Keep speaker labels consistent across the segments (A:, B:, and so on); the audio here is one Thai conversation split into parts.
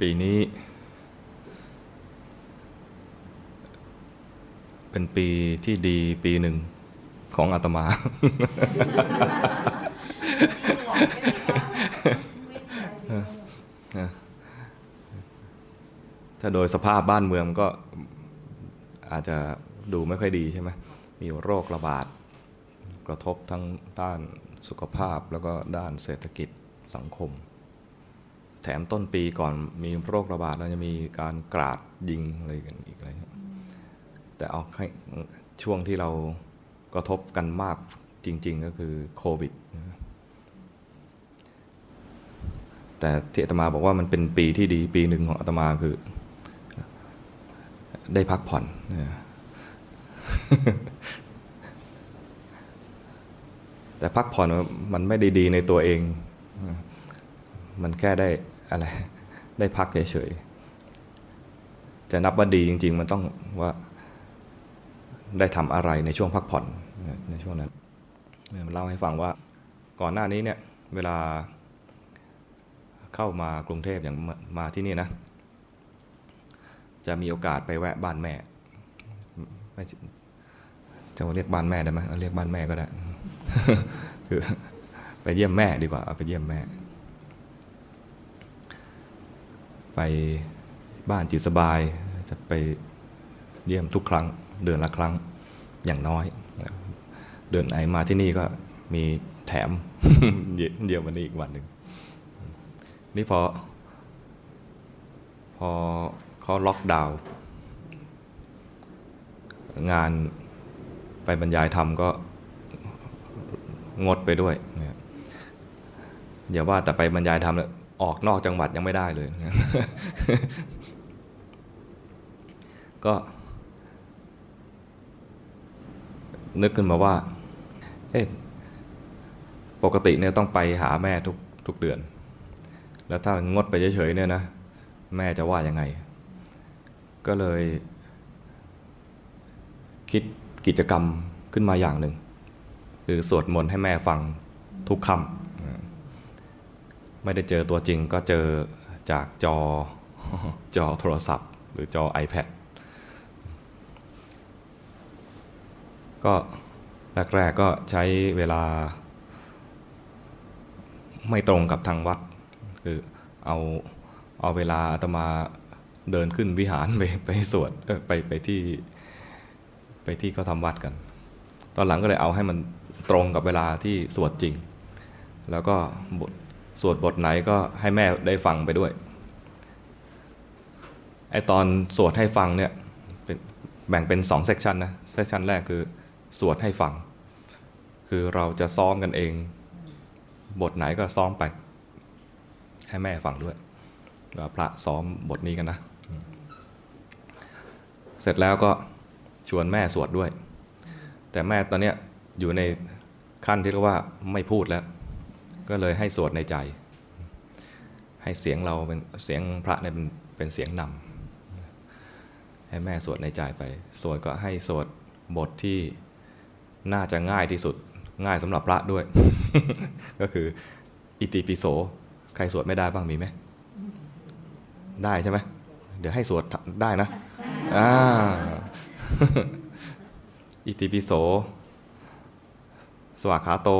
A: ปีนี้ เป็นปีที่ดีปีหนึ่งของอาตมา ถ้าโดยสภาพบ้านเมืองก็อาจจะดูไม่ค่อยดีใช่ไหม มีโรคระบาด กระทบทั้งด้านสุขภาพแล้วก็ด้านเศรษฐกิจสังคม แถมต้นปีก่อนมีโรคระบาดแล้วจะมีการกราดยิงอะไรกันอีกอะไรแต่เอาช่วงที่เรากระทบกันมากจริง ๆ ก็คือโควิด แต่ที่อาตมาบอกว่ามันเป็นปีที่ดีปีหนึ่งของอาตมาคือ ได้พักผ่อน แต่พักผ่อนมันไม่ได้ดีในตัวเอง มันแค่ได้ อะไรได้พักเฉยๆจะนับว่าดีจริง ๆ มันต้องว่าได้ทำอะไรในช่วงพักผ่อนในช่วงนั้นเล่าให้ฟังว่าก่อนหน้านี้เนี่ยเวลาเข้ามากรุงเทพอย่างมาที่นี่นะ จะมีโอกาสไปแวะบ้านแม่ไม่จะเรียกบ้านแม่ได้ไหมเรียกบ้านแม่ก็ได้คือไปเยี่ยมแม่ดีกว่าเอาไปเยี่ยมแม่ ไปบ้านจิตสบายจะไปเยี่ยมทุกครั้งเดือนละครั้งอย่างน้อย เดือนไหนมาที่นี่ก็มีแถมเยี่ยมวันนี้อีกวันหนึ่งนี่พอ พอเขาล็อกดาวน์งานไปบรรยายธรรมก็งดไปด้วย อย่าว่าแต่ไปบรรยายธรรมแล้ว ออกนอกจังหวัดยังไม่ได้เลย ก็ นึกขึ้นมาว่า เอ๊ะปกติเนี่ยต้องไปหาแม่ทุกทุกเดือน แล้วถ้างดไปเฉยๆเนี่ยนะ แม่จะว่ายังไง ก็เลย คิดกิจกรรมขึ้นมาอย่างหนึ่ง คือสวดมนต์ให้แม่ฟังทุกคำ ไม่ได้เจอตัวจริงก็เจอจากจอจอโทรศัพท์ หรือจอ iPad ก็แรกๆก็ใช้เวลา ไม่ตรงกับทางวัด คือเอาเอาเวลาอาตมาเดินขึ้นวิหารไปไปสวดไปไปที่ไปที่เขาทำวัดกัน ตอนหลังก็เลยเอาให้มันตรงกับเวลาที่สวดจริง แล้วก็บท สวดบทไหนก็ให้แม่ได้ฟังไปด้วยไอตอนสวดให้ฟังเนี่ยแบ่งเป็นสอง section นะ section แรกคือสวดให้ฟัง คือเราจะซ้อมกันเอง บทไหนก็ซ้อมไป ให้แม่ฟังด้วยว่าพระซ้อมบทนี้กันนะ เสร็จแล้วก็ชวนแม่สวดด้วย แต่แม่ตอนนี้อยู่ในขั้นที่เรียกว่าไม่พูดแล้ว ก็เลยให้สวดในใจ ให้เสียงเราเป็นเสียงพระเนี่ยเป็นเป็นเสียงนำให้แม่สวดในใจไป สวดก็ให้สวดบทที่น่าจะง่ายที่สุดง่ายสำหรับพระด้วย ก็คืออิติปิโส ใครสวดไม่ได้บ้างมีไหม ได้ใช่ไหม เดี๋ยวให้สวดได้นะอ่าอิติปิโส สวากขาโต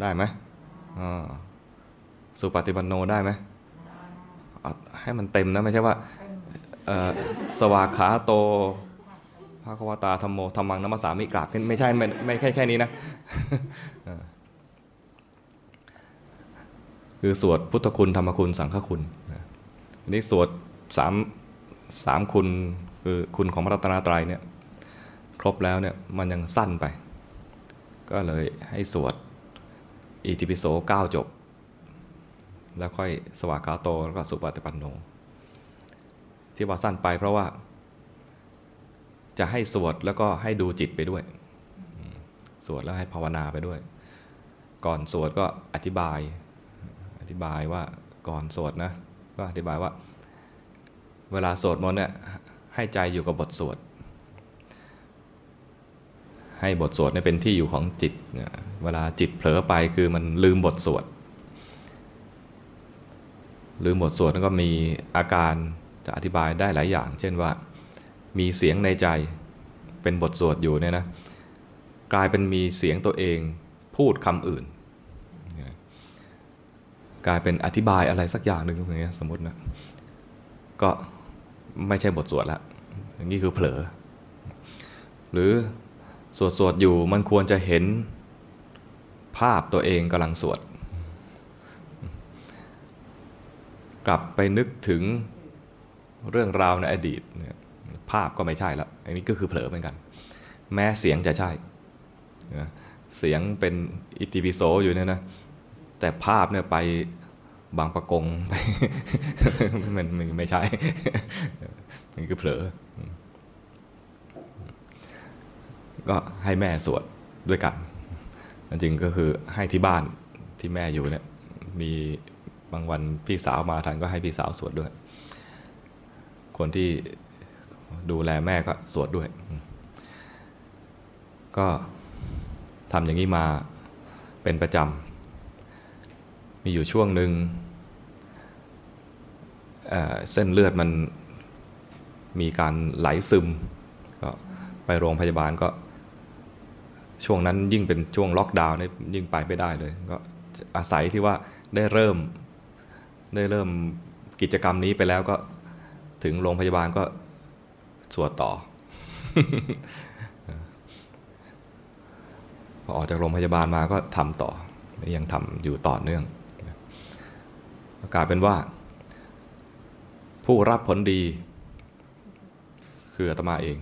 A: ได้ไหม สุปฏิปันโนได้ไหมให้มันเต็มนะไม่ใช่ว่าสวากขาโตพระควตาธรรมโมธรรมังนัมสามิกราบขึ้นไม่ใช่ไม่ไม่แค่แค่นี้นะคือสวดพุทธคุณธรรมคุณสังฆคุณนี่สวดสามสามคุณคือคุณของพระรัตนตรัยเนี่ยครบแล้วเนี่ยมันยังสั้นไป ก็เลยให้สวด อิติปิโสเก้าจบ แล้วค่อยสวากาโตแล้วก็สุปฏิปันโน ที่ว่าสั้นไปเพราะว่า จะให้สวดแล้วก็ให้ดูจิตไปด้วย สวดแล้วให้ภาวนาไปด้วย ก่อนสวดก็อธิบาย อธิบายว่าก่อนสวดนะ ก็อธิบายว่า เวลาสวดมนต์เนี่ยให้ใจอยู่กับบทสวด ให้บทสวดเนี่ยเป็นที่อยู่ของจิต เวลาจิตเผลอไปคือมันลืมบทสวดหรือบทสวดก็มีอาการจะอธิบายได้หลายอย่าง เช่นว่ามีเสียงในใจเป็นบทสวดอยู่เนี่ยนะกลายเป็นมีเสียงตัวเองพูดคำอื่น กลายเป็นอธิบายอะไรสักอย่างหนึ่งอย่างเงี้ยสมมตินะก็ไม่ใช่บทสวดละอย่างนี้คือเผลอ หรือ สวดสวดอยู่มันควรจะเห็นภาพตัวเองกำลังสวด กลับไปนึกถึงเรื่องราวในอดีต ภาพก็ไม่ใช่ละอันนี้ก็คือเผลอเหมือนกัน แม้เสียงจะใช่ เสียงเป็นอิติปิโสอยู่เนี่ยนะแต่ภาพเนี่ยไปบางประกงไปมันไม่ใช่ มันคือเผลอ ก็ให้แม่สวดด้วยกันจริงก็คือให้ที่บ้านที่แม่อยู่เนี่ยมีบางวันพี่สาวมาทันก็ให้พี่สาวสวดด้วย คนที่ดูแลแม่ก็สวดด้วย ก็ทำอย่างนี้มาเป็นประจำ มีอยู่ช่วงหนึ่งเเส้นเลือดมันมีการไหลซึม ก็ไปโรงพยาบาลก็ ช่วงนั้นยิ่งเป็นช่วงล็อกดาวน์นี่ยิ่งไปไม่ได้เลย ก็อาศัยที่ว่าได้เริ่มได้เริ่มกิจกรรมนี้ไปแล้วก็ถึงโรงพยาบาลก็สวดต่อ พอออกจากโรงพยาบาลมาก็ทำต่อ ยังทำอยู่ต่อเนื่องกลายเป็นว่า ผู้รับผลดี คืออาตมาเอง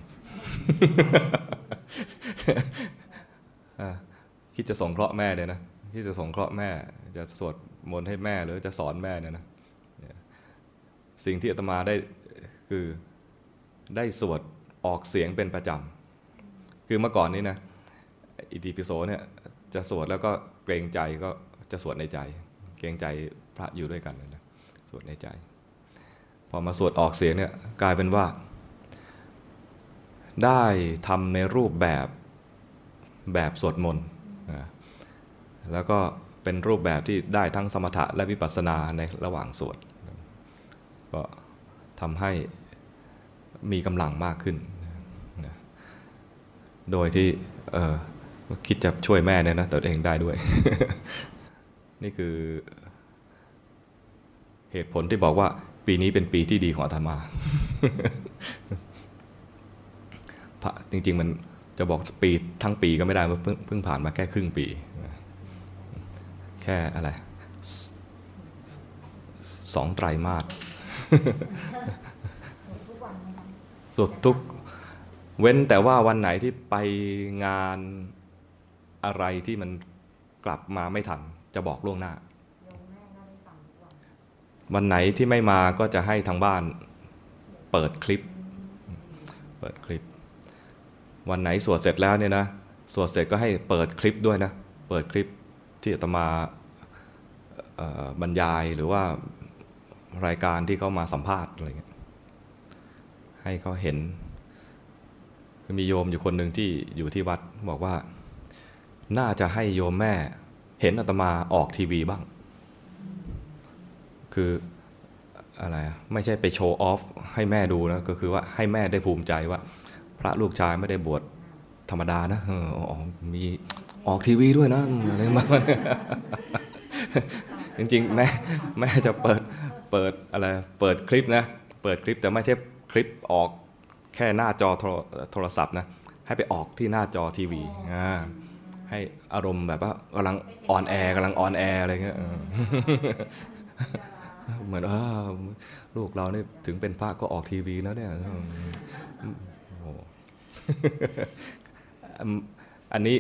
A: คิดจะส่งเคราะห์แม่เลยนะคิดจะส่งเคราะห์แม่ จะสวดมนต์ให้แม่หรือจะสอนแม่เนี่ยนะสิ่งที่อาตมาได้คือได้สวดออกเสียงเป็นประจำ คือเมื่อก่อนนี้นะอิติปิโสเนี่ยจะสวดแล้วก็เกรงใจก็จะสวดในใจ เกรงใจพระอยู่ด้วยกันนะสวดในใจ พอมาสวดออกเสียงเนี่ยกลายเป็นว่า ได้ทำในรูปแบบแบบสวดมนต์ แล้วก็เป็นรูปแบบที่ได้ทั้งสมถะและวิปัสสนาในระหว่างสวดก็ทำให้มีกำลังมากขึ้น โดยที่คิดจะช่วยแม่เนี่ยนะตัวเองได้ด้วย นี่คือเหตุผลที่บอกว่าปีนี้เป็นปีที่ดีของอาตมาจริง ๆ มันจะบอกปีทั้งปีก็ไม่ได้เพิ่งเพิ่งผ่านมาแค่ครึ่งปีแค่อะไรสองไตรมาสสุดทุกเว้นแต่ว่าวันไหนที่ไปงานอะไรที่มันกลับมาไม่ทัน จะบอกล่วงหน้า วันไหนที่ไม่มาก็จะให้ทางบ้าน เปิดคลิป เปิดคลิป วันไหนสวดเสร็จแล้วเนี่ยนะสวดเสร็จก็ให้เปิดคลิปด้วยนะ เปิดคลิปที่อาตมา บรรยายหรือว่ารายการที่เขามาสัมภาษณ์อะไรเงี้ยให้เขาเห็นคือมีโยมอยู่คนหนึ่งที่อยู่ที่วัดบอกว่า น่าจะให้โยมแม่เห็นอาตมาออกทีวีบ้าง คืออะไรไม่ใช่ไปโชว์ออฟให้แม่ดูนะ ก็คือว่าให้แม่ได้ภูมิใจว่า พระลูกชายไม่ได้บวชธรรมดานะออมีออกทีวีด้วยนะอะไรมา จริงๆแม่แม่จะเปิดเปิดอะไรเปิดคลิปนะเปิดคลิปแต่ไม่ใช่คลิปออกแค่หน้าจอโทรศัพท์นะให้ไปออกที่หน้าจอทีวีให้อารมณ์แบบว่ากำลัง on air กำลัง on air อะไรเงี้ยเหมือนว่าลูกเรานี่ถึงเป็นพระก็ออกทีวีแล้วเนี่ยอันนี้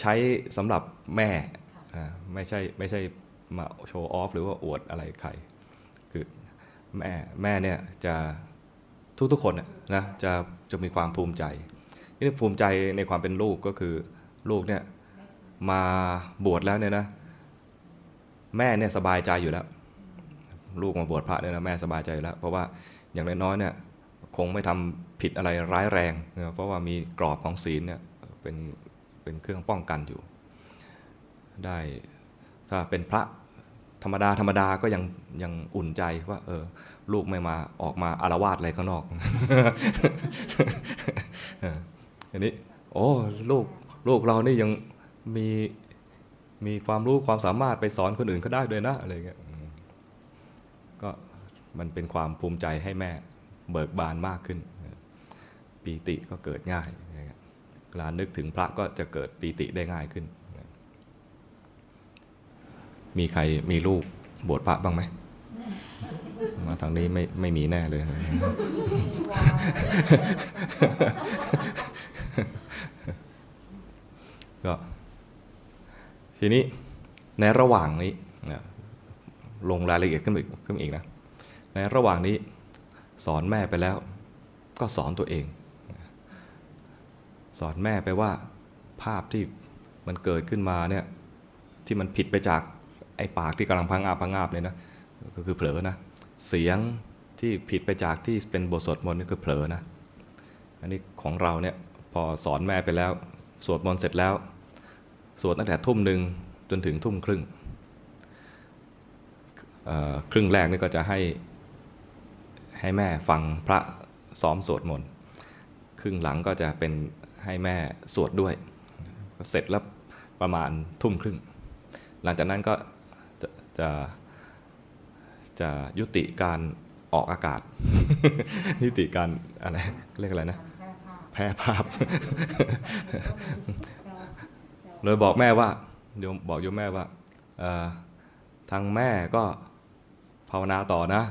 A: ใช้สำหรับแม่ไม่ใช่ไม่ใช่ มา show off หรือว่าอวดอะไรใคร คือแม่แม่เนี่ยจะทุกๆคนนะจะจะมีความภูมิใจนี่ภูมิใจในความเป็นลูกก็คือลูกเนี่ยมาบวชแล้วเนี่ยนะแม่เนี่ยสบายใจอยู่แล้ว ลูกมาบวชพระเนี่ยนะแม่สบายใจอยู่แล้ว เพราะว่าอย่างน้อยๆเนี่ยคงไม่ทำผิดอะไรร้ายแรงนะเพราะว่ามีกรอบของศีลเนี่ยเป็นเป็นเครื่องป้องกันอยู่ ได้ ถ้าเป็นพระธรรมดาธรรมดาก็ยังยังอุ่นใจว่าเออลูกไม่มาออกมาอารวาสอะไรข้างนอกอันนี้โอ้ลูกลูกเรานี่ยังมีมีความรู้ความสามารถไปสอนคนอื่นก็ได้ด้วยนะอะไรเงี้ยก็มันเป็นความภูมิใจให้แม่เบิกบานมากขึ้น ปีติก็เกิดง่ายเวลานึกถึงพระก็จะเกิดปีติได้ง่ายขึ้น มีใครมีลูกบวชพระบ้างไหมมาทางนี้ไม่ไม่มีแน่เลย ก็ทีนี้ในระหว่างนี้ลงรายละเอียดขึ้นอีกขึ้นอีกนะ ในระหว่างนี้สอนแม่ไปแล้ว ก็สอนตัวเอง สอนแม่ไปว่าภาพที่มันเกิดขึ้นมาเนี่ยที่มันผิดไปจาก ไอ้ปากที่กำลังพังอาบพังอาบเลยนะก็คือเผลอนะ เสียงที่ผิดไปจากที่เป็นบทสวดมนต์นี่คือเผลอนะ อันนี้ของเราเนี่ยพอสอนแม่ไปแล้ว สวดมนต์เสร็จแล้ว สวดตั้งแต่ทุ่มหนึ่งจนถึงทุ่มครึ่งครึ่งแรกนี่ก็จะให้ให้แม่ฟังพระซ้อมสวดมนต์ครึ่งหลังก็จะเป็นให้แม่สวดด้วย เสร็จแล้วประมาณทุ่มครึ่ง หลังจากนั้นก็ จะจะยุติการออกอากาศ ยุติการอะไรเรียกอะไรนะ แพร่ภาพ เลยบอกแม่ว่าโยมบอกโยมแม่ว่าทางแม่ก็ภาวนาต่อนะ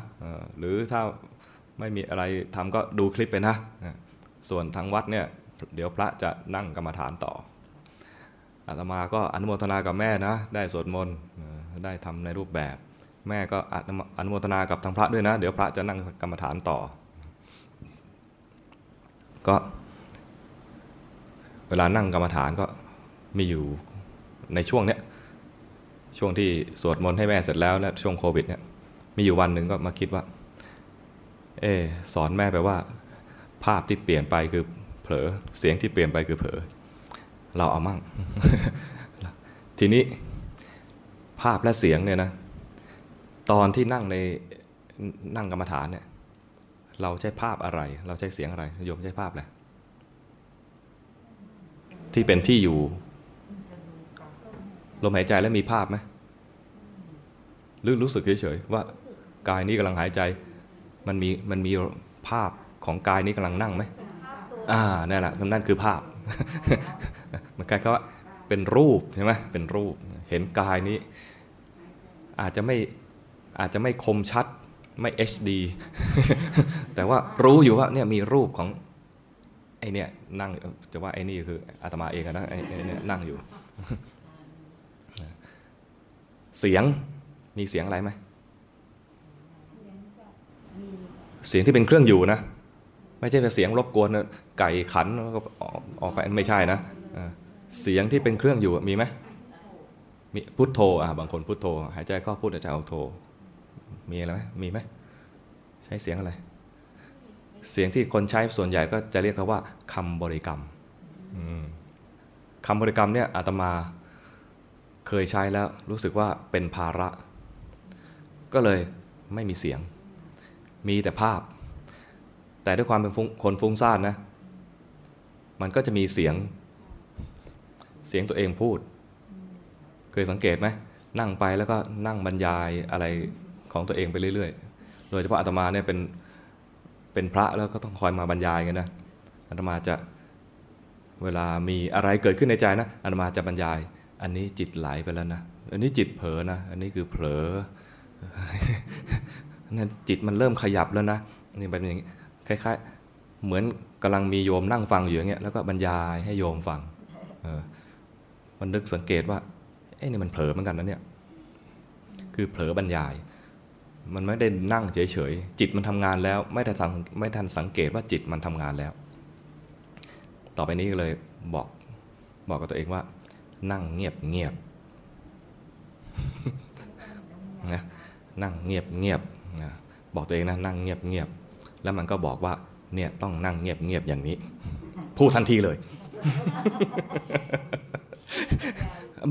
A: หรือถ้าไม่มีอะไรทำก็ดูคลิปไปนะ ส่วนทางวัดเนี่ยเดี๋ยวพระจะนั่งกรรมฐานต่ออาตมาก็อนุโมทนากับแม่นะ ได้สวดมนต์ ได้ทำในรูปแบบ แม่ก็อนุโมทนากับทางพระด้วยนะ เดี๋ยวพระจะนั่งกรรมฐานต่อ ก็ เวลานั่งกรรมฐานก็มีอยู่ในช่วงเนี้ยช่วงที่สวดมนต์ให้แม่เสร็จแล้วนะช่วงโควิดเนี่ยมีอยู่วันหนึ่งก็มาคิดว่า เออสอนแม่ไปว่า ภาพที่เปลี่ยนไปคือเผลอเสียงที่เปลี่ยนไปคือเผลอเราเอามั่ง ทีนี้ ภาพและเสียงเนี่ยนะตอนที่นั่งในนั่งกรรมฐานเนี่ยเราใช้ภาพอะไร เราใช้เสียงอะไรโยมใช้ภาพอะไรที่เป็นที่อยู่ ลมหายใจแล้วมีภาพไหมหรือรู้สึกเฉยๆว่ากายนี้กำลังหายใจมันมีมันมีภาพของกายนี้กำลังนั่งไหมอ่านั่นแหละนั่นคือภาพ มันกลายก็ว่าเป็นรูปใช่ไหมเป็นรูป เห็นกายนี้ อาจจะไม่อาจจะไม่คมชัดไม่ HD แต่ว่ารู้อยู่ว่าเนี่ยมีรูปของไอเนี่ยนั่งจะว่าไอนี่คืออาตมาเองนะไอเนี่ยนั่งอยู่ เสียงมีเสียงอะไรไหมเสียงที่เป็นเครื่องอยู่นะ ไม่ใช่เป็นเสียงรบกวนไก่ขันออกไปไม่ใช่นะเสียงที่เป็นเครื่องอยู่มีไหม มีพุทโธอะบางคนพุทโธ หายใจก็พุทหายใจออกโธ มีอะไรไหมมีไหมใช้เสียงอะไร เสียงที่คนใช้ส่วนใหญ่ก็จะเรียกเขาว่าคำบริกรรมคำบริกรรมเนี่ยอาตมาเคยใช้แล้วรู้สึกว่าเป็นภาระ ก็เลยไม่มีเสียง มีแต่ภาพ แต่ด้วยความเป็นคนฟุ้งซ่านนะ มันก็จะมีเสียงเสียงตัวเองพูด เคยสังเกตไหมนั่งไปแล้วก็นั่งบรรยายอะไรของตัวเองไปเรื่อยๆ โดยเฉพาะอาตมาเนี่ยเป็นเป็นพระแล้วก็ต้องคอยมาบรรยายกันนะอาตมาจะเวลามีอะไรเกิดขึ้นในใจนะอาตมาจะบรรยาย อันนี้จิตไหลไปแล้วนะอันนี้จิตเผลอนะ อันนี้คือเผลอนั่นจิตมันเริ่มขยับแล้วนะนี่เป็นอย่างนี้คล้ายๆ เหมือนกำลังมีโยมนั่งฟังอยู่อย่างเงี้ยแล้วก็บรรยายให้โยมฟังมันนึกสังเกตว่า เอ้นี่มันเผลอเหมือนกันนะเนี่ย คือเผลอบรรยาย มันไม่ได้นั่งเฉยๆ จิตมันทำงานแล้ว ไม่ได้สังไม่ทันสังเกตว่าจิตมันทำงานแล้ว ต่อไปนี้ก็เลยบอกบอกกับตัวเองว่า นั่งเงียบเงียบนะนั่งเงียบเงียบนะบอกตัวเองนะนั่งเงียบเงียบแล้วมันก็บอกว่าเนี่ยต้องนั่งเงียบเงียบอย่างนี้ พูดทันทีเลย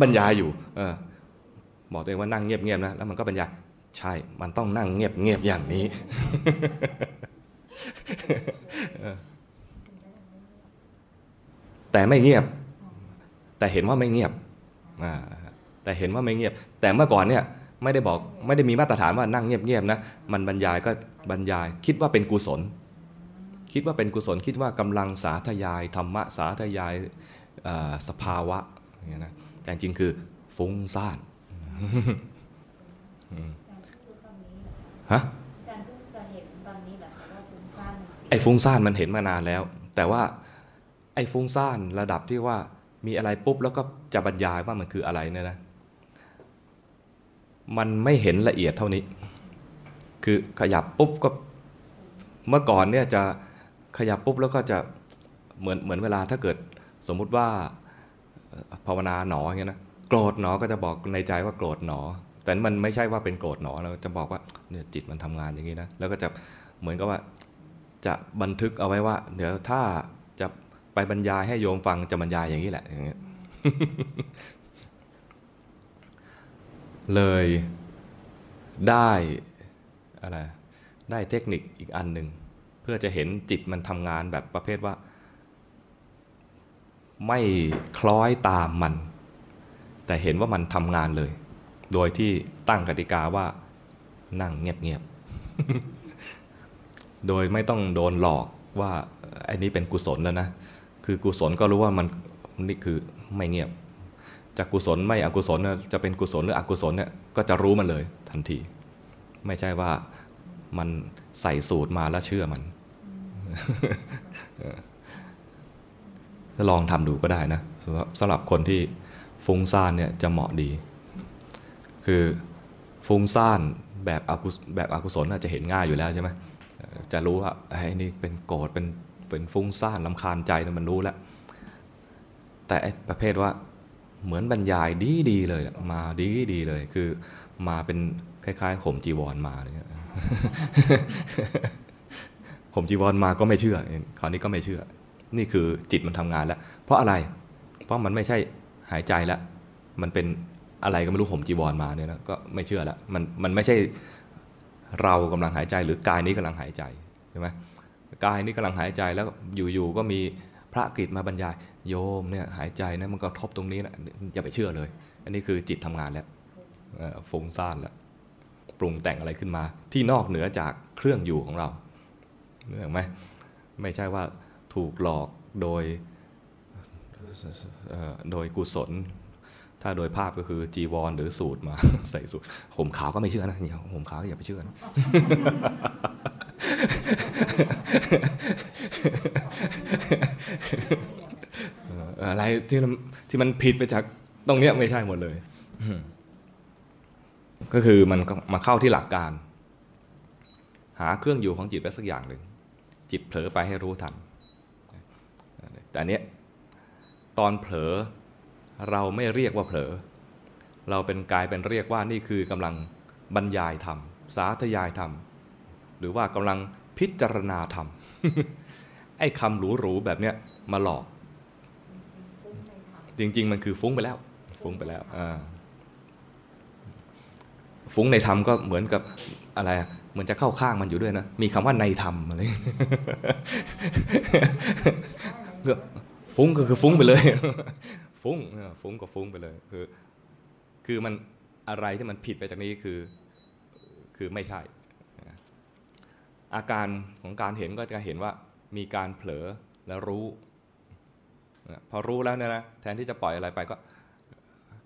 A: บรรยายอยู่เออบอกตัวเองว่านั่งเงียบๆนะแล้วมันก็บรรยายใช่ มันต้องนั่งเงียบๆอย่างนี้แต่ไม่เงียบ แต่เห็นว่าไม่เงียบแต่เห็นว่าไม่เงียบ แต่เมื่อก่อนเนี่ยไม่ได้บอกไม่ได้มีมาตรฐานว่านั่งเงียบๆนะมันบรรยายก็บรรยาย คิดว่าเป็นกุศล คิดว่าเป็นกุศลคิดว่ากำลังสาธยายธรรมะสาธยายสภาวะอย่างเงี้ยนะ แต่จริงๆคือฟุ้งซ่านฮะ
B: อาจารย์เพิ่งจะเห็นตอนนี้เหรอคะว่าฟุ้งซ่านมัน
A: ไอ้ฟุ้งซ่านมันเห็นมานานแล้ว แต่ว่าไอ้ฟุ้งซ่านระดับที่ว่ามีอะไรปุ๊บแล้วก็จะบรรยายว่ามันคืออะไรเนี่ยนะมันไม่เห็นละเอียดเท่านี้ คือขยับปุ๊บก็เมื่อก่อนเนี่ยจะขยับปุ๊บแล้วก็จะเหมือนเหมือนเวลาถ้าเกิดสมมุติว่าเอ่อ ภาวนาหนออย่างเงี้ยนะโกรธหนอก็จะบอกในใจว่าโกรธหนอ แต่มันไม่ใช่ว่าเป็นโกรธหนอเราจะบอกว่าเนี่ยจิตมันทำงานอย่างนี้นะแล้วก็จะเหมือนกับว่าจะบันทึกเอาไว้ว่า เดี๋ยวถ้าจะไปบรรยายให้โยมฟังจะบรรยายอย่างนี้แหละอย่างเงี้ยเลยได้อะไรได้เทคนิคอีกอันหนึ่งเพื่อจะเห็นจิตมันทำงานแบบประเภทว่า ไม่คล้อยตามมัน แต่เห็นว่ามันทำงานเลย โดยที่ตั้งกติกาว่านั่งเงียบๆ โดยไม่ต้องโดนหลอกว่าไอ้นี้เป็นกุศลแล้วนะ คือกุศลก็รู้ว่ามันนี่คือไม่เงียบ จากกุศลไม่อกุศลจะเป็นกุศลหรืออกุศลเนี่ยก็จะรู้มันเลยทันที ไม่ใช่ว่ามันใส่สูตรมาแล้วเชื่อมัน ลองทำดูก็ได้นะสำหรับสำหรับคนที่ฟุ้งซ่านเนี่ยจะเหมาะดี คือฟุ้งซ่านแบบอกุแบบอกุศลน่าจะเห็นง่ายอยู่แล้วใช่ไหมจะรู้ว่าไอ้นี่เป็นโกรธเป็นเป็นฟุ้งซ่านลำคาญใจนี่ยมันรู้แล้ว แต่ประเภทว่าเหมือนบรรยายดีดีๆเลยมาดีดีๆเลย คือมาเป็นคล้ายๆห่มจีวรมาเงี้ยห่มจีวรมาก็ไม่เชื่อคราวนี้ก็ไม่เชื่อ นี่คือจิตมันทำงานแล้ว เพราะอะไร เพราะมันไม่ใช่หายใจแล้ว มันเป็นอะไรก็ไม่รู้ห่มจีวรมาเนี่ยนะก็ไม่เชื่อแล้วมันมันไม่ใช่เรากำลังหายใจหรือกายนี้กำลังหายใจใช่ไหมกายนี้กำลังหายใจแล้วอยู่ๆก็มีพระกฤษมาบรรยาย โยมเนี่ยหายใจนะมันก็ทบตรงนี้นะอย่าไปเชื่อเลย อันนี้คือจิตทำงานแล้วฟุ้งซ่านแล้วปรุงแต่งอะไรขึ้นมา ที่นอกเหนือจากเครื่องอยู่ของเราเห็นไหมไม่ใช่ว่า ถูกหลอกโดยโดยกุศล ถ้าโดยภาพก็คือจีวรหรือสูตรมาใส่สูตรห่มขาวก็ไม่เชื่อนะอย่าห่มขาวก็อย่าไปเชื่อนะอะไรที่มันที่มันผิดไปจากตรงเนี้ยไม่ใช่หมดเลย ก็คือมันมาเข้าที่หลักการ หาเครื่องอยู่ของจิตไว้สักอย่างหนึ่งจิตเผลอไปให้รู้ทัน แต่อันเนี้ยตอนเผลอเราไม่เรียกว่าเผลอ เราเป็นกายเป็นเรียกว่านี่คือกำลังบรรยายธรรม สาธยายธรรม หรือว่ากำลังพิจารณาธรรม ไอ้คำหรูๆแบบเนี้ยมาหลอก จริง ๆ มันคือฟุ้งไปแล้ว ฟุ้งไปแล้วอ่าฟุ้งในธรรมก็เหมือนกับอะไรเหมือนจะเข้าข้างมันอยู่ด้วยนะ มีคำว่าในธรรมอะไร ฟุ้งก็คือฟุ้งไปเลย ฟุ้งฟุ้งก็ฟุ้งไปเลยคือคือมันอะไรที่มันผิดไปจากนี้คือคือไม่ใช่ อาการของการเห็นก็จะเห็นว่ามีการเผลอและรู้ พอรู้แล้วเนี่ยนะแทนที่จะปล่อยอะไรไปก็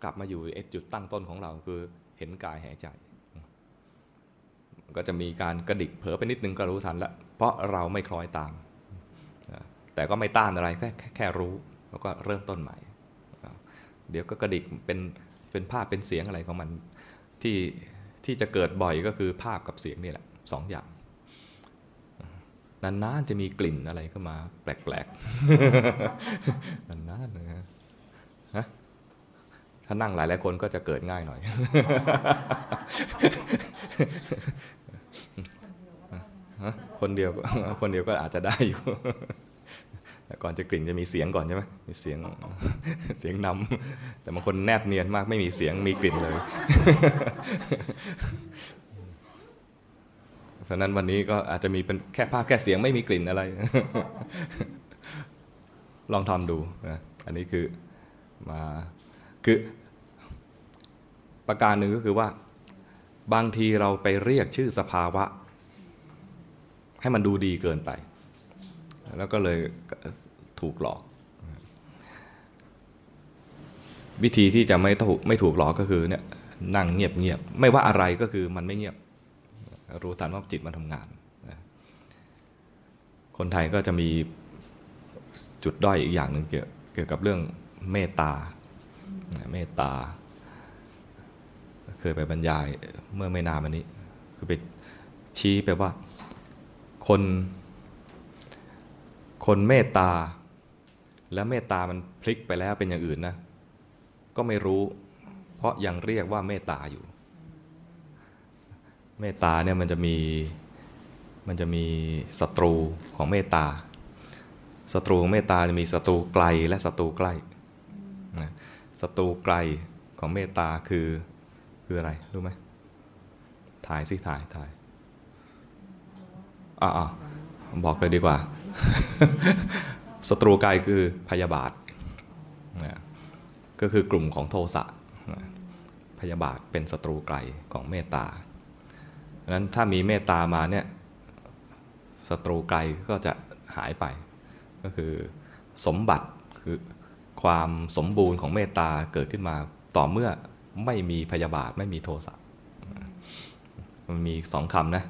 A: กลับมาอยู่จุดตั้งต้นของเราคือเห็นกายหายใจ ก็จะมีการกระดิกเผลอไปนิดนึงก็รู้ทันล้วเพราะเราไม่คล้อยตาม แต่ก็ไม่ต้านอะไรแค่แค่รู้แล้วก็เริ่มต้นใหม่ เดี๋ยวก็กระดิกเป็นเป็นภาพเป็นเสียงอะไรของมันที่ที่จะเกิดบ่อยก็คือภาพกับเสียงนี่แหละสองอย่างนานๆจะมีกลิ่นอะไรเข้ามา แปลกๆนานๆนะฮะถ้านั่งหลายๆคนก็จะเกิดง่ายหน่อยคนเดียวก็คนเดียวก็อาจจะได้อยู่ ก่อนจะกลิ่นจะมีเสียงก่อนใช่ไหมมีเสียงเสียงนำแต่บางคนแนบเนียนมากไม่มีเสียงมีกลิ่นเลยเพราะฉะนั้นวันนี้ก็อาจจะมีเป็นแค่ภาพแค่เสียงไม่มีกลิ่นอะไร ลองทำดูนะอันนี้คือมาคือประการหนึ่งก็คือว่า บางทีเราไปเรียกชื่อสภาวะ ให้มันดูดีเกินไป แล้วก็เลยถูกหลอก วิธีที่จะไม่ถูกไม่ถูกหลอกก็คือเนี่ยนั่งเงียบเงียบไม่ว่าอะไรก็คือมันไม่เงียบ รู้ทันว่าจิตมันทำงาน คนไทยก็จะมีจุดด้อยอีกอย่างหนึ่งเกี่ยวกับเรื่องเมตตาเมตตา เคยไปบรรยายเมื่อไม่นานมานี้ คือไปชี้ไปว่าคน คนเมตตา แล้วเมตตามันพลิกไปแล้วเป็นอย่างอื่นนะ ก็ไม่รู้ เพราะยังเรียกว่าเมตตาอยู่ เมตตาเนี่ยมันจะมีมันจะมีศัตรูของเมตตาศัตรูของเมตตาจะมีศัตรูไกลและศัตรูใกล้นะศัตรูไกลของเมตตาคือคืออะไรรู้ไหมถ่ายสิถ่ายถ่ายอ่าบอกเลยดีกว่า ศัตรูไกลคือพยาบาทนะก็คือกลุ่มของโทสะนะพยาบาทเป็นศัตรูไกลของเมตตาดังนั้นถ้ามีเมตตามาเนี่ยศัตรูไกลก็จะหายไป ก็คือสมบัติคือความสมบูรณ์ของเมตตาเกิดขึ้นมาต่อเมื่อไม่มีพยาบาทไม่มีโทสะมันมีสองคำนะ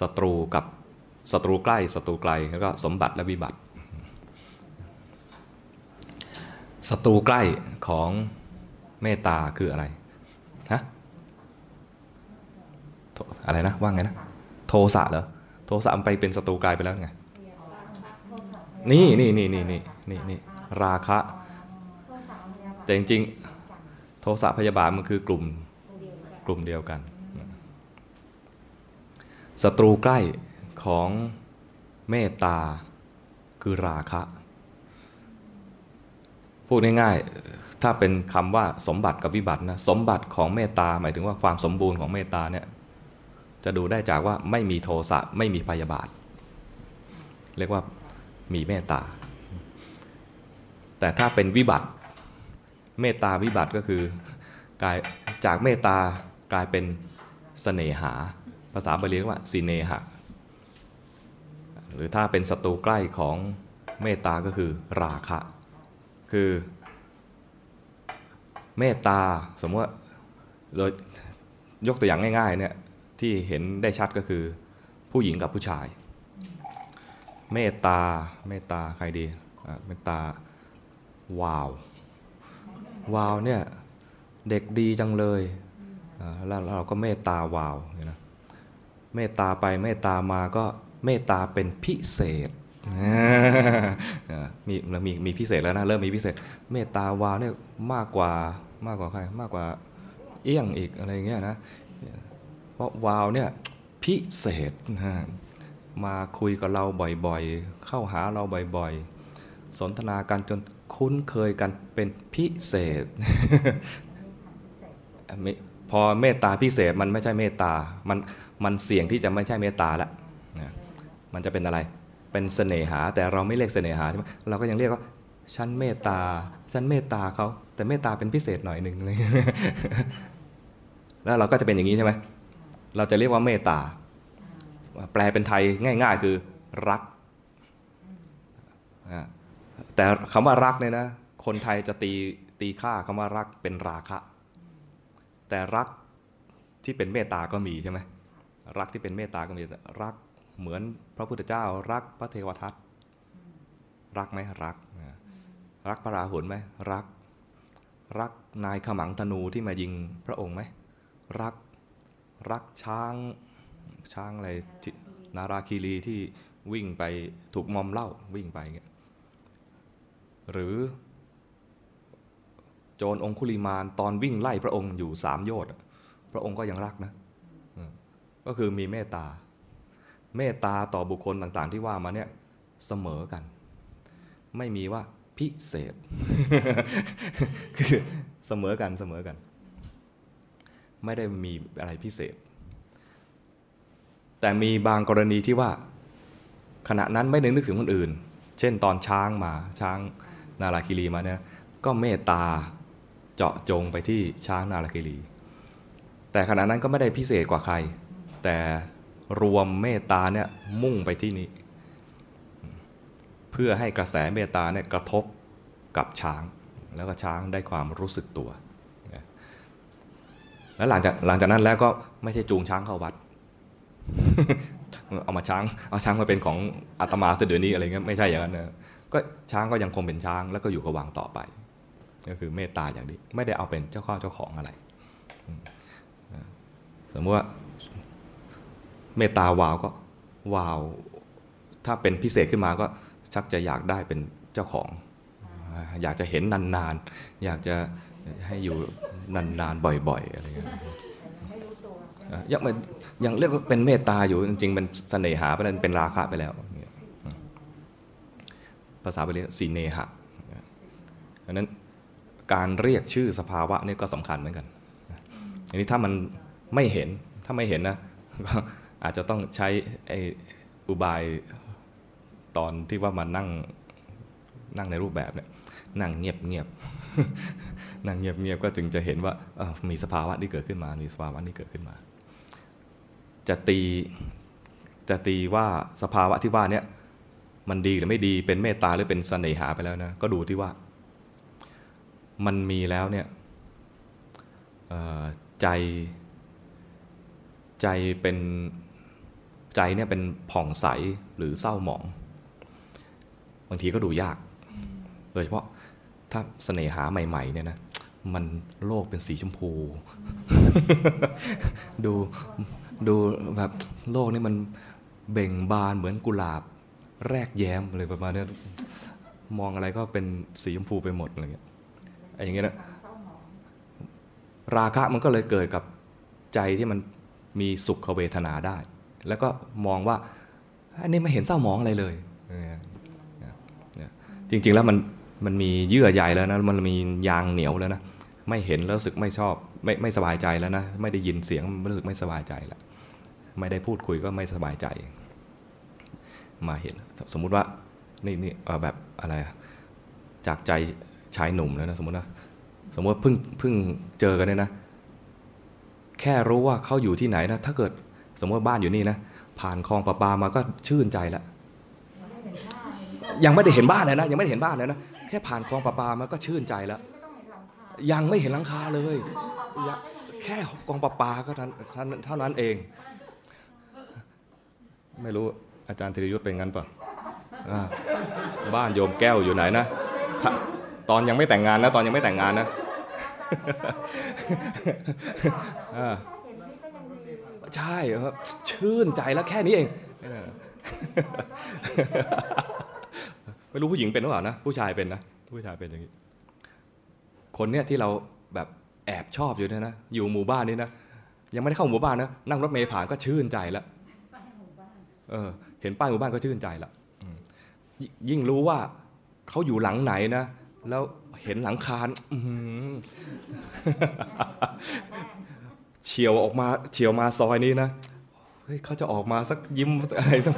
A: ศัตรูกับ ศัตรูใกล้ศัตรูไกลแล้วก็สมบัติและวิบัติศัตรูใกล้ของเมตตาคืออะไรฮะอะไรนะว่าไงนะโทสะเหรอโทสะมันไปเป็นศัตรูไกลไปแล้วไงนี่นี่นี่นี่นี่นี่นี่ราคะ แต่จริงๆ โทสะพยาบาทมันคือกลุ่มกลุ่มเดียวกันศัตรูใกล้ ของเมตตาคือราคะ พูดง่ายๆ ถ้าเป็นคำว่าสมบัติกับวิบัตินะ สมบัติของเมตตาหมายถึงว่าความสมบูรณ์ของเมตตาเนี่ยจะดูได้จากว่าไม่มีโทสะไม่มีพยาบาท เรียกว่ามีเมตตา แต่ถ้าเป็นวิบัติ เมตตาวิบัติก็คือกลายจากเมตตากลายเป็นเสน่หา ภาษาบาลีเรียกว่าสิเนหะ หรือถ้าเป็นศัตรูใกล้ของเมตตาก็คือราคะ คือเมตตาสมมติว่าโดยยกตัวอย่างง่ายๆเนี่ยที่เห็นได้ชัดก็คือผู้หญิงกับผู้ชาย เมตตาเมตตาใครดีเมตตาวาววาวเนี่ยเด็กดีจังเลยแล้วเราก็เมตตาวาวเนะเมตตาไปเมตตามาก็ เมตตาเป็นพิเศษมีมีมีพิเศษแล้วนะเริ่มมีพิเศษ เมตตาวาเนี่ยมากกว่ามากกว่าใครมากกว่าเอี้ยงอีกอะไรเงี้ยนะเพราะวาวเนี่ยพิเศษนะมาคุยกับเราบ่อยๆ เข้าหาเราบ่อยๆ สนทนากันจนคุ้นเคยกันเป็นพิเศษพอเมตตาพิเศษมันไม่ใช่เมตตา มันมันเสี่ยงที่จะไม่ใช่เมตตาแล้วนะ มันจะเป็นอะไร เป็นเสน่หา แต่เราไม่เรียกเสน่หาใช่ไหมเราก็ยังเรียกว่าฉันเมตตาฉันเมตตาเขาแต่เมตตาเป็นพิเศษหน่อยหนึ่งเลยแล้วเราก็จะเป็นอย่างนี้ใช่ไหมเราจะเรียกว่าเมตตา แปลเป็นไทยง่าย ๆ คือรัก แต่คำว่ารักเนี่ยนะ คนไทยจะตีตีค่าคำว่ารักเป็นราคะ แต่รักที่เป็นเมตตาก็มีใช่ไหมรักที่เป็นเมตตาก็มีรัก เหมือนพระพุทธเจ้ารักพระเทวทัตรักไหมรัก รักพระราหุลไหมรัก รักนายขมังธนูที่มายิงพระองค์ไหมรักรักช้างช้างอะไรนาราคีรีที่วิ่งไปถูกมอมเหล่าวิ่งไปเงี้ยหรือ โจรองคุลิมานตอนวิ่งไล่พระองค์อยู่สามโยชน์พระองค์ก็ยังรักนะก็คือมีเมตตา เมตตาต่อบุคคลต่างๆ ที่ว่ามาเนี่ยเสมอกัน ไม่มีว่าพิเศษ คือเสมอกันเสมอกัน ไม่ได้มีอะไรพิเศษ แต่มีบางกรณีที่ว่าขณะนั้นไม่ได้นึกถึงคนอื่น เช่นตอนช้างมาช้างนาราคิรีมาเนี่ยก็เมตตาเจาะจงไปที่ช้างนาราคิรี แต่ขณะนั้นก็ไม่ได้พิเศษกว่าใคร แต่ รวมเมตตาเนี่ยมุ่งไปที่นี้ เพื่อให้กระแสเมตตาเนี่ยกระทบกับช้าง แล้วก็ช้างได้ความรู้สึกตัว แล้วหลังจากหลังจากนั้นแล้วก็ไม่ใช่จูงช้างเข้าวัด เอามาช้างเอาช้างมาเป็นของอาตมาเสเดี๋ยวนี้อะไรเงี้ยไม่ใช่อย่างนั้นนะก็ช้างก็ยังคงเป็นช้างแล้วก็อยู่กับวังต่อไป ก็คือเมตตาอย่างนี้ไม่ได้เอาเป็นเจ้าข้าเจ้าของอะไรอืมนะสมมติว่า เมตตาวาวก็วาว ถ้าเป็นพิเศษขึ้นมาก็ชักจะอยากได้เป็นเจ้าของ อยากจะเห็นนานๆ อยากจะให้อยู่นานๆ บ่อยๆอะไรเงี้ย
B: ไม่รู้ตัว
A: อะยังไม่ยังเรียกว่าเป็นเมตตาอยู่จริงๆเป็นเสน่หาไปแล้วเป็นราคะไปแล้วอย่างเงี้ยอืมภาษาบาลีสีเนหะดังนั้นการเรียกชื่อสภาวะนี่ก็สำคัญเหมือนกันอันนี้ถ้ามันไม่เห็นถ้าไม่เห็นนะ อาจจะต้องใช้ไออุบายตอนที่ว่ามานั่งนั่งในรูปแบบเนี่ยนั่งเงียบเงียบนั่งเงียบเงียบก็จึงจะเห็นว่ามีสภาวะที่เกิดขึ้นมา มีสภาวะที่เกิดขึ้นมา จะตีจะตีว่าสภาวะที่ว่าเนี่ยมันดีหรือไม่ดีเป็นเมตตาหรือเป็นเสน่หาไปแล้วนะก็ดูที่ว่า มันมีแล้วเนี่ยใจใจเป็น ใจเนี่ยเป็นผ่องใสหรือเศร้าหมอง บางทีก็ดูยาก โดยเฉพาะถ้าเสน่หาใหม่ๆเนี่ยนะมันโลกเป็นสีชมพู ดูดูแบบโลกนี่มันเบ่งบานเหมือนกุหลาบ แรกแย้มอะไรประมาณนี้มองอะไรก็เป็นสีชมพูไปหมดอะไรเงี้ยไอ้อย่างเงี้ยนะ
B: ราหมอง
A: ราคะมันก็เลยเกิดกับใจที่มันมีสุขเวทนาได้ แล้วก็มองว่าอันนี้ไม่เห็นเศร้าหมองอะไรเลยจริง ๆ แล้วมันมันมีเยื่อใยแล้วนะมันมียางเหนียวแล้วนะไม่เห็นแล้วรู้สึกไม่ชอบไม่ไม่สบายใจแล้วนะไม่ได้ยินเสียงรู้สึกไม่สบายใจแล้วไม่ได้พูดคุยก็ไม่สบายใจ มาเห็นสมมุติว่านี่นี่แบบอะไรจากใจชายหนุ่มแล้วนะสมมตินะสมมติเพิ่งเพิ่งเจอกันเนี่ยนะ แค่รู้ว่าเขาอยู่ที่ไหนนะถ้าเกิด สมมติว่าบ้านอยู่นี่นะผ่านคลองประปามาก็ชื่นใจแล้วยังไม่ได้เห็นบ้านเลยนะ ยังไม่ได้เห็นบ้านเลยนะแค่ผ่านคลองประปามาก็ชื่นใจแล้วยังไม่เห็นหลังคาเลย แค่กองประปาก็เท่านั้นเอง ไม่รู้อาจารย์ธีรยุทธ์เป็นงั้นป่ะบ้านโยมแก้วอยู่ไหนนะตอนยังไม่แต่งงานนะตอนยังไม่แต่งงานนะ ใช่ครับชื่นใจแล้วแค่นี้เองไม่รู้ผู้หญิงเป็นหรือเปล่านะผู้ชายเป็นนะผู้ชายเป็นอย่างนี้ คนเนี้ยที่เราแบบแอบชอบอยู่เนี่ยนะอยู่หมู่บ้านนี้นะยังไม่ได้เข้าหมู่บ้านนะนั่งรถเมล์ผ่านก็ชื่นใจแล้วเออ เห็นป้ายหมู่บ้านก็ชื่นใจละอืมยิยิ่งรู้ว่าเขาอยู่หลังไหนนะแล้วเห็นหลังคาอื้อหือ เฉียวออกมาเฉียวมาซอยนี้นะเฮ้ยเขาจะออกมาสักยิ้มอะไรสัก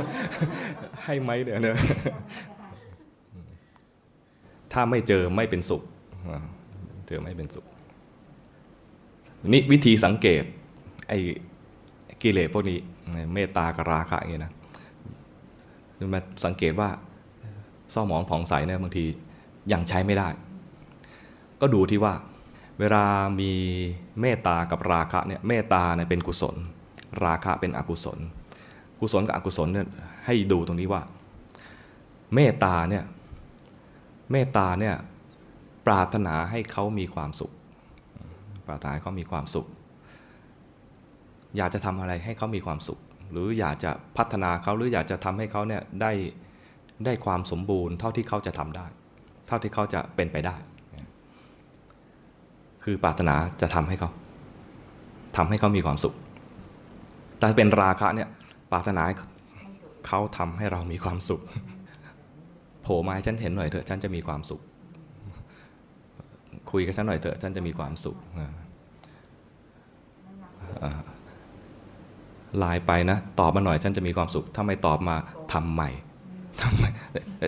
A: ให้ไหมเนี่ยเนอะถ้าไม่เจอไม่เป็นสุขเจอไม่เป็นสุขนี่วิธีสังเกตไอ้กิเลสพวกนี้เมตตากราคะอย่างเงี้ยนะมาสังเกตว่าเศร้าหมองผ่องใสเนี่ยบางทียังใช้ไม่ได้ ก็ดูที่ว่า เวลามีเมตตากับราคะเนี่ยเมตตาเนี่ยเป็นกุศล ราคะเป็นอกุศล กุศลกับอกุศลเนี่ยให้ดูตรงนี้ว่า เมตตาเนี่ยเมตตาเนี่ยปรารถนาให้เขามีความสุข ปรารถนาให้เขามีความสุข อยากจะทำอะไรให้เขามีความสุข หรืออยากจะพัฒนาเขาหรืออยากจะทำให้เขาเนี่ยได้ได้ความสมบูรณ์เท่าที่เขาจะทำได้ เท่าที่เขาจะเป็นไปได้ คือปรารถนาจะทำให้เขาทำให้เขามีความสุข แต่เป็นราคะเนี่ยปรารถนาเขาทำให้เรามีความสุข โผล่มาให้ฉันเห็นหน่อยเถอะฉันจะมีความสุข คุยกับฉันหน่อยเถอะฉันจะมีความสุขไลน์ไปนะ ตอบมาหน่อยฉันจะมีความสุข ถ้าไม่ตอบมาทำใหม่ทำไม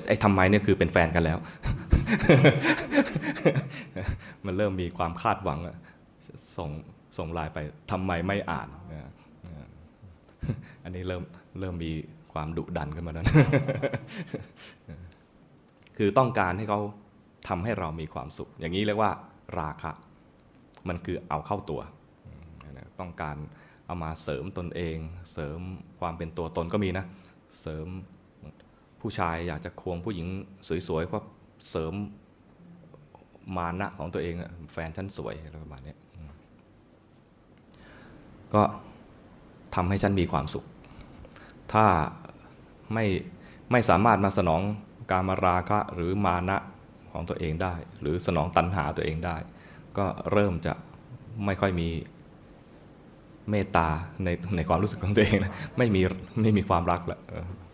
A: ไอ้ทำไมเนี่ยคือเป็นแฟนกันแล้ว มันเริ่มมีความคาดหวังอะส่งส่งไลน์ไปทำไมไม่อ่าน อันนี้เริ่มเริ่มมีความดุดันขึ้นมาแล้วคือต้องการให้เขาทำให้เรามีความสุข อย่างนี้เรียกว่าราคะ มันคือเอาเข้าตัว ต้องการเอามาเสริมตนเอง เสริมความเป็นตัวตนก็มีนะ เสริมผู้ชายอยากจะควงผู้หญิงสวยๆก็ เสริมมานะของตัวเองอะแฟนฉันสวยอะไรประมาณนี้ก็ทำให้ฉันมีความสุข ถ้าไม่ไม่สามารถมาสนองการมาราคะหรือมานะของตัวเองได้ หรือสนองตัณหาตัวเองได้ ก็เริ่มจะไม่ค่อยมีเมตตาในในความรู้สึกของตัวเองนะไม่มีไม่มีความรักละ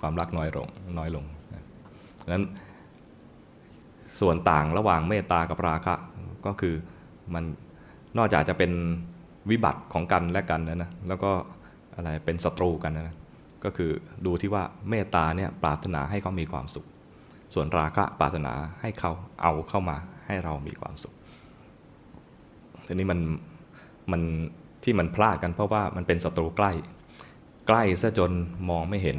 A: ความรักน้อยลงน้อยลงนะดังนั้น ส่วนต่างระหว่างเมตตากับราคะ ก็คือมันนอกจากจะเป็นวิบัติของกันและกันนะนะแล้วก็อะไรเป็นศัตรูกันนะก็คือดูที่ว่าเมตตาเนี่ยปรารถนาให้เขามีความสุข ส่วนราคะปรารถนาให้เขาเอาเข้ามาให้เรามีความสุขทีนี้มันมันที่มันพลาดกันเพราะว่ามันเป็นศัตรูใกล้ ใกล้ซะจนมองไม่เห็น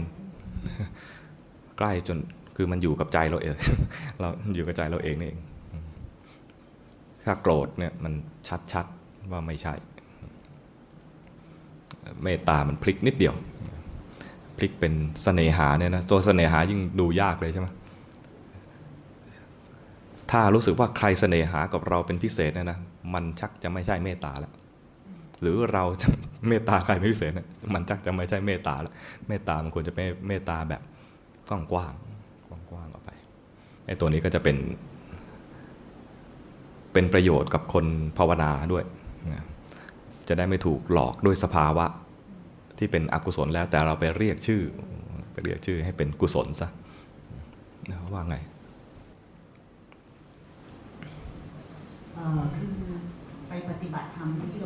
A: ใกล้จน คือมันอยู่กับใจเราเอง เราอยู่กับใจเราเองนี่เอง ถ้าโกรธเนี่ยมันชัดๆว่าไม่ใช่ เมตตามันพลิกนิดเดียว พลิกเป็นเสน่หาเนี่ยนะตัวเสน่หายิ่งดูยากเลยใช่ไหมถ้ารู้สึกว่าใครเสน่หากับเราเป็นพิเศษเนี่ยนะมันชักจะไม่ใช่เมตตาแล้วหรือเราเมตตาใครเป็นพิเศษเนี่ยมันชักจะไม่ใช่เมตตาแล้วเมตตามันควรจะเป็นเมตตาแบบกว้างๆ กว้างออกไปไอ้ตัวนี้ก็จะเป็น เป็นประโยชน์กับคนภาวนาด้วยนะจะได้ไม่ถูกหลอกด้วยสภาวะที่เป็นอกุศลแล้วแต่เราไปเรียกชื่อ ไปเรียกชื่อให้เป็นกุศลซะว่าไง
C: คือไปปฏิบัติธรรมที่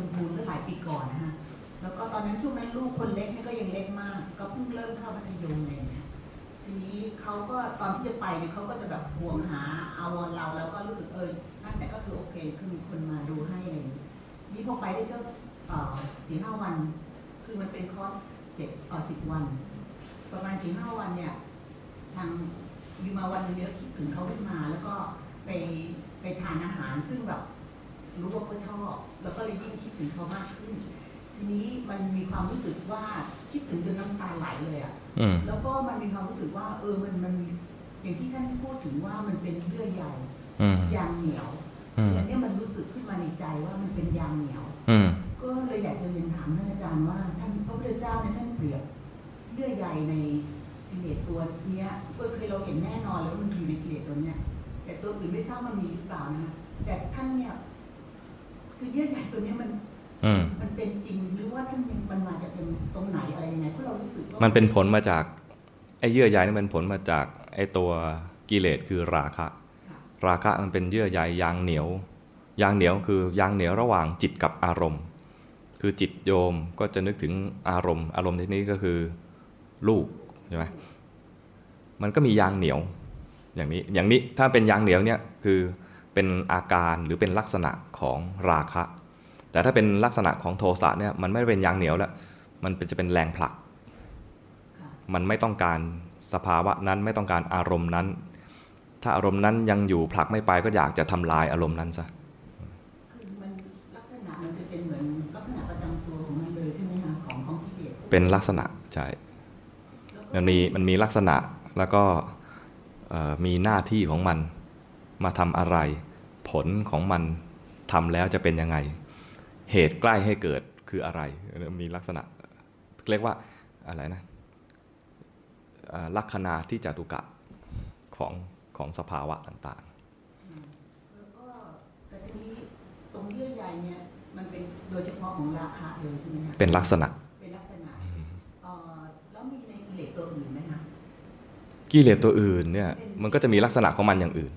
C: ก็ตอนที่จะไปเนี่ยเขาก็จะแบบห่วงหาเอาเราแล้วก็รู้สึกเออนั่นแต่ก็คือโอเคคือมีคนมาดูให้อะไรอย่างนี้นี่พอไปได้สักเอ่อสี่ห้าวัน คือมันเป็นคอร์สเจ็ดเอ่อสิบวัน ประมาณสี่ห้าวันเนี่ย ทางอยู่มาวันนึงเนี่ยคิดถึงเขาขึ้นมา แล้วก็ไปไปทานอาหารซึ่งแบบรู้ว่าเขาชอบ แล้วก็เลยยิ่งคิดถึงเขามากขึ้น นี้มันมีความรู้สึกว่าคิดถึงจนน้ำตาไหลเลยอะ
A: อืม
C: แล้วก็มันมีความรู้สึกว่าเออมันมันมีอย่างที่ท่านพูดถึงว่ามันเป็นเยื่อใย
A: อืม
C: ยางเหนียว
A: อืม
C: อันเนี้ยมันรู้สึกขึ้นมาในใจว่ามันเป็นยางเหนียว
A: อืม
C: ก็เลยอยากจะเรียนถามท่านอาจารย์ว่าท่านพระพุทธเจ้าเนี่ยท่านเปรียบเยื่อใยในกิเลสตัวเนี้ยก็เคยเราเห็นแน่นอนแล้วมันอยู่ในกิเลสตัวเนี้ยแต่ตัวอื่นไม่ทราบมันมีหรือเปล่านะแต่ท่านเนี่ย คือเยื่อใยตัวเนี้ยมัน
A: อื ม
C: มันเป็นจริงหรือว่าท่านยังมันมาจากเป็นตรงไหนอะไรยังไงเพราะเรารู้สึกว่า
A: มันเป็นผลมาจากไอ้เยื่อใยนี่มันผลมาจากไอ้ตัวกิเลสคือราคะ
C: ค่ะ
A: ราคะมันเป็นเยื่อใยยางเหนียว ยางเหนียวคือยางเหนียวระหว่างจิตกับอารมณ์ คือจิตโยมก็จะนึกถึงอารมณ์ อารมณ์ที่นี้ก็คือลูกใช่ไหมมันก็มียางเหนียวอย่างนี้อย่างนี้ถ้าเป็นยางเหนียวเนี่ยคือเป็นอาการหรือเป็นลักษณะของราคะ แต่ถ้าเป็นลักษณะของโทสะเนี่ยมันไม่ได้เป็นยางเหนียวแล้ว มันเป็นจะเป็นแรงผลัก
C: ค่ะ
A: มันไม่ต้องการสภาวะนั้นไม่ต้องการอารมณ์นั้น ถ้าอารมณ์นั้นยังอยู่ผลักไม่ไปก็อยากจะทำลายอารมณ์นั้นซะ
C: คือมันลักษณะมันจะเป็นเหมือนลักษณะประจำตัวของมันเลยใช่ไหมคะของของกิเลส
A: เป็นลักษณะใช่
C: แล้วก็
A: มันมีมันมีลักษณะแล้วก็เอ่อมีหน้าที่ของมันมาทำอะไร ผลของมันทำแล้วจะเป็นยังไง เหตุใกล้ให้เกิดคืออะไร มีลักษณะเรียกว่าอะไรนะเอ่อลักษณะที่จตุกะของของสภาวะต่าง
C: แล้วก็แต่ทีนี้ตรงเยื่อใยเนี่ยมันเป็นโดยเฉพาะของราคะเลยใช่ไหมคะ
A: ๆเป็นลักษณะ
C: เป็นลักษณะเอ่อแล้วมีในกิเลสตัวอื่นไหมคะ
A: กิเลสตัวอื่นเนี่ยมันก็จะมีลักษณะของมันอย่างอื่น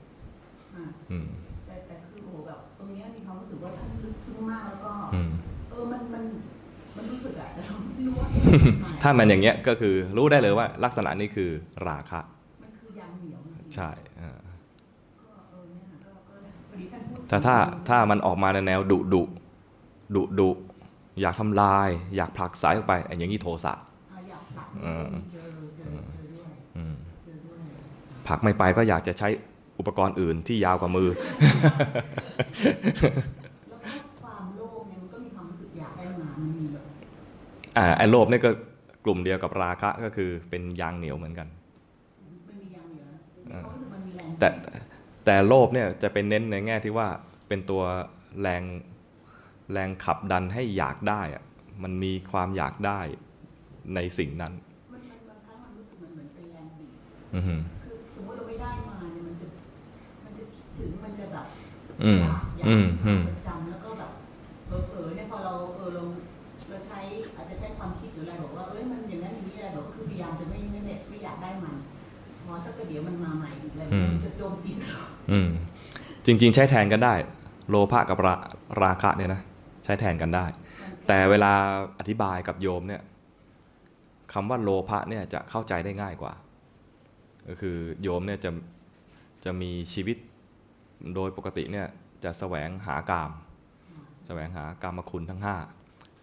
A: ถ้ามันอย่างเงี้ยก็คือรู้ได้เลยว่าลักษณะนี้คือราคะ
C: มันคือยางเหนียวจริงๆ
A: ใช่อ่า
C: ก็เออเนี่ยก็ก็พอดีท่านพูด
A: แต่ถ้าถ้ามันออกมาในแนวดุดุดุดุอยากทำลาย อยากผลักสายออกไปอันอย่างนี้โทสะ
C: อ่าอยากผลัก
A: เออ
C: เจอเจอเจอด้วย
A: อืม
C: เจอด้วย
A: ผลักไม่ไปก็อยากจะใช้อุปกรณ์อื่นที่ยาวกว่ามือ
C: อ่าไอ้
A: โลภเนี่ยก็กลุ่มเดียวกับราคะก็คือเป็นยางเหนียวเหมือนกัน
C: มันมียางเหนียวนะ
A: เออ
C: เขารู้สึกมันมีแรง
A: แต่แต่โลภเนี่ยจะเป็นเน้นในแง่ที่ว่าเป็นตัวแรงแรงขับดันให้อยากได้อะมันมีความอยากได้ในสิ่งนั้น
C: มันมันบางครั้งมันรู้สึกมันเหมือนเป็นแรงบีบ
A: อือหือ
C: คือสมมติเราไม่ได้มาเนี่ยมันจะมันจะคิดถึงมันจะแบบ
A: อืม
C: อยากอยาก
A: อืมอืม
C: ประจำ อืมจริง
A: ๆ ใช้แทนกันได้ โลภะกับราราคะเนี่ยนะใช้แทนกันได้ แต่เวลาอธิบายกับโยมเนี่ยคำว่าโลภะเนี่ยจะเข้าใจได้ง่ายกว่า ก็คือโยมเนี่ยจะจะมีชีวิตโดยปกติเนี่ยจะแสวงหากาม แสวงหากามคุณทั้งห้า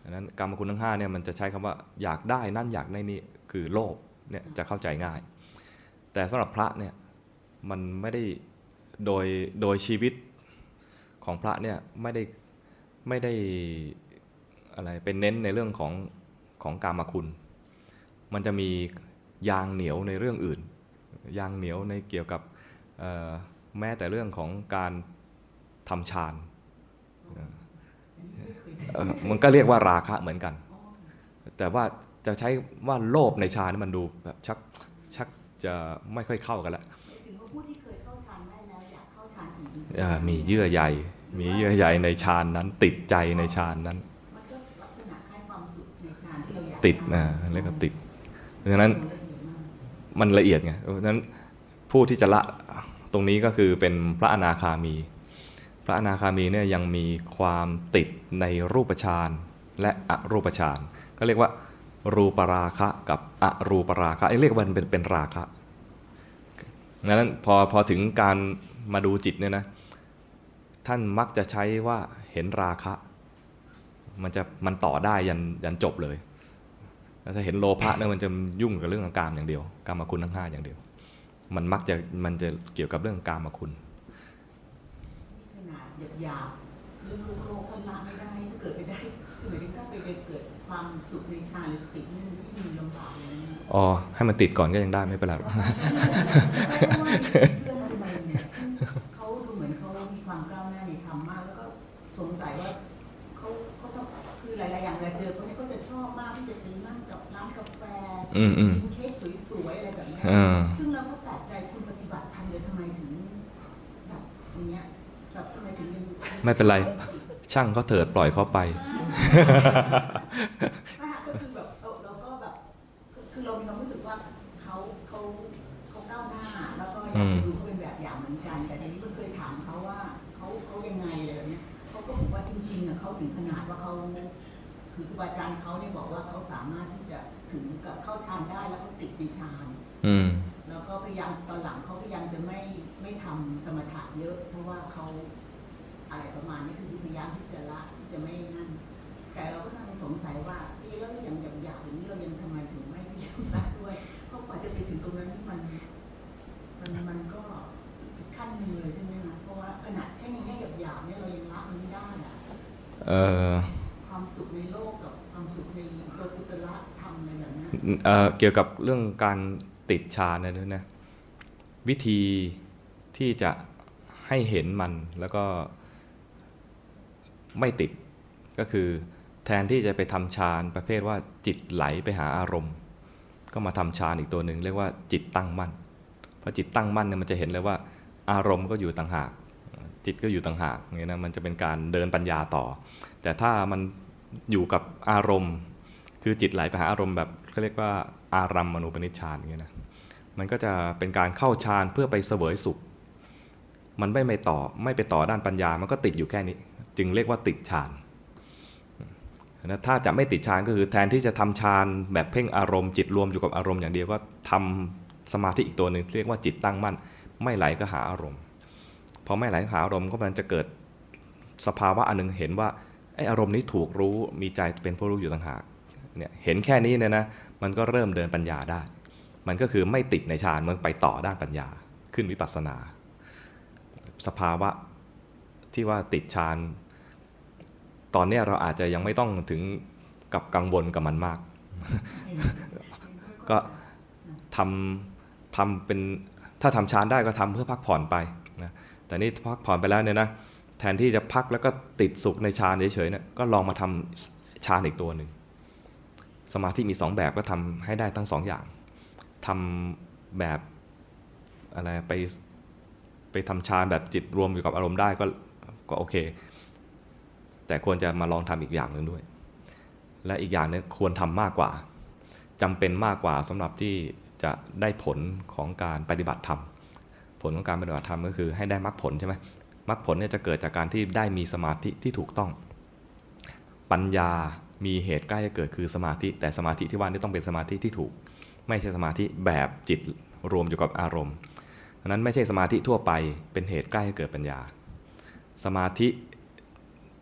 A: ดังนั้นกามคุณทั้งห้าเนี่ยมันจะใช้คำว่าอยากได้นั่นอยากได้นี่คือโลภเนี่ยจะเข้าใจง่าย แต่สำหรับพระเนี่ยมันไม่ได้ โดยโดยชีวิตของพระเนี่ยไม่ได้ไม่ได้อะไรเป็นเน้นในเรื่องของของกามคุณ มันจะมียางเหนียวในเรื่องอื่น ยางเหนียวในเกี่ยวกับแม้แต่เรื่องของการทำฌานเอ่อมันก็เรียกว่าราคะเหมือนกัน แต่ว่าจะใช้ว่าโลภในฌานนี่มันดูแบบชักชักจะไม่ค่อยเข้ากันละ
C: ถึงว่
A: มีเยื่อใยมีเยื่อใยในฌานนั้น ติดใจในฌานนั้น
C: มันะคล้วามสุขในฌานที่เราอยาก
A: ติดนะเรียกว่าติดดังนั้นมันละเอียดไงเพราะฉะนั้นผู้ที่จะละตรงนี้ก็คือเป็นพระอนาคามี พระอนาคามีเนี่ยยังมีความติดในรูปฌานและอรูปฌานก็เรียกว่า รูปราคะกับอรูปราคะเอ้เรียกว่ามันเป็นเป็นราคะดังนั้นพอพอถึงการ มาดูจิตเนี่ยนะท่านมักจะใช้ว่าเห็นราคะ มันจะมันต่อได้ยันยันจบเลยแล้วถ้าเห็นโลภะเนี่ยมันจะยุ่งกับเรื่องของกามอย่างเดียวกามคุณทั้งห้าอย่างเดียว มันมักจะมันจะเกี่ยวกับเรื่องกามคุณ
C: ขนาดหยาบๆเรื่องโลกโลกก็ละไม่ได้ถ้าเกิดไปได้คือหมายถึงถ้าไปเกิดความสุขในฌานหรือติดนี่ที่มีลำบากเลยนะ
A: อ๋อให้มันติดก่อนก็ยังได้ไม่เป็นไรหรอก
C: อืมอืมกินเค้กสวยๆอะไรแบบเนี้ย
A: เออ
C: ซึ่งเราก็แปลกใจคุณปฏิบัติธรรมเลยทำไมถึงแบบอย่างเงี้ยแบบทำไมถึงยัง
A: ไม่เป็นไร ช่างเขาเถิดปล่อยเขาไป
C: ไม่ค่ะก็คือแบบเราเราก็แบบคือคือเรามีความรู้สึกว่าเขาเขาเขาก้าวหน้าแล้วก็อยากจะ แล้วก็พยายามตอนหลังเขาพยายามจะไม่ไม่ทำสมถะเยอะ เพราะว่าเขาอะไรประมาณนี้คือพยายามที่จะละที่จะไม่นั่น แต่เราก็ยังสงสัยว่าเอ๊ะแล้วอย่างอย่างอย่างอย่างนี้เรายังทำไมถึงไม่พยายามละด้วยเพราะกว่าจะไปถึงตรงนั้นนี่มันมันมันก็อีกขั้นหนึ่งเลยใช่ไหมคะเพราะว่าขนาดแค่นี้แค่หยาบๆเนี่ยเรายังละมันไม่ได้อะ
A: เออ
C: ความสุขในโลกกับความสุขในโลกุตละธรรมอะไรแบบเนี้ย
A: เอ่อเกี่ยวกับเรื่องการ ติดฌานนะด้วยนะวิธีที่จะให้เห็นมันแล้วก็ไม่ติดก็คือแทนที่จะไปทำฌานประเภทว่าจิตไหลไปหาอารมณ์ ก็มาทำฌานอีกตัวหนึ่งเรียกว่าจิตตั้งมั่นพอจิตตั้งมั่นเนี่ยมันจะเห็นเลยว่า อารมณ์ก็อยู่ต่างหาก จิตก็อยู่ต่างหากอย่างนี้นะมันจะเป็นการเดินปัญญาต่อ แต่ถ้ามันอยู่กับอารมณ์ คือจิตไหลไปหาอารมณ์แบบเขาเรียกว่าอารัมมณูปนิชฌานอย่างเงี้ยนะ มันก็จะเป็นการเข้าฌานเพื่อไปเสวยสุข มันไม่ไปต่อไม่ไปต่อด้านปัญญา มันก็ติดอยู่แค่นี้ จึงเรียกว่าติดฌานนะถ้าจะไม่ติดฌานก็คือแทนที่จะทำฌานแบบเพ่งอารมณ์จิตรวมอยู่กับอารมณ์อย่างเดียวก็ทำสมาธิอีกตัวหนึ่งเรียกว่าจิตตั้งมั่น ไม่ไหลก็หาอารมณ์พอไม่ไหลหาอารมณ์ก็มันจะเกิดสภาวะอันหนึงเห็นว่าไออารมณ์นี้ถูกรู้มีใจเป็นผู้รู้อยู่ต่างหากเนี่ยเห็นแค่นี้เนี่ยนะมันก็เริ่มเดินปัญญาได้ มันก็คือไม่ติดในฌานมันไปต่อด้านปัญญาขึ้นวิปัสสนา สภาวะที่ว่าติดฌานตอนนี้เราอาจจะยังไม่ต้องถึงกับกังวลกับมันมาก ก็ทำทำเป็นถ้าทำฌานได้ก็ทำเพื่อพักผ่อนไปนะแต่นี่พักผ่อนไปแล้วเนี่ยนะแทนที่จะพักแล้วก็ติดสุขในฌานเฉยๆเนี่ยก็ลองมาทำฌานอีกตัวหนึ่งสมาธิมีสองแบบก็ทำให้ได้ทั้งสองอย่าง ทำแบบอะไรไปไปทำฌานแบบจิตรวมอยู่กับอารมณ์ได้ก็ก็โอเค แต่ควรจะมาลองทำอีกอย่างหนึ่งด้วย และอีกอย่างหนึงควรทำมากกว่าจำเป็นมากกว่าสำหรับที่จะได้ผลของการปฏิบัติธรรม ผลของการปฏิบัติธรรมก็คือให้ได้มรรคผลใช่ไหมมรรคผลเนี่ยจะเกิดจากการที่ได้มีสมาธิที่ถูกต้อง ปัญญามีเหตุใกล้จะเกิดคือสมาธิ แต่สมาธิที่ว่านี่ต้องเป็นสมาธิที่ถูก ไม่ใช่สมาธิแบบจิตรวมอยู่กับอารมณ์ดังนั้นไม่ใช่สมาธิทั่วไปเป็นเหตุใกล้ให้เกิดปัญญา สมาธิ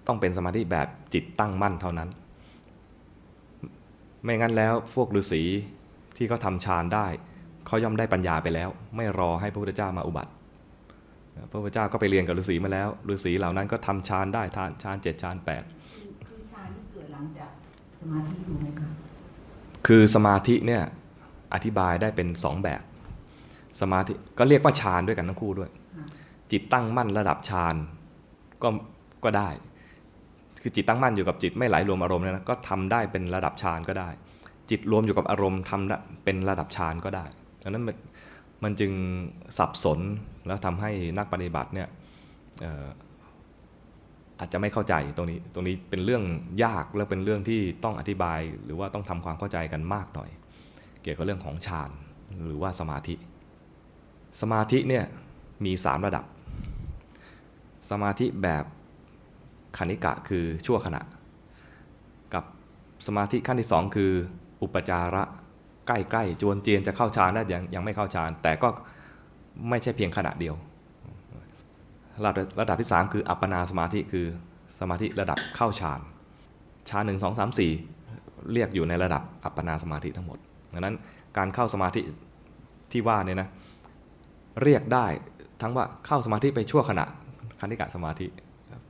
A: ต้องเป็นสมาธิแบบจิตตั้งมั่นเท่านั้น ไม่งั้นแล้วพวกฤาษีที่เขาทำฌานได้เขาย่อมได้ปัญญาไปแล้ว ไม่รอให้พระพุทธเจ้ามาอุบัติ พระพุทธเจ้าก็ไปเรียนกับฤาษีมาแล้วฤาษีเหล่านั้นก็ทำฌานได้ทานฌานเจ็ดฌานแปด
C: คือคือฌานที่เกิดหลังจากสมาธิถูกไหมคะ
A: คือสมาธิเนี่ย อธิบายได้เป็นสองแบบ สมาธิก็เรียกว่าฌานด้วยกันทั้งคู่ด้วย จิตตั้งมั่นระดับฌานก็ก็ได้ คือจิตตั้งมั่นอยู่กับจิตไม่ไหลรวมอารมณ์เนี่ยนะก็ทำได้เป็นระดับฌานก็ได้ จิตรวมอยู่กับอารมณ์ทำได้เป็นระดับฌานก็ได้ดังนั้นมันมันจึงสับสนแล้วทำให้นักปฏิบัติเนี่ยเอ่ออาจจะไม่เข้าใจตรงนี้ ตรงนี้เป็นเรื่องยากและเป็นเรื่องที่ต้องอธิบาย หรือว่าต้องทำความเข้าใจกันมากหน่อย เกี่ยวกับเรื่องของฌานหรือว่าสมาธิ สมาธิเนี่ยมีสามระดับ สมาธิแบบคณิกะคือชั่วขณะ กับสมาธิขั้นที่สองคืออุปจาระใกล้ๆจวนเจียนจะเข้าฌานได้ยังยังไม่เข้าฌาน แต่ก็ไม่ใช่เพียงขณะเดียว ระดับระดับที่ 3 คืออัปปนาสมาธิคือสมาธิระดับเข้าฌานฌานหนึ่งสองสามสี่เรียกอยู่ในระดับอัปปนาสมาธิทั้งหมด ดังนั้นการเข้าสมาธิที่ว่าเนี่ยนะเรียกได้ทั้งว่าเข้าสมาธิไปชั่วขณะคณิกะสมาธิ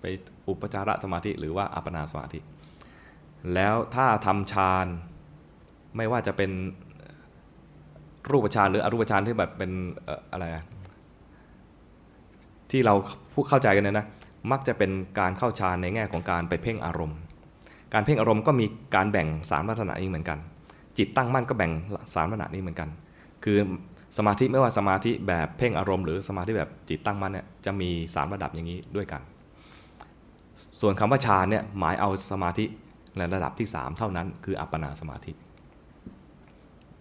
A: ไปอุปจารสมาธิ หรือว่าอัปนาสมาธิ แล้วถ้าทำฌานไม่ว่าจะเป็นรูปฌานหรืออรูปฌานที่แบบเป็นอะไรที่เราพูดเข้าใจกันเนี่ยนะมักจะเป็นการเข้าฌานในแง่ของการไปเพ่งอารมณ์ การเพ่งอารมณ์ก็มีการแบ่งสามลักษณะนี้เหมือนกัน จิตตั้งมั่นก็แบ่งสามลักษณะนี้เหมือนกัน คือสมาธิไม่ว่าสมาธิแบบเพ่งอารมณ์หรือสมาธิแบบจิตตั้งมั่นเนี่ยจะมีสามระดับอย่างนี้ด้วยกัน ส่วนคำว่าฌานเนี่ยหมายเอาสมาธิในระดับที่ 3 เท่านั้น คืออัปปนาสมาธิ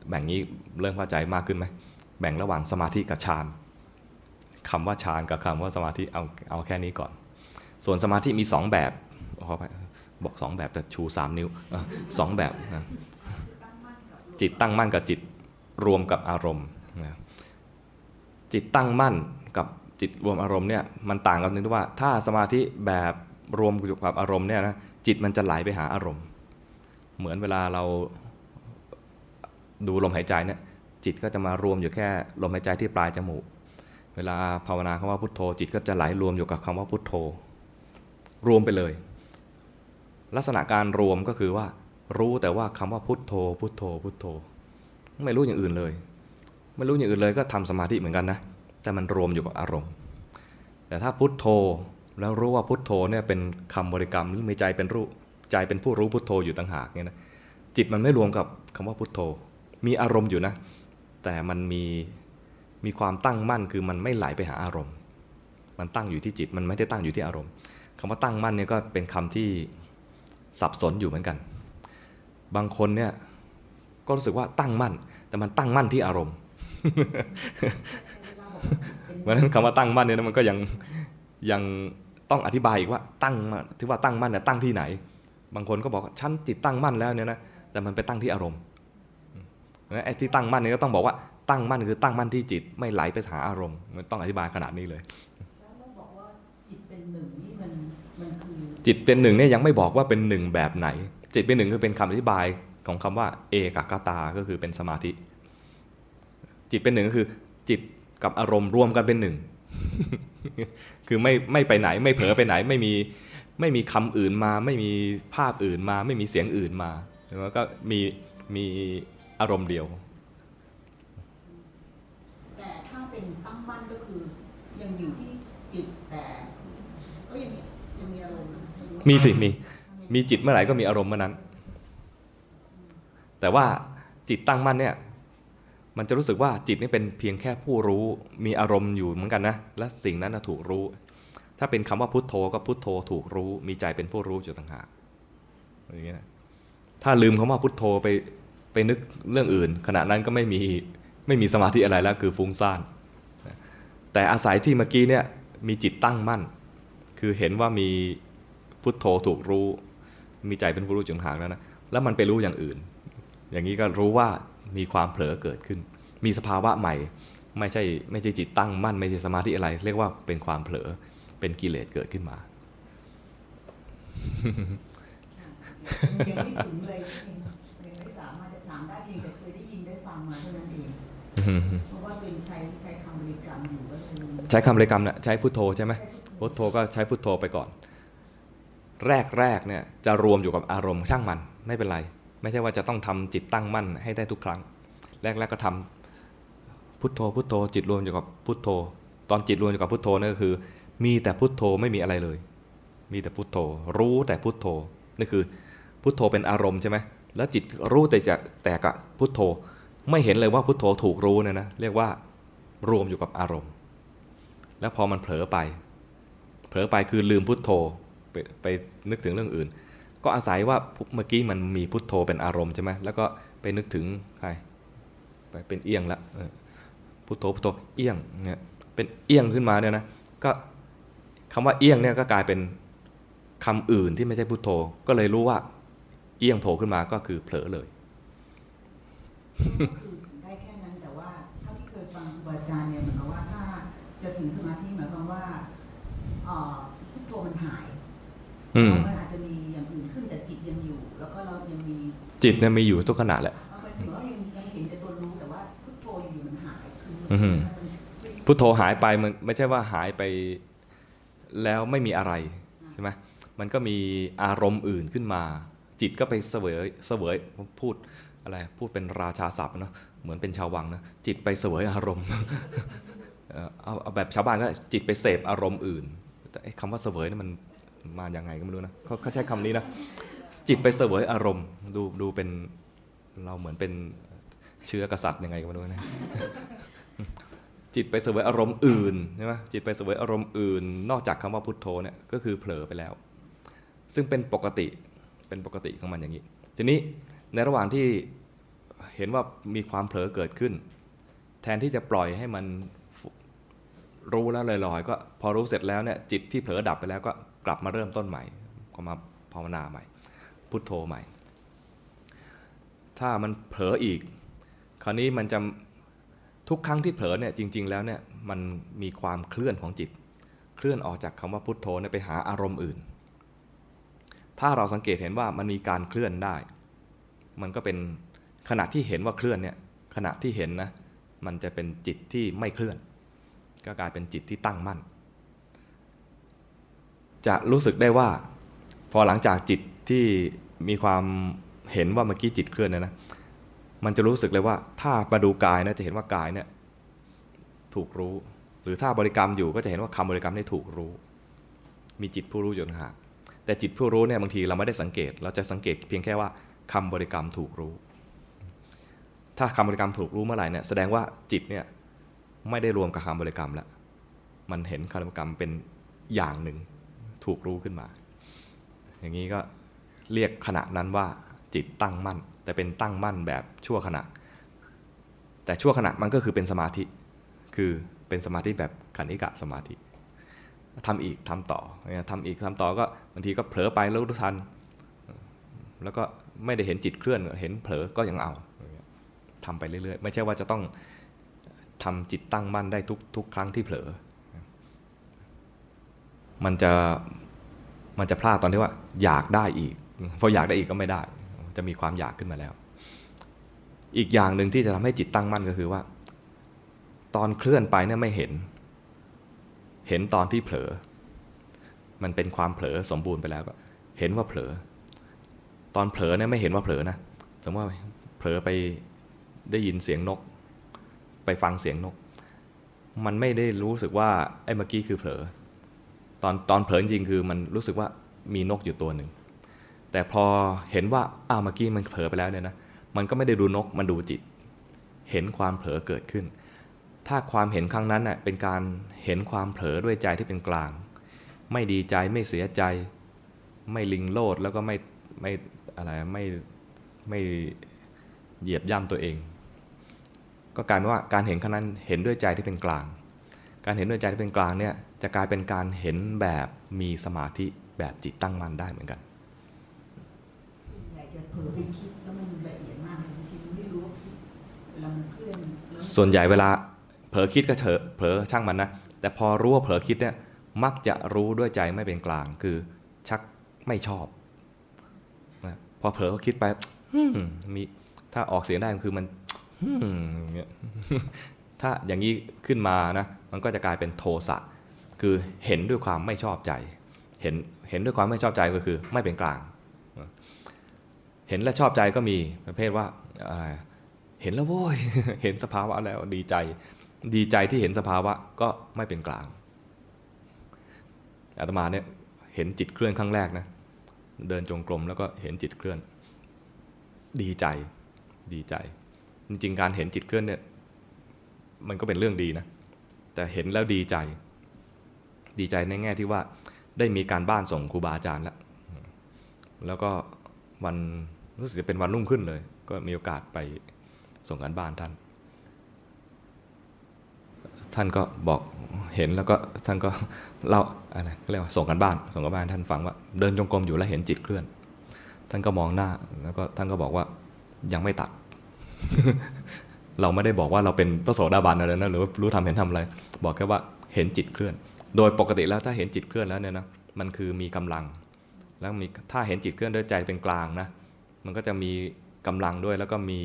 A: แบ่งนี้เริ่มเข้าใจมากขึ้นไหมแบ่งระหว่างสมาธิกับฌานคำว่าฌานกับคำว่าสมาธิเอาเอาแค่นี้ก่อน ส่วนสมาธิมี 2 แบบขออภัยบอกสองแบบแต่ชู 3 นิ้วสองแบบนะ จิตตั้งมั่นกับจิตรวมกับอารมณ์นะจิตตั้งมั่นกับจิตรวมอารมณ์เนี่ยมันต่างกันตรงที่ว่าถ้าสมาธิแบบรวมอยู่กับอารมณ์เนี่ยนะจิตมันจะไหลไปหาอารมณ์ เหมือนเวลาเราดูลมหายใจเนี่ยจิตก็จะมารวมอยู่แค่ลมหายใจที่ปลายจมูก เวลาภาวนาคำว่าพุทโธ จิตก็จะไหลรวมอยู่กับคำว่าพุทโธ รวมไปเลย ลักษณะการรวมก็คือว่า รู้แต่ว่าคำว่าพุทโธ พุทโธ พุทโธ ไม่รู้อย่างอื่นเลย ไม่รู้อย่างอื่นเลยก็ทำสมาธิเหมือนกันนะ แต่มันรวมอยู่กับอารมณ์ แต่ถ้าพุทโธแล้วรู้ว่าพุทโธเนี่ยเป็นคำบริกรรมหรือมีใจเป็นรู้ใจเป็นผู้รู้พุทโธอยู่ต่างหากเนี่ยนะจิตมันไม่รวมกับคำว่าพุทโธ มีอารมณ์อยู่นะ แต่มันมีมีความตั้งมั่นคือมันไม่ไหลไปหาอารมณ์ มันตั้งอยู่ที่จิตมันไม่ได้ตั้งอยู่ที่อารมณ์คำว่าตั้งมั่นเนี่ยก็เป็นคำที่สับสนอยู่เหมือนกัน บางคนเนี่ยก็รู้สึกว่าตั้งมั่น แต่มันตั้งมั่นที่อารมณ์เพราะฉะนั้นคำว่าตั้งมั่นเนี่ยนะมันก็ยังยังต้องอธิบายอีกว่าตั้งมาที่ว่าตั้งมั่นเนี่ยตั้งที่ไหน บางคนก็บอกว่าฉันจิตตั้งมั่นแล้วเนี่ยนะแต่มันไปตั้งที่อารมณ์ไอ้ที่ตั้งมั่นเนี่ยก็ต้องบอกว่าตั้งมั่นคือตั้งมั่นที่จิตไม่ไหลไปหาอารมณ์ มันต้องอธิบายขนาดนี้เลย
C: แล้วเราบอกว่าจิตเป็นหนึ่งนี่มันมันคือ
A: จิตเป็นหนึ่งเนี่ยยังไม่บอกว่าเป็นหนึ่งแบบไหน จิตเป็นหนึ่งคือเป็นคำอธิบายของคำว่าเอกกตา ก็คือเป็นสมาธิ จิตเป็นหนึ่งก็คือ จิตกับอารมณ์รวมกันเป็นหนึ่ง คือไม่ไม่ไปไหน ไม่เผลอไปไหนไม่มีไม่มีคำอื่นมา ไม่มีภาพอื่นมา ไม่มีเสียงอื่นมาแล้วก็มีมีอารมณ์เดียว
C: แต่ถ้าเป็นตั้งมั่นก็คือยังอยู่ที่จิตแต่ก็ยังมียังมีอารมณ์นะ
A: มีสิมี มีจิตเมื่อไหร่ก็มีอารมณ์เมื่อนั้น แต่ว่าจิตตั้งมั่นเนี่ยมันจะรู้สึกว่าจิตนี่เป็นเพียงแค่ผู้รู้มีอารมณ์อยู่เหมือนกันนะและสิ่งนั้นนะถูกรู้ ถ้าเป็นคำว่าพุทโธก็พุทโธถูกรู้ มีใจเป็นผู้รู้อยู่ต่างหากอย่างเงี้นะถ้าลืมคำว่าพุทโธไปไปนึกเรื่องอื่น ขณะนั้นก็ไม่มีไม่มีสมาธิอะไรแล้วคือฟุ้งซ่านแต่อาศัยที่เมื่อกี้เนี่ยมีจิตตั้งมั่น คือเห็นว่ามีพุทโธถูกรู้ มีใจเป็นผู้รู้จุดห่างแล้วนะแล้วมันไปรู้อย่างอื่น อย่างนี้ก็รู้ว่ามีความเผลอเกิดขึ้น มีสภาวะใหม่ ไม่ใช่ไม่ใช่จิตตั้งมั่น ไม่ใช่สมาธิอะไร เรียกว่าเป็นความเผลอเป็นกิเลสเกิดขึ้นมา
C: ยังไม่ถึงเลยยังยังไม่สามารถจะถามได้เพียงแต่เคยได้ยินได้ฟังมาเท่านั้นเองเพราะว่าเป็นใช้ใช้คำบริกรรมอยู่ก็เลย
A: ใช้คำบริกรรมนะใช้พุทโธใช่ไหมพุทโธก็ใช้พุทโธไปก่อน แรกแรกเนี่ยจะรวมอยู่กับอารมณ์ช่างมันไม่เป็นไร ไม่ใช่ว่าจะต้องทำจิตตั้งมั่นให้ได้ทุกครั้ง แรกแรกก็ทำพุทโธพุทโธ จิตรวมอยู่กับพุทโธ ตอนจิตรวมอยู่กับพุทโธนั่นก็คือ มีแต่พุทโธไม่มีอะไรเลย มีแต่พุทโธ รู้แต่พุทโธนี่คือพุทโธเป็นอารมณ์ใช่ไหมแล้วจิตรู้แต่จะแต่กับพุทโธ ไม่เห็นเลยว่าพุทโธถูกรู้เนี่ยนะเรียกว่ารวมอยู่กับอารมณ์ แล้วพอมันเผลอไป เผลอไปคือลืมพุทโธ ไปไปนึกถึงเรื่องอื่น ก็อาศัยว่าเมื่อกี้มันมีพุทโธเป็นอารมณ์ใช่ไหมแล้วก็ไปนึกถึงใครไปเป็นเอียงละพุทโธพุทโธเอียงเนี่ยเป็นเอียงขึ้นมาเนี่ยนะก็คำว่าเอียงเนี่ยก็กลายเป็นคำอื่นที่ไม่ใช่พุทโธ ก็เลยรู้ว่า เอียงโผล่ขึ้นมาก็คือเผลอเลย
C: ได้แค่นั้นแต่ว่าเท่าที่เคยฟังครูอาจารย์เนี่ยเหมือนกับว่าถ้าจะถึงสมาธิหมายความว่าเอ่อพุทโธมันหาย
A: อืม
C: มันอาจจะมีอย่างอื่นขึ้นแต่จิตยังอยู่ แล้วก็เรายังมี
A: จิตเนี่ยมีอยู่ทุกขณะแหละ
C: เอาไปถึงว่ายังยังเห็นแต่ตัวรู้แต่ว่าพุทโธอยู่มันหายคือ
A: อือหือ
C: มัน
A: พุทโธหายไปมันไม่ใช่ว่าหายไปแล้วไม่มีอะไรใช่ไหมมันก็มีอารมณ์อื่นขึ้นมา จิตก็ไปเสวยเสวยพูดอะไรพูดเป็นราชาศัพท์เนาะเหมือนเป็นชาววังนะจิตไปเสวยอารมณ์เอ่อเอาเอาแบบชาวบ้านก็ได้จิตไปเสพอารมณ์อื่นแต่ไอ้คำว่าเสวยนี่มัน มาอย่างไงก็ไม่รู้นะเขาใช้คำนี้นะ จิตไปเสวยอารมณ์ ดูดูเป็นเราเหมือนเป็นเชื้อกษัตริย์ยังไงก็ไม่รู้นะจิตไปเสวยอารมณ์อื่นใช่ไหมจิตไปเสวยอารมณ์อื่น นอกจากคำว่าพุทโธเนี่ยก็คือเผลอไปแล้ว ซึ่งเป็นปกติเป็นปกติของมันอย่างนี้ ทีนี้ในระหว่างที่เห็นว่ามีความเผลอเกิดขึ้น แทนที่จะปล่อยให้มันรู้แล้วลอยๆก็พอรู้เสร็จแล้วเนี่ยจิตที่เผลอดับไปแล้วก็ กลับมาเริ่มต้นใหม่ก็มาภาวนาใหม่ พุทโธใหม่ ถ้ามันเผลออีก คราวนี้มันจะทุกครั้งที่เผลอเนี่ยจริง ๆ แล้วเนี่ยมันมีความเคลื่อนของจิต เคลื่อนออกจากคำว่าพุทโธไปหาอารมณ์อื่น ถ้าเราสังเกตเห็นว่ามันมีการเคลื่อนได้ มันก็เป็นขณะที่เห็นว่าเคลื่อนเนี่ยขณะที่เห็นนะมันจะเป็นจิตที่ไม่เคลื่อน ก็กลายเป็นจิตที่ตั้งมั่น จะรู้สึกได้ว่า พอหลังจากจิตที่มีความเห็นว่าเมื่อกี้จิตเคลื่อนเนยนะมันจะรู้สึกเลยว่า ถ้ามาดูกายนะจะเห็นว่ากายเนี่ยถูกรู้ หรือถ้าบริกรรมอยู่ก็จะเห็นว่าคำบริกรรมนี่ถูกรู้ มีจิตผู้รู้อยู่หากแต่จิตผู้รู้เนี่ยบางทีเราไม่ได้สังเกต เราจะสังเกตเพียงแค่ว่าคำบริกรรมถูกรู้ ถ้าคำบริกรรมถูกรู้เมื่อไหร่เนี่ยแสดงว่าจิตเนี่ยไม่ได้รวมกับคำบริกรรมแล้ว มันเห็นคำบริกรรมเป็นอย่างหนึ่ง ถูกรู้ขึ้นมา อย่างนี้ก็เรียกขณะนั้นว่าจิตตั้งมั่น แต่เป็นตั้งมั่นแบบชั่วขณะ แต่ชั่วขณะมันก็คือเป็นสมาธิ คือเป็นสมาธิแบบขันธิกะสมาธิทำอีกทำต่อทำอีกทำต่อก็บางทีก็เผลอไปแล้วรู้ทัน แล้วก็ไม่ได้เห็นจิตเคลื่อนเห็นเผลอก็ยังเอาทำไปเรื่อยๆ ไม่ใช่ว่าจะต้องทำจิตตั้งมั่นได้ทุกทุกครั้งที่เผลอ มันจะมันจะพลาดตอนที่ว่า อยากได้อีกพออยากได้อีกก็ไม่ได้ จะมีความอยากขึ้นมาแล้ว อีกอย่างหนึ่งที่จะทำให้จิตตั้งมั่นก็คือว่า ตอนเคลื่อนไปเนี่ยไม่เห็น เห็นตอนที่เผลอ มันเป็นความเผลอสมบูรณ์ไปแล้วก็เห็นว่าเผลอ ตอนเผลอเนี่ยไม่เห็นว่าเผลอนะสมมติว่าเผลอไปได้ยินเสียงนก ไปฟังเสียงนก มันไม่ได้รู้สึกว่าไอ้เมื่อกี้คือเผลอ ตอนตอนเผลอจริงคือมันรู้สึกว่ามีนกอยู่ตัวหนึ่ง แต่พอเห็นว่าอ้าวเมื่อกี้มันเผลอไปแล้วเนี่ยนะมันก็ไม่ได้ดูนกมันดูจิต เห็นความเผลอเกิดขึ้น ถ้าความเห็นครั้งนั้นเน่ยเป็นการเห็นความเผลอด้วยใจที่เป็นกลาง ไม่ดีใจไม่เสียใจ ไม่ลิงโลดแล้วก็ไม่ไม่อะไรไม่ไม่เหยียบย่ำตัวเอง ก็กลายเป็นว่าการเห็นครั้งนั้นเห็นด้วยใจที่เป็นกลาง การเห็นด้วยใจที่เป็นกลางเนี่ย จะกลายเป็นการเห็นแบบมีสมาธิแบบจิตตั้งมั่นได้เหมือนกัน
C: อยากจะเผลอไปคิดแล้วมันละเอียดมากเลยบางทีมันไม่รู้ว่าคิดเวลามันเคลื่อนแล้ว
A: ส่วนใหญ่เวลาเผลอคิดก็เถอะเผลอช่างมันนะ แต่พอรู้ว่าเผลอคิดเนี่ยมักจะรู้ด้วยใจไม่เป็นกลางคือชักไม่ชอบนะพอเผลอคิดไปอืมมีถ้าออกเสียงได้คือมันอืมอย่างเงี้ยถ้าอย่างนี้ขึ้นมานะมันก็จะกลายเป็นโทสะ คือเห็นด้วยความไม่ชอบใจ เห็นเห็นด้วยความไม่ชอบใจก็คือ ไม่เป็นกลาง เห็นและชอบใจก็มีประเภทว่าอะไรเห็นแล้วโว้ยเห็นสภาวะแล้วดีใจ ดีใจที่เห็นสภาวะก็ไม่เป็นกลางอาตมาเนี่ยเห็นจิตเคลื่อนครั้งแรกนะเดินจงกรมแล้วก็เห็นจิตเคลื่อน ดีใจดีใจ จริงๆการเห็นจิตเคลื่อนเนี่ยมันก็เป็นเรื่องดีนะ แต่เห็นแล้วดีใจ ดีใจในแง่ที่ว่าได้มีการบ้านส่งครูบาอาจารย์แล้ว แล้วก็วันรู้สึกจะเป็นวันรุ่งขึ้นเลย ก็มีโอกาสไปส่งการบ้านท่าน ท่านก็บอกเห็นแล้วก็ท่านก็เล่าอะไรก็เรียกว่าส่งกันบ้านส่งกันบ้านท่านฟังว่า เดินจงกรมอยู่แล้วเห็นจิตเคลื่อน ท่านก็มองหน้าแล้วก็ท่านก็บอกว่ายังไม่ตัด เราไม่ได้บอกว่าเราเป็นพระโสดาบันอะไรนะหรือว่ารู้ทำเห็นทำอะไร บอกแค่ว่าเห็นจิตเคลื่อน โดยปกติแล้วถ้าเห็นจิตเคลื่อนแล้วเนี่ยนะมันคือมีกำลัง แล้วมีถ้าเห็นจิตเคลื่อนด้วยใจเป็นกลางนะมันก็จะมีกำลังด้วยแล้วก็มี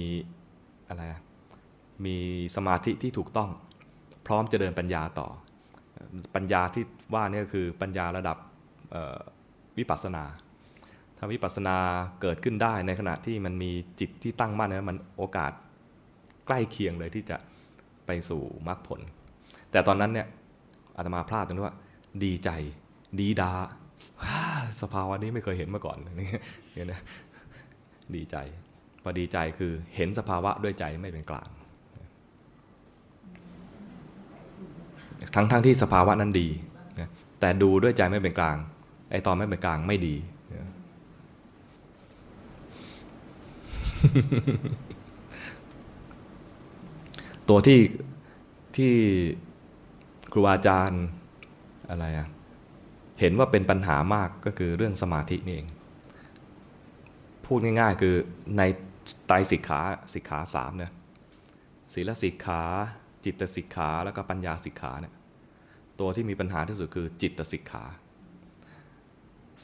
A: อะไรมีสมาธิที่ถูกต้องพร้อมจะเดินปัญญาต่อ ปัญญาที่ว่านี่ก็คือปัญญาระดับวิปัสสนา ถ้าวิปัสสนาเกิดขึ้นได้ในขณะที่มันมีจิตที่ตั้งมั่นนะมันโอกาสใกล้เคียงเลยที่จะไปสู่มรรคผล แต่ตอนนั้นเนี่ย อาตมาพลาดตรงที่ว่า ดีใจ ดีดาสภาวะนี้ไม่เคยเห็นมาก่อนนี่เนี่ยนะดีใจ พอดีใจคือเห็นสภาวะด้วยใจไม่เป็นกลาง ทั้งทั้งที่สภาวะนั้นดีแต่ดูด้วยใจไม่เป็นกลาง ไอตอนไม่เป็นกลางไม่ดีตัวที่ที่ ครูอาจารย์อะไรอะเห็นว่าเป็นปัญหามากก็คือเรื่องสมาธินี่เอง พูดง่ายๆคือในไตรสิกขาสิกขาสามเนี่ยศีลสิกขา จิตสิกขาแล้วก็ปัญญาสิกขาเนี่ยตัวที่มีปัญหาที่สุดคือจิตสิกขา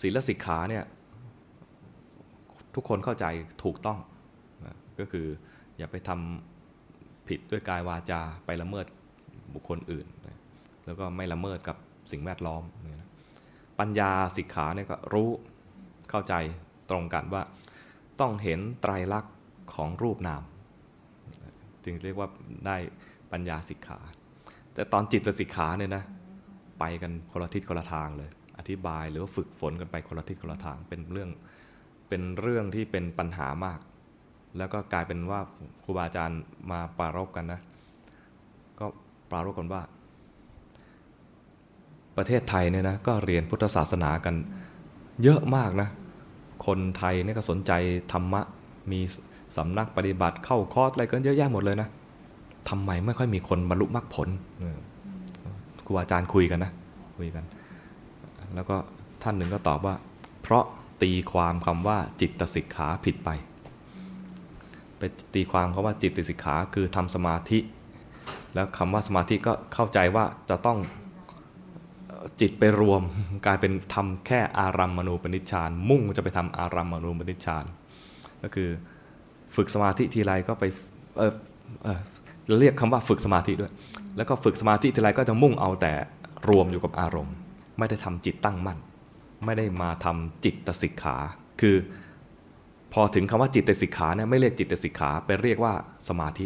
A: ศีลสิกขาเนี่ยทุกคนเข้าใจถูกต้องนะก็คืออย่าไปทำผิดด้วยกายวาจาไปละเมิดบุคคลอื่น แล้วก็ไม่ละเมิดกับสิ่งแวดล้อมนะปัญญาสิกขาเนี่ยก็รู้เข้าใจตรงกันว่า ต้องเห็นไตรลักษณ์ของรูปนาม จึงเรียกว่าได้ปัญญาสิกขา แต่ตอนจิตสิกขาเนี่ยนะไปกันคนละทิศคนละทางเลย อธิบายหรือว่าฝึกฝนกันไปคนละทิศคนละทางเป็นเรื่องเป็นเรื่องที่เป็นปัญหามาก แล้วก็กลายเป็นว่าครูบาอาจารย์มาปรารบกันนะ ก็ปรารบกันว่า ประเทศไทยเนี่ยนะก็เรียนพุทธศาสนากันเยอะมากนะ คนไทยเนี่ยก็สนใจธรรมะ มีสำนักปฏิบัติเข้าคอร์สอะไรกันเยอะแยะหมดเลยนะทำไมไม่ค่อยมีคนบรรลุมรรคผลครูอาจารย์คุยกันนะคุยกัน แล้วก็ท่านหนึ่งก็ตอบว่า เพราะตีความคำว่าจิตสิกขาผิดไป ไปตีความคำว่าจิตสิกขาคือทำสมาธิ แล้วคำว่าสมาธิก็เข้าใจว่าจะต้อง จิตไปรวมกลายเป็นทำแค่อารัมมณูปนิชฌานมุ่งจะไปทำอารัมมณูปนิชฌานก็คือฝึกสมาธิทีไรก็ไปเออเออเรียกคำว่าฝึกสมาธิด้วย แล้วก็ฝึกสมาธิทีไรก็จะมุ่งเอาแต่รวมอยู่กับอารมณ์ ไม่ได้ทำจิตตั้งมั่น ไม่ได้มาทำจิตตสิกขา คือ พอถึงคำว่าจิตตสิกขาเนี่ยไม่เรียกจิตตสิกขาไปเรียกว่าสมาธิ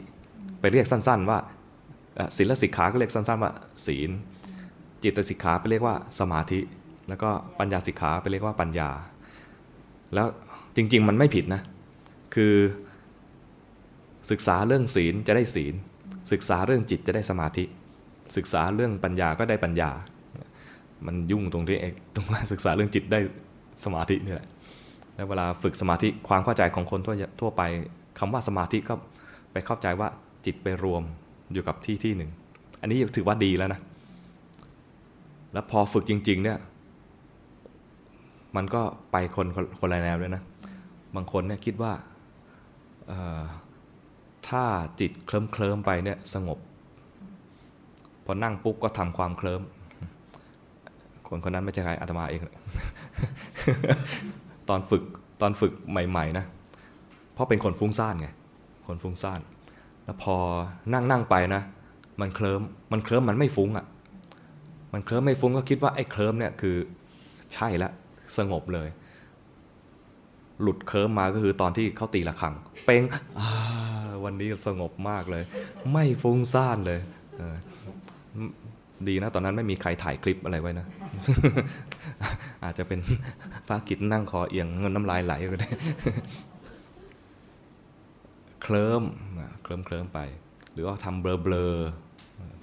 A: ไปเรียกสั้น ๆ ว่าศีลสิกขาก็เรียกสั้น ๆ ว่าศีล จิตสิกขาไปเรียกว่าสมาธิ แล้วก็ปัญญาสิกขาไปเรียกว่าปัญญา แล้วจริง ๆ มันไม่ผิดนะ คือศึกษาเรื่องศีลจะได้ศีล ศึกษาเรื่องจิตจะได้สมาธิ ศึกษาเรื่องปัญญาก็ได้ปัญญา มันยุ่งตรงที่ไอ้ตรงว่าศึกษาเรื่องจิตได้สมาธินี่แหละแล้วเวลาฝึกสมาธิความเข้าใจของคนทั่วทั่วไปคำว่าสมาธิก็ไปเข้าใจว่าจิตไปรวมอยู่กับที่ที่หนึ่ง อันนี้ถือว่าดีแล้วนะ แล้วพอฝึกจริง ๆ เนี่ย มันก็ไปคนคนละแนวเลยนะ บางคนเนี่ยคิดว่าถ้าจิตเคลิ้มเคลิมๆไปเนี่ยสงบ พอนั่งปุ๊บก็ทำความเคลิ้มคนคนนั้นไม่ใช่ใครอาตมาเอง ตอนฝึกตอนฝึกใหม่ ๆ นะ เพราะเป็นคนฟุ้งซ่านไง คนฟุ้งซ่าน แล้วพอนั่งนั่งไปนะ มันเคลิ้มมันเคลิ้มมันไม่ฟุ้งอะ่ะ มันเคลิ้มไม่ฟุ้งก็คิดว่าไอ้เคลิ้มเนี่ยคือใช่แล้วสงบเลย หลุดเคลิ้มมาก็คือตอนที่เขาตีระฆัง เป้งวันนี้สงบมากเลย ไม่ฟุ้งซ่านเลยเดีนะ ตอนนั้นไม่มีใครถ่ายคลิปอะไรไว้นะ อาจจะเป็นพระกิจนั่งคอเอียงเงินน้ำลายไหลก็ได้เคลิ้มเคลิ้มเคลิ้มไป หรือว่าทำเบลอเบลอ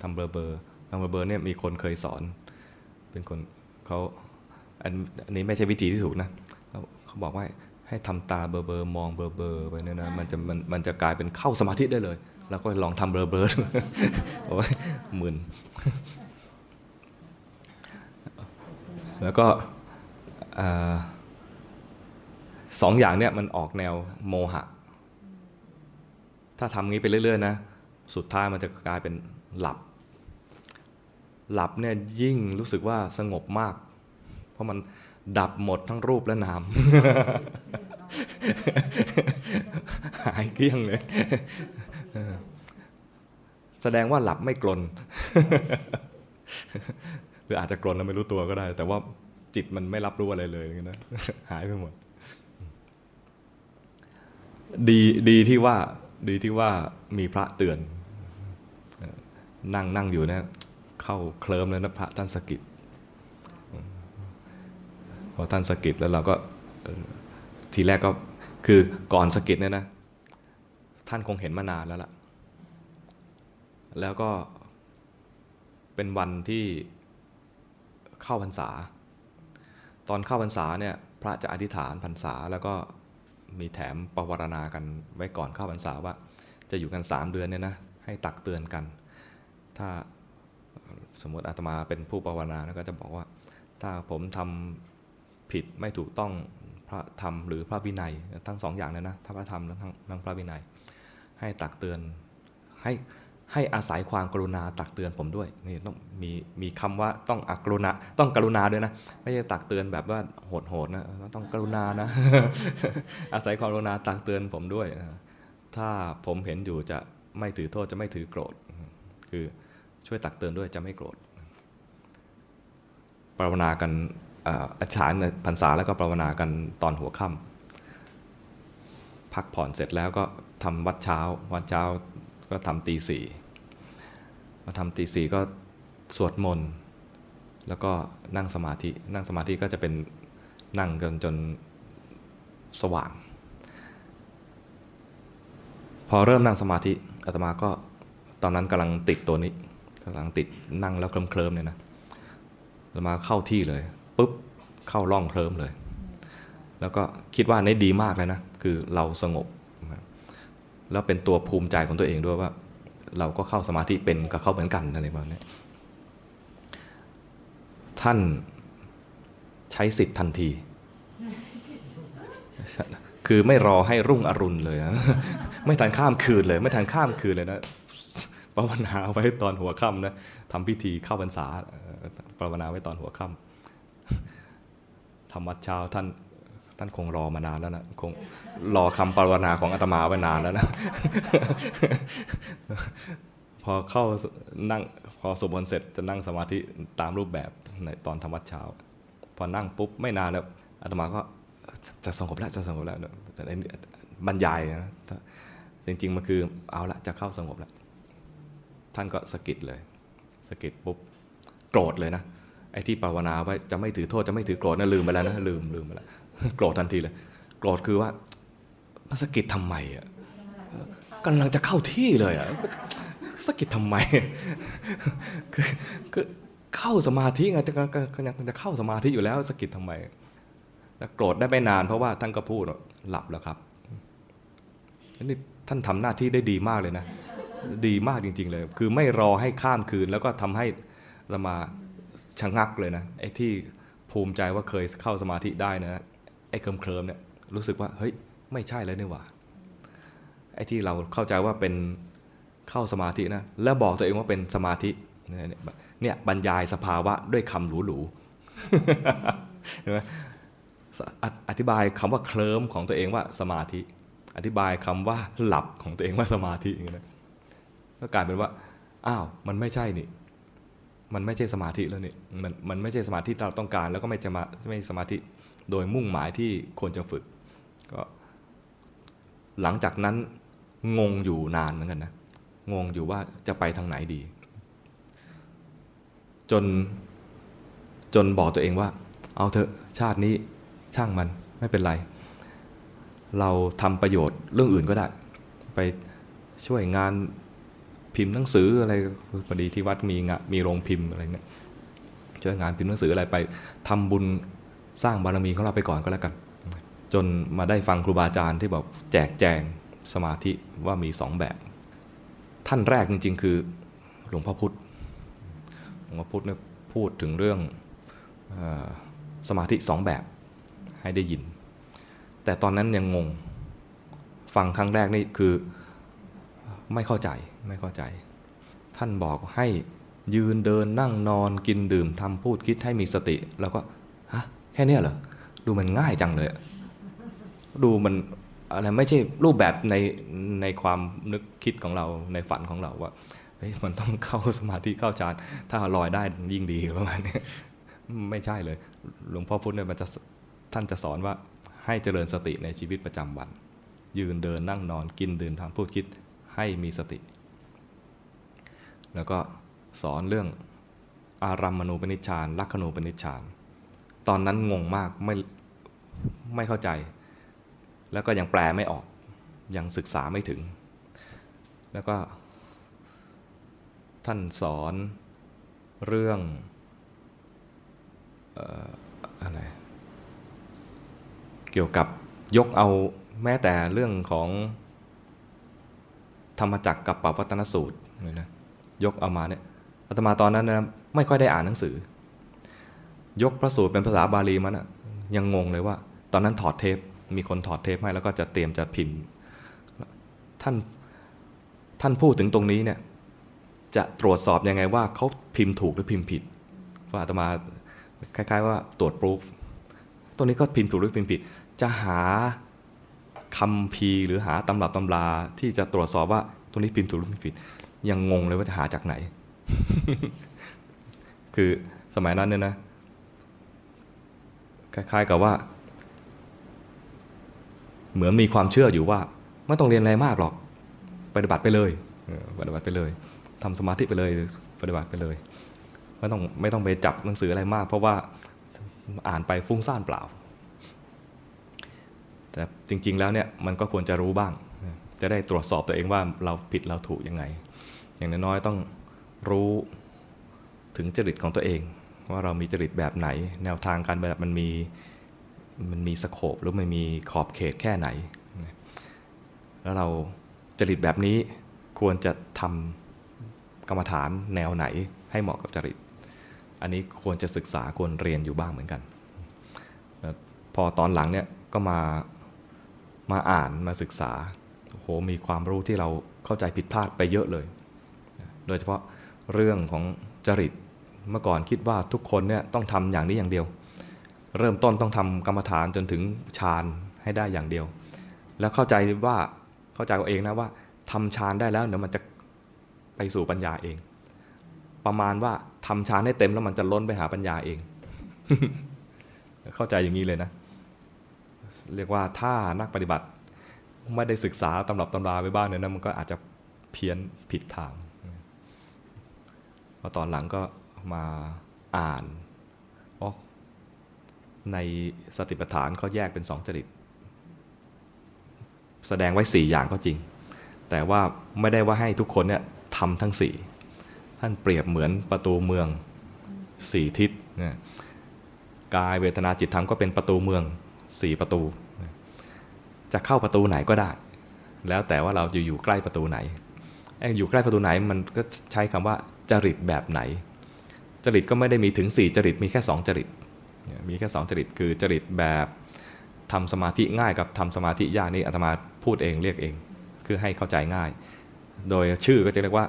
A: ทำเบลอเบลอ ทำเบลอเบลอเนี่ยมีคนเคยสอน เป็นคนเขาอันอันนี้ไม่ใช่วิธีที่ถูกนะเขาบอกว่าให้ทำตาเบลอเบลอมองเบลอเบลอไปเนี่ยนะมันจะมันมันจะกลายเป็นเข้าสมาธิได้เลย แล้วก็ลองทำเบลอเบลอดูโอ้ยหมื่นแล้วก็สองอย่างเนี่ยมันออกแนวโมหะ ถ้าทำงี้ไปเรื่อยๆนะ สุดท้ายมันจะกลายเป็นหลับ หลับเนี่ยยิ่งรู้สึกว่าสงบมาก เพราะมันดับหมดทั้งรูปและนามหายเกลี้ยงเลยแสดงว่าหลับไม่กลนหรืออาจจะกลนแล้วไม่รู้ตัวก็ได้ แต่ว่าจิตมันไม่รับรู้อะไรเลยนะหายไปหมด ดีดีที่ว่า ดีที่ว่ามีพระเตือน นั่งนั่งอยู่เนะ เข้าเคลิ้มเลยนะพระท่านสกิดพอท่านสกิดแล้วเราก็ทีแรกก็คือก่อนสกิดเนี่ยนะ ท่านคงเห็นมานานแล้วล่ะ แล้วก็เป็นวันที่เข้าพรรษา ตอนเข้าพรรษาเนี่ยพระจะอธิษฐานพรรษาแล้วก็มีแถมประวรณากันไว้ก่อนเข้าพรรษาว่า จะอยู่กัน 3 เดือนเนี่ยนะให้ตักเตือนกัน ถ้า สมมติอาตมาเป็นผู้ประวารณาแล้วก็จะบอกว่า ถ้าผมทำผิดไม่ถูกต้องพระธรรมหรือพระวินัย ทั้งสองอย่างเลยนะถ้าพระธรรมและทั้งพระวินัย ให้ตักเตือนให้ให้อาศัยความกรุณาตักเตือนผมด้วยนี่ต้องมีมีคำว่าต้องอกรุณาต้องกรุณาด้วยนะ ไม่ใช่ตักเตือนแบบว่าโหดๆนะต้องกรุณานะ อาศัยความกรุณาตักเตือนผมด้วย ถ้าผมเห็นอยู่จะไม่ถือโทษจะไม่ถือโกรธ คือ ช่วยตักเตือนด้วยจะไม่โกรธปรารนากันอ่ออธิษฐานในพรรษาแล้วก็ปรารนากันตอนหัวค่ำพักผ่อนเสร็จแล้วก็ทำวัดเช้า วัดเช้าก็ทำตีสี่มาทำตีสี่ก็สวดมนต์แล้วก็นั่งสมาธิ นั่งสมาธิก็จะเป็นนั่งกันจนสว่าง พอเริ่มนั่งสมาธิอาตมาก็ตอนนั้นกำลังติดตัวนี้ กำลังติดนั่งแล้วเคลิ้มเคลิมๆเนี่ยนะอามาเข้าที่เลยปุ๊บเข้าร่องเคลิ้มเลย แล้วก็คิดว่านี่ดีมากเลยนะ คือเราสงบ แล้วเป็นตัวภูมิใจของตัวเองด้วยว่า เราก็เข้าสมาธิเป็นกับเขาเหมือนกันอะไรประมาณนี้ท่านใช้สิทธิ์ทันที คือไม่รอให้รุ่งอรุณเลยนะ ไม่ทันข้ามคืนเลย ไม่ทันข้ามคืนเลยนะ ภาวนาไว้ตอนหัวค่ำนะทำพิธีเข้าพรรษาภาวนาไว้ตอนหัวค่ำทำวัดเช้าท่านท่านคงรอมานานแล้วนะคงรอคำภาวนาของอาตมาไว้นานแล้วนะพอเข้านั่งพอสวดมนต์เสร็จจะนั่งสมาธิตามรูปแบบในตอนทำวัดเช้า พอนั่งปุ๊บไม่นานแล้วอาตมาก็จะสงบแล้วจะสงบแล้วแต่ไอ้นี่บรรยายนะจริงๆมันคือเอาละจะเข้าสงบแล้ว ท่านก็สะกิดเลยสะกิดปุ๊บโกรธเลยนะไอ้ที่ภาวนาไว้จะไม่ถือโทษจะไม่ถือโกรธนะลืมไปแล้วนะลืมลืมไปแล้วโกรธทันทีเลย โกรธคือว่ามาสะกิดทำไมอะกำลังจะเข้าที่เลยอะสะกิดทำไมคือคือเข้าสมาธิไงจะกังจะเข้าสมาธิอยู่แล้วสะกิดทำไมแล้วโกรธได้ไม่นานเพราะว่าท่านก็พูดหลับแล้วครับนี่ท่านทำหน้าที่ได้ดีมากเลยนะ ดีมากจริง ๆ เลย คือไม่รอให้ข้ามคืน แล้วก็ทำให้เรามาชะงักเลยนะไอ้ที่ภูมิใจว่าเคยเข้าสมาธิได้นะไอ้เคลิมเคลิมเนี่ยรู้สึกว่าเฮ้ยไม่ใช่แล้วนี่หว่าไอ้ที่เราเข้าใจว่าเป็นเข้าสมาธินะแล้วบอกตัวเองว่าเป็นสมาธิเนี่ยบรรยายสภาวะด้วยคำหรูๆใช่ไหมอธิบายคำว่าเคลิ้มของตัวเองว่าสมาธิ อธิบายคำว่าหลับของตัวเองว่าสมาธิอย่างเงี้ย ก็กลายเป็นว่าอ้าวมันไม่ใช่นี่มันไม่ใช่สมาธิแล้วนี่มันมันไม่ใช่สมาธิที่เราต้องการ แล้วก็ไม่จะมาไม่สมาธิโดยมุ่งหมายที่ควรจะฝึก ก็หลังจากนั้นงงอยู่นานเหมือนกันนะงงอยู่ว่าจะไปทางไหนดี จนจนบอกตัวเองว่า เอาเถอะชาตินี้ช่างมันไม่เป็นไร เราทำประโยชน์เรื่องอื่นก็ได้ ไปช่วยงาน พิมพ์หนังสืออะไรพอดีที่วัดมีงะมีโรงพิมพ์อะไรเนี่ยช่วยงานพิมพ์หนังสืออะไรไปทำบุญสร้างบารมีของเราไปก่อนก็แล้วกัน จนมาได้ฟังครูบาอาจารย์ที่บอกแจกแจงสมาธิว่ามีสองแบบ ท่านแรกจริง ๆ คือหลวงพ่อพุธหลวงพ่อพุธเนี่ยพูดถึงเรื่องออสมาธิสองแบบให้ได้ยิน แต่ตอนนั้นยังงงฟังครั้งแรกนี่คือ ไม่เข้าใจไม่เข้าใจ ท่านบอกให้ยืนเดินนั่งนอนกินดื่มทำพูดคิดให้มีสติ แล้วก็ฮะแค่เนี้ยเหรอดูมันง่ายจังเลย ดูมันอะไรไม่ใช่รูปแบบในในความนึกคิดของเราในฝันของเราว่าเฮ้ยมันต้องเข้าสมาธิเข้าฌานถ้าลอยได้ยิ่งดีประมาณนี้ไม่ใช่เลย หลวงพ่อพุธเนี่ยมันจะท่านจะสอนว่าให้เจริญสติในชีวิตประจำวัน ยืนเดินนั่งนอนกินดื่มทำพูดคิด ให้มีสติ แล้วก็สอนเรื่องอารัมมณูปนิชฌานลักขณูปนิชฌานตอนนั้นงงมากไม่ไม่เข้าใจ แล้วก็ยังแปลไม่ออกยังศึกษาไม่ถึง แล้วก็ท่านสอนเรื่องอะไรเกี่ยวกับยกเอาแม้แต่เรื่องของ ธรรมจักรกับปวัตนสูตรเลยนะยกเอามาเนี่ยอาตมาตอนนั้นนะไม่ค่อยได้อ่านหนังสือ ยกพระสูตรเป็นภาษาบาลีมันนะยังงงเลยว่า ตอนนั้นถอดเทปมีคนถอดเทปให้แล้วก็จะเตรียมจะพิมพ์ ท่านท่านพูดถึงตรงนี้เนี่ยจะตรวจสอบยังไงว่าเขาพิมพ์ถูกหรือพิมพ์ผิดเพราะอาตมาคล้าย ๆ ว่าตรวจ proof ตัวนี้ก็พิมพ์ถูกหรือพิมพ์ผิด จะหา คำพีหรือหาตำรับตำราที่จะตรวจสอบว่าตรงนี้พิมพ์ถูกหรือพิมพ์ผิด ยังงงเลยว่าจะหาจากไหน คือสมัยนั้นเนี่ยนะ คล้ายๆกับว่า เหมือนมีความเชื่ออยู่ว่า ไม่ต้องเรียนอะไรมากหรอก ปฏิบัติไปเลยปฏิบัติไปเลยทำสมาธิไปเลย ปฏิบัติไปเลย ไม่ต้องไม่ต้องไปจับหนังสืออะไรมาก เพราะว่าอ่านไปฟุ้งซ่านเปล่า แต่จริง ๆ แล้วเนี่ยมันก็ควรจะรู้บ้าง จะได้ตรวจสอบตัวเองว่าเราผิดเราถูกยังไง อย่างน้อยๆต้องรู้ถึงจริตของตัวเอง ว่าเรามีจริตแบบไหน แนวทางการแบบมันมีมันมีสโคปหรือมันมีขอบเขตแค่ไหน แล้วเราจริตแบบนี้ควรจะทกรรมฐานแนวไหนให้เหมาะกับจริต อันนี้ควรจะศึกษาควรเรียนอยู่บ้างเหมือนกัน พอตอนหลังเนี่ยก็มา มาอ่านมาศึกษาโอ้โหมีความรู้ที่เราเข้าใจผิดพลาดไปเยอะเลย โดยเฉพาะเรื่องของจริตเมื่อก่อนคิดว่าทุกคนเนี่ยต้องทำอย่างนี้อย่างเดียว เริ่มต้นต้องทำกรรมฐานจนถึงฌานให้ได้อย่างเดียว แล้วเข้าใจว่าเข้าใจตัวเองนะว่าทำฌานได้แล้วเดี๋ยวมันจะไปสู่ปัญญาเอง ประมาณว่าทำฌานให้เต็มแล้วมันจะล้นไปหาปัญญาเอง เข้าใจอย่างนี้เลยนะ เรียกว่าถ้านักปฏิบัติ ไม่ได้ศึกษาตำรับตำราไปบ้างเนี่ยนะมันก็อาจจะเพี้ยนผิดทางพอตอนหลังก็มาอ่านอ๋อในสติปัฏฐานเขาแยกเป็นสองจริต แสดงไว้สี่อย่างก็จริง แต่ว่าไม่ได้ว่าให้ทุกคนเนี่ยทำทั้งสี่ท่านเปรียบเหมือนประตูเมืองสี่ทิศนะกายเวทนาจิตธรรมก็เป็นประตูเมือง สี่ประตู จะเข้าประตูไหนก็ได้ แล้วแต่ว่าเราจะอยู่ใกล้ประตูไหนอยู่ใกล้ประตูไหนมันก็ใช้คำว่าจริตแบบไหน จริตก็ไม่ได้มีถึง 4 จริตมีแค่ 2 จริต มีแค่ 2 จริตคือจริตแบบทำสมาธิง่ายกับทำสมาธิยากนี่อาตมาพูดเองเรียกเอง คือให้เข้าใจง่าย โดยชื่อก็จะเรียกว่า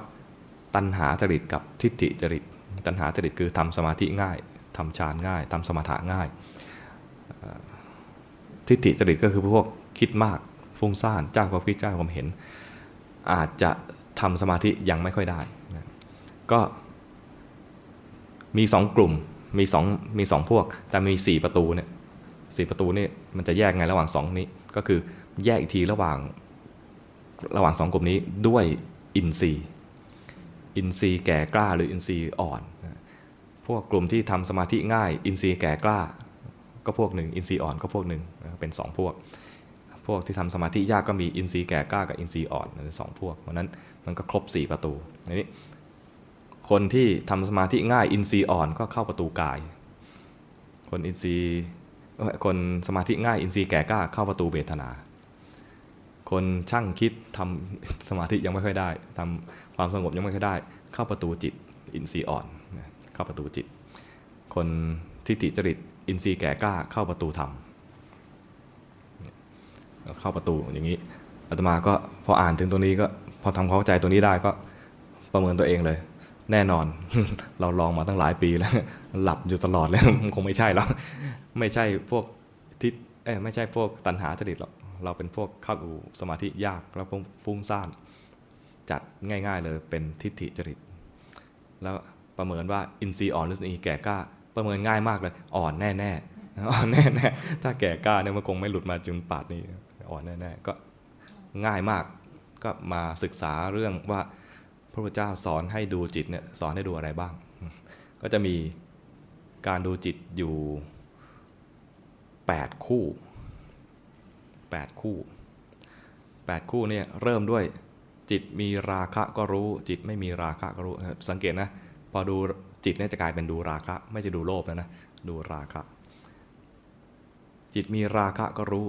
A: ตัณหาจริตกับทิฏฐิจริต ตัณหาจริตคือทำสมาธิง่ายทำฌานง่ายทำสมถะง่าย ทิฏฐิจริตก็คือพวกคิดมากฟุ้งซ่านเจ้าความคิดเจ้าความเห็น อาจจะทำสมาธิยังไม่ค่อยได้นะก็มีสองกลุ่มมีสองมีสองพวก แต่มีสี่ประตูเนี่ยสี่ประตูนี่มันจะแยกไงระหว่างสองนี้ ก็คือแยกอีกทีระหว่างระหว่างสองกลุ่มนี้ด้วยอินทรีย์อินทรีย์แก่กล้าหรืออินทรีย์อ่อน พวกกลุ่มที่ทำสมาธิง่าย อินทรีย์แก่กล้า ก็พวกหนึ่งอินทรีย์อ่อนก็พวกหนึ่งเป็นสองพวก พวกที่ทำสมาธิยากก็มีอินทรีย์แก่กล้ากับอินทรีย์อ่อนสองพวกเพราะนั้นมันก็ครบ 4 ประตูอันนี้คนที่ทำสมาธิง่ายอินทรีย์อ่อนก็เข้าประตูกาย คนอินทรีย์คนสมาธิง่ายอินทรีย์แก่กล้าเข้าประตูเวทนา คนช่างคิดทำสมาธิยังไม่ค่อยได้ทำความสงบยังไม่ค่อยได้ เข้าประตูจิตอินทรีย์อ่อนเข้าประตูจิต คนทิฏฐิจริต อินทรีย์แก่กล้าเข้าประตูธรรมเข้าประตูอย่างนี้อาตมาก็พออ่านถึงตรงนี้ก็พอทำความเข้าใจตรงนี้ได้ก็ประเมินตัวเองเลย แน่นอน เราลองมาตั้งหลายปีแล้ว หลับอยู่ตลอดแล้วมันคงไม่ใช่แล้วไม่ใช่พวกทิศเอ้ไม่ใช่พวกตัณหาจริตหรอกเราเป็นพวกเข้าอูสมาธิยากแล้วฟุ้งซ่านจัดง่าย ๆ เลยเป็นทิฏฐิจริต แล้วประเมินว่าอินทรีย์อ่อนหรืออินทรีย์แก่กล้า ประเมินง่ายมากเลย อ่อนแน่ๆอ่อนแน่ๆถ้าแก่กล้าเนี่ยมันคงไม่หลุดมาจนป่านนี้อ่อนแน่ๆก็ง่ายมาก ก็มาศึกษาเรื่องว่าพระพุทธเจ้าสอนให้ดูจิตเนี่ยสอนให้ดูอะไรบ้าง ก็จะมีการดูจิตอยู่ 8 คู่ 8 คู่ 8 คู่เนี่ยเริ่มด้วยจิตมีราคะก็รู้ จิตไม่มีราคะก็รู้สังเกตนะพอดู จิตเนี่ยจะกลายเป็นดูราคะ ไม่จะดูโลภแล้วนะดูราคะ จิตมีราคะก็รู้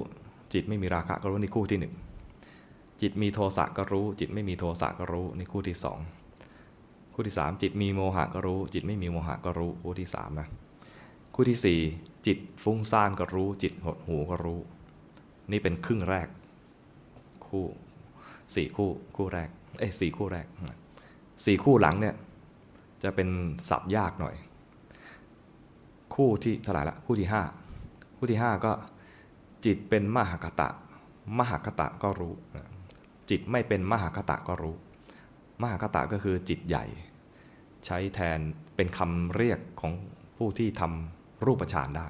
A: จิตไม่มีราคะก็รู้นี่คู่ที่หนึ่งจิตมีโทสะก็รู้ จิตไม่มีโทสะก็รู้นี่คู่ที่สองคู่ที่สามจิตมีโมหะก็รู้ จิตไม่มีโมหะก็รู้คู่ที่สามนะคู่ที่สี่จิตฟุ้งซ่านก็รู้ จิตหดหูก็รู้ นี่เป็นครึ่งแรก คู่สี่คู่คู่แรกเอ้สี่คู่แรกสี่คู่หลังเนี่ย จะเป็นสับยากหน่อย คู่ที่เท่าไหร่ละคู่ที่ห้าคู่ที่ห้าก็จิตเป็นมหากตะ มหากตะก็รู้ จิตไม่เป็นมหากตะก็รู้ มหากตะก็คือจิตใหญ่ ใช้แทนเป็นคำเรียกของผู้ที่ทำรูปฌานได้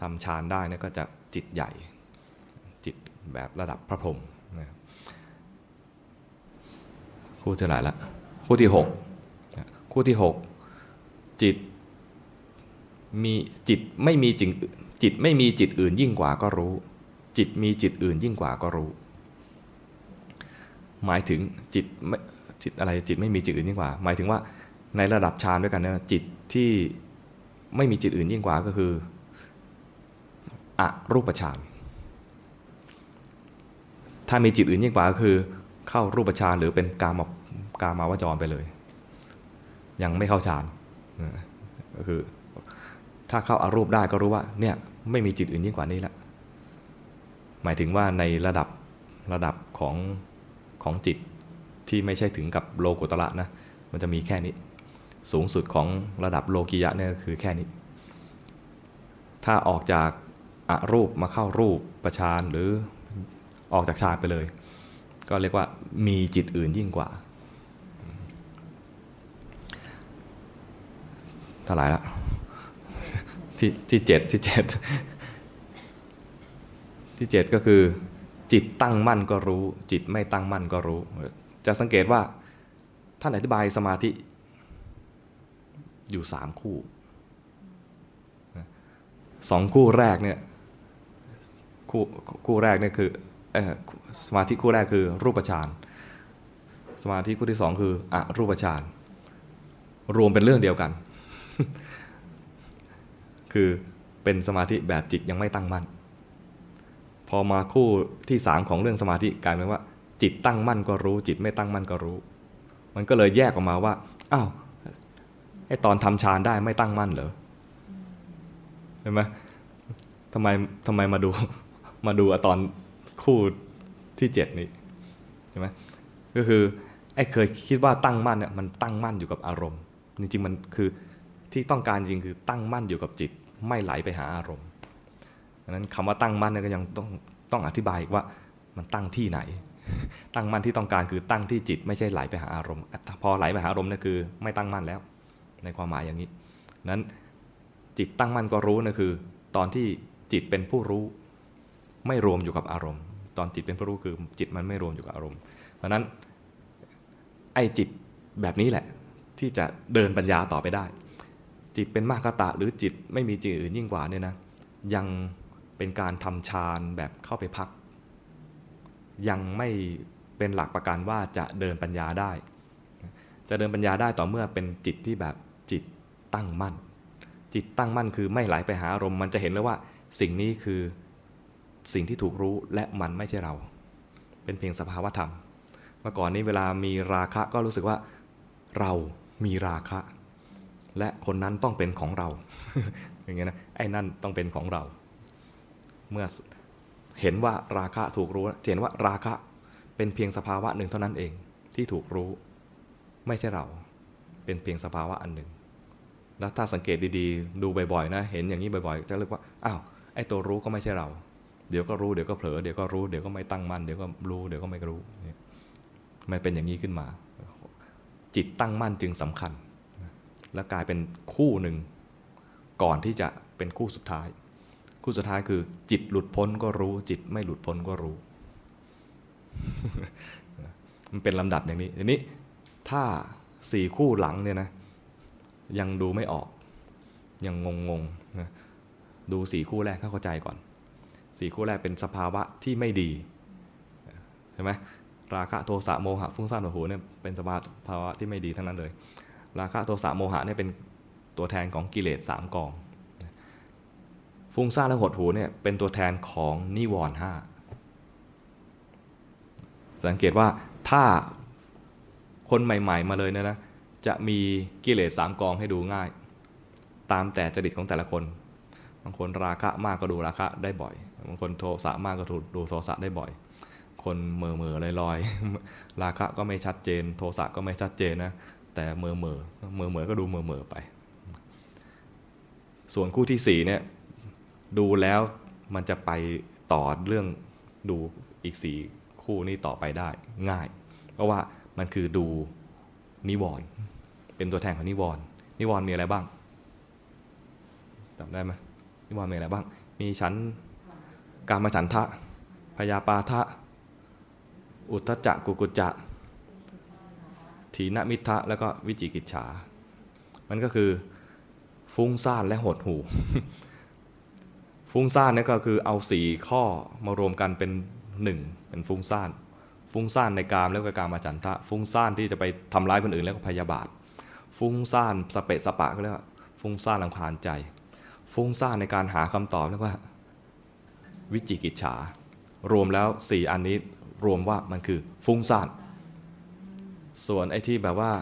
A: ทำฌานได้นี่ก็จะจิตใหญ่ จิตแบบระดับพระพรหมนะคู่เที่หลายละคู่ที่หก คู่ที่หกจิตมีจิตไม่มีจริงจิตไม่มีจิตอื่นยิ่งกว่าก็รู้ จิตมีจิตอื่นยิ่งกว่าก็รู้ หมายถึงจิตไม่จิตอะไรจิตไม่มีจิตอื่นยิ่งกว่า หมายถึงว่าในระดับฌานด้วยกันนะจิตที่ไม่มีจิตอื่นยิ่งกว่าก็คืออรูปฌานถ้ามีจิตอื่นยิ่งกว่าก็คือ เข้ารูปฌานหรือเป็นกามกามาวจรไปเลย ยังไม่เข้าฌานก็คือ ถ้าเข้าอารูปได้ก็รู้ว่า เนี่ยไม่มีจิตอื่นยิ่งกว่านี้แล้วหมายถึงว่าในระดับระดับของของจิตที่ไม่ใช่ถึงกับโลกุตระนะมันจะมีแค่นี้ สูงสุดของระดับโลกิยะเนี่ยคือแค่นี้ ถ้าออกจากอารูปมาเข้ารูปประชานหรือออกจากฌานไปเลย ก็เรียกว่ามีจิตอื่นยิ่งกว่า เท่าไหร่ละที่ที่เจ็ดที่เจ็ดที่เจ็ดก็คือ จิตตั้งมั่นก็รู้ จิตไม่ตั้งมั่นก็รู้ จะสังเกตว่าท่านอธิบายสมาธิอยู่สามคู่สองคู่แรกเนี่ยคู่คู่แรกเนี่ยคืออสมาธิคู่แรกคือรูปฌานสมาธิคู่ที่สองคืออรูปฌานรวมเป็นเรื่องเดียวกัน คือเป็นสมาธิแบบจิตยังไม่ตั้งมั่น พอมาคู่ที่สามของเรื่องสมาธิกลายเป็นว่า จิตตั้งมั่นก็รู้ จิตไม่ตั้งมั่นก็รู้ มันก็เลยแยกออกมาว่าอ้าวไอตอนทำฌานได้ไม่ตั้งมั่นเหรอเห็นไหมทำไมทำไมมาดูมาดูตอนคู่ที่เจ็ดนี้ใช่ไหมก็คือไอ้เคยคิดว่าตั้งมั่นเนี่ยมันตั้งมั่นอยู่กับอารมณ์ จริงๆมันคือ ที่ต้องการจริงคือตั้งมั่นอยู่กับจิต ไม่ไหลไปหาอารมณ์ดังนั้นคำว่าตั้งมั่นเนี่ยก็ยังต้องต้องอธิบายอีกว่ามันตั้งที่ไหน ตั้งมั่นที่ต้องการคือตั้งที่จิต ไม่ใช่ไหลไปหาอารมณ์ พอไหลไปหาอารมณ์เนี่ยคือไม่ตั้งมั่นแล้ว ในความหมายอย่างนี้นั้นจิตตั้งมั่นก็รู้นะคือ ตอนที่จิตเป็นผู้รู้ ไม่รวมอยู่กับอารมณ์ ตอนจิตเป็นผู้รู้คือจิตมันไม่รวมอยู่กับอารมณ์ เพราะนั้นไอ้จิตแบบนี้แหละ ที่จะเดินปัญญาต่อไปได้ จิตเป็นมากตะหรือจิตไม่มีจิตอื่นยิ่งกว่าเนี่ยนะยังเป็นการทำฌานแบบเข้าไปพัก ยังไม่เป็นหลักประกันว่าจะเดินปัญญาได้ จะเดินปัญญาได้ต่อเมื่อเป็นจิตที่แบบจิตตั้งมั่น จิตตั้งมั่นคือไม่ไหลไปหาอารมณ์มันจะเห็นเลยว่าสิ่งนี้คือสิ่งที่ถูกรู้และมันไม่ใช่เรา เป็นเพียงสภาวธรรม เมื่อก่อนนี้เวลามีราคะก็รู้สึกว่าเรามีราคะ และคนนั้นต้องเป็นของเรา อย่างเงี้ยนะไอ้นั่นต้องเป็นของเรา เมื่อเห็นว่าราคะถูกรู้เห็นว่าราคะเป็นเพียงสภาวะหนึ่งเท่านั้นเองที่ถูกรู้ ไม่ใช่เรา เป็นเพียงสภาวะอันหนึ่ง แล้วถ้าสังเกตดีๆ ดูบ่อยๆนะเห็นอย่างนี้บ่อยๆ จะเรียกว่าอ้าวไอ้ตัวรู้ก็ไม่ใช่เรา เดี๋ยวก็รู้เดี๋ยวก็เผลอเดี๋ยวก็รู้เดี๋ยวก็ไม่ตั้งมั่นเดี๋ยวก็รู้เดี๋ยวก็ไม่รู้มันเป็นอย่างนี้ขึ้นมา จิตตั้งมั่นจึงสำคัญ และกลายเป็นคู่หนึ่ง ก่อนที่จะเป็นคู่สุดท้าย คู่สุดท้ายคือ จิตหลุดพ้นก็รู้ จิตไม่หลุดพ้นก็รู้ มันเป็นลำดับอย่างนี้ทีนี้ถ้าสี่คู่หลังเนี่ยนะ ยังดูไม่ออก ยังงงงนะดูสี่คู่แรกเข้าใจก่อนสี่คู่แรกเป็นสภาวะที่ไม่ดีใช่ไหมราคะโทสะโมหะฟุ้งซ่านหดหูเนี่ยเป็นสภาวะที่ไม่ดีทั้งนั้นเลย ราคะโทสะโมหะเนี่ยเป็นตัวแทนของกิเลสสามกอง ฟุ้งซ่านและหดหูเนี่ยเป็นตัวแทนของนิวรณ์ห้าสังเกตว่าถ้าคนใหม่ ๆ มาเลยเนี่ยนะจะมีกิเลสสามกองให้ดูง่าย ตามแต่จริตของแต่ละคน บางคนราคะมากก็ดูราคะได้บ่อยบางคนโทสะมากก็ดูโทสะได้บ่อย คนเมื่อเมื่อลอยลอยราคะก็ไม่ชัดเจน โทสะก็ไม่ชัดเจนนะ แต่เมื่อเมื่อเมื่อเมื่อก็ดูเมื่อเมื่อไป ส่วนคู่ที่สี่เนี่ยดูแล้วมันจะไปต่อเรื่องดูอีกสี่คู่นี้ต่อไปได้ง่าย เพราะว่ามันคือดูนิวรณ์เป็นตัวแทนของนิวรณ์นิวรณ์มีอะไรบ้างจำได้ไหมนิวรณ์มีอะไรบ้าง มีฉันกามฉันทะพยาปาทะ อุทธจักกุกุจจะ ถีนมิทะแล้วก็วิจิกิจฉา มันก็คือฟุ้งซ่านและหดหูฟุ้งซ่านนี่ก็คือเอาสี่ข้อมารวมกันเป็นหนึ่งเป็นฟุ้งซ่าน ฟุ้งซ่านในกามแล้วก็กามจันทะ ฟุ้งซ่านที่จะไปทำร้ายคนอื่นแล้วก็พยาบาท ฟุ้งซ่านสเปะสปะก็เรียกว่าฟุ้งซ่านลำคาญใจ ฟุ้งซ่านในการหาคำตอบเรียกว่า วิจิกิจฉารวมแล้วสี่อันนี้รวมว่ามันคือฟุ้งซ่าน ส่วนไอ้ที่แบบว่า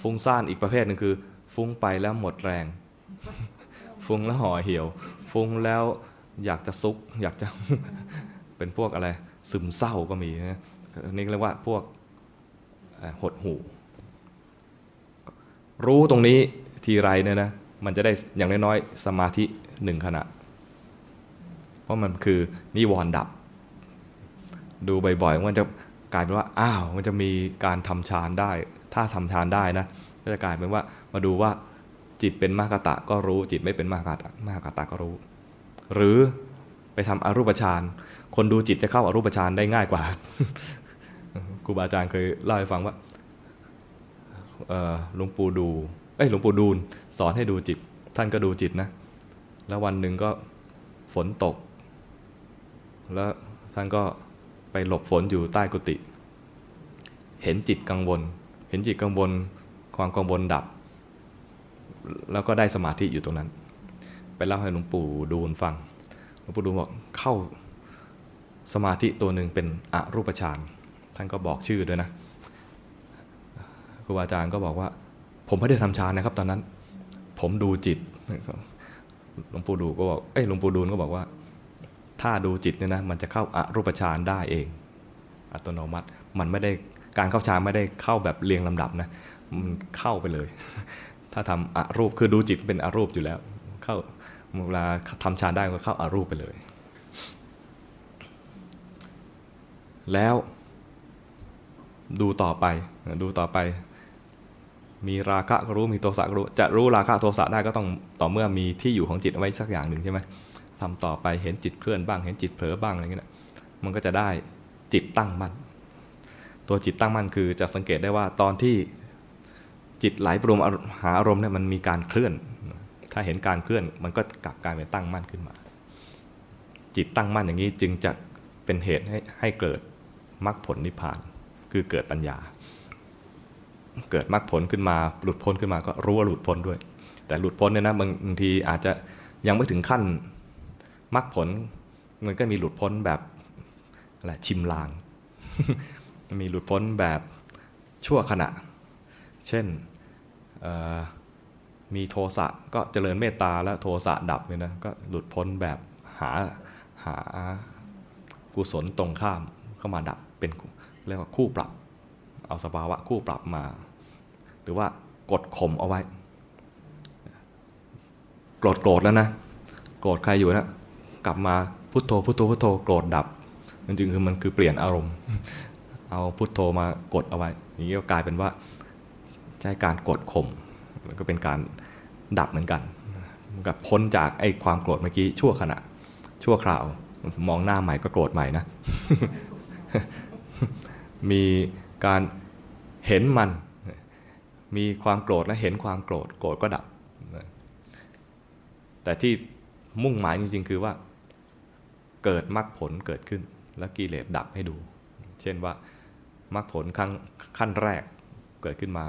A: ฟุ้งซ่านอีกประเภทหนึ่งคือ ฟุ้งไปแล้วหมดแรง ฟุ้งแล้วห่อเหี่ยว ฟุ้งแล้วอยากจะซุก อยากจะเป็นพวกอะไร ซึมเศร้าก็มีนะนี่เรียกว่าพวกหดหูรู้ตรงนี้ทีไรเนี่ยนะมันจะได้อย่างน้อยๆสมาธิหนึ่งขณะ เพราะมันคือนิวรณ์ดับ ดูบ่อยๆมันจะ กลายเป็นว่าอ้าวมันจะมีการทำฌานได้ ถ้าทำฌานได้นะก็จะกลายเป็นว่ามาดูว่าจิตเป็นมากตะก็รู้ จิตไม่เป็นมากตะมากตะก็รู้ หรือไปทำอรูปฌานคนดูจิตจะเข้าอารูปฌานได้ง่ายกว่าครูบาอาจารย์เคยเล่าให้ฟังว่าเออหลวงปู่ดูเอ้ยหลวงปู่ดูลสอนให้ดูจิต ท่านก็ดูจิตนะ แล้ววันหนึ่งก็ฝนตก แล้วท่านก็ ไปหลบฝนอยู่ใต้กุฏิเห็นจิตกังวล เห็นจิตกังวล ความกังวลดับ แล้วก็ได้สมาธิอยู่ตรงนั้น ไปเล่าให้หลวงปู่ดูลฟังหลวงปู่ดูลบอกเข้าสมาธิตัวหนึ่งเป็นอรูปฌานท่านก็บอกชื่อด้วยนะครูบาอาจารย์ก็บอกว่า ผมไม่ได้ทำฌานนะครับ ตอนนั้น ผมดูจิตหลวงปู่ดูก็บอกเอ้ยหลวงปู่ดูลก็บอกว่า ถ้าดูจิตเนี่ยนะมันจะเข้าอารูปฌานได้เอง อัตโนมัติมันไม่ได้การเข้าฌานไม่ได้เข้าแบบเรียงลำดับนะมันเข้าไปเลย ถ้าทำอรูปคือดูจิตเป็นอรูปอยู่แล้ว เข้าเวลาทำฌานได้ก็เข้าอารูปไปเลย แล้วดูต่อไปดูต่อไป มีราคะก็รู้มีโทสะก็รู้จะรู้ราคะโทสะได้ก็ต้องต่อเมื่อมีที่อยู่ของจิตเอาไว้สักอย่างหนึ่งใช่ไหม ทำต่อไปเห็นจิตเคลื่อนบ้าง เห็นจิตเผลอบ้างอะไรเงี้ยมันก็จะได้จิตตั้งมั่นตัวจิตตั้งมั่นคือจะสังเกตได้ว่าตอนที่จิตไหลปรุงหาอารมณ์เนี่ยมันมีการเคลื่อน ถ้าเห็นการเคลื่อนมันก็กลับกลายเป็นตั้งมั่นขึ้นมา จิตตั้งมั่นอย่างนี้จึงจะเป็นเหตุให้ให้เกิดมรรคผลนิพพาน คือเกิดปัญญา เกิดมรรคผลขึ้นมาหลุดพ้นขึ้นมาก็รู้ว่าหลุดพ้นด้วย แต่หลุดพ้นเนี่ยนะบางทีอาจจะยังไม่ถึงขั้น มรรคผลมันก็มีหลุดพ้นแบบอะไรชิมลาง มีหลุดพ้นแบบชั่วขณะ เช่นมีโทสะก็เจริญเมตตาแล้วโทสะดับเนี่ยนะก็หลุดพ้นแบบหาหากุศลตรงข้ามเข้ามาดับเป็นเรียกว่าคู่ปรับ เอาสภาวะคู่ปรับมา หรือว่ากดข่มเอาไว้ โกรธโกรธแล้วนะ โกรธใครอยู่นะ กลับมาพุทโธพุทโธพุทโธโกรธดับจริงๆคือมันคือเปลี่ยนอารมณ์ เอาพุทโธมากดเอาไว้อย่างนี้ก็กลายเป็นว่าใช้การกดข่มแล้วก็เป็นการดับเหมือนกันกับพ้นจากไอ้ความโกรธเมื่อกี้ชั่วขณะ ชั่วคราว มองหน้าใหม่ก็โกรธใหม่นะ มีการเห็นมัน มีความโกรธและเห็นความโกรธ โกรธก็ดับ แต่ที่มุ่งหมายจริงๆ คือว่า เกิดมรรคผลเกิดขึ้น แล้วกิเลสดับให้ดู เช่นว่ามรรคผลขั้นขั้นแรกเกิดขึ้นมา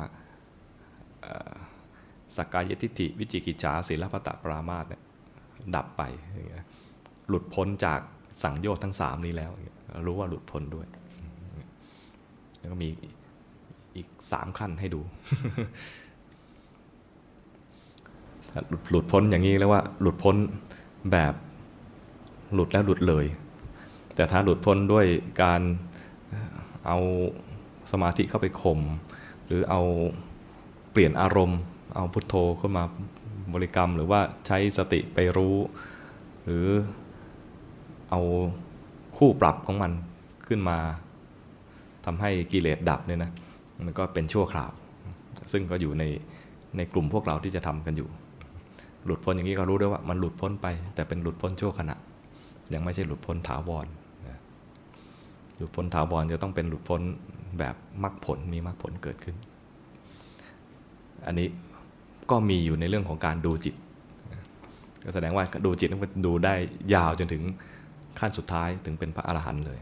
A: สักกายทิฏฐิวิจิกิจฉาศีลปตะปรามาสเนี่ยดับไปหลุดพ้นจากสังโยชน์ทั้งสามนี้แล้ว รู้ว่าหลุดพ้นด้วย แล้วก็มีอีกสามขั้นให้ดูถ้าหลุดหลุดพ้นอย่างนี้แล้วว่าหลุดพ้นแบบ หลุดแล้วหลุดเลย แต่ถ้าหลุดพ้นด้วยการเอาสมาธิเข้าไปข่มหรือเอาเปลี่ยนอารมณ์ เอาพุทโธขึ้นมาบริกรรม หรือว่าใช้สติไปรู้ หรือเอาคู่ปรับของมันขึ้นมาทำให้กิเลสดับเนี่ยนะมันก็เป็นชั่วคราว ซึ่งก็อยู่ในในกลุ่มพวกเราที่จะทำกันอยู่ หลุดพ้นอย่างนี้ก็รู้ด้วยว่ามันหลุดพ้นไป แต่เป็นหลุดพ้นชั่วขณะ ยังไม่ใช่หลุดพ้นถาวรหลุดพ้นถาวรจะต้องเป็นหลุดพ้นแบบมรรคผลมีมรรคผลเกิดขึ้น อันนี้ก็มีอยู่ในเรื่องของการดูจิต ก็แสดงว่าดูจิตต้องดูได้ยาวจนถึงขั้นสุดท้ายถึงเป็นพระอรหันต์เลย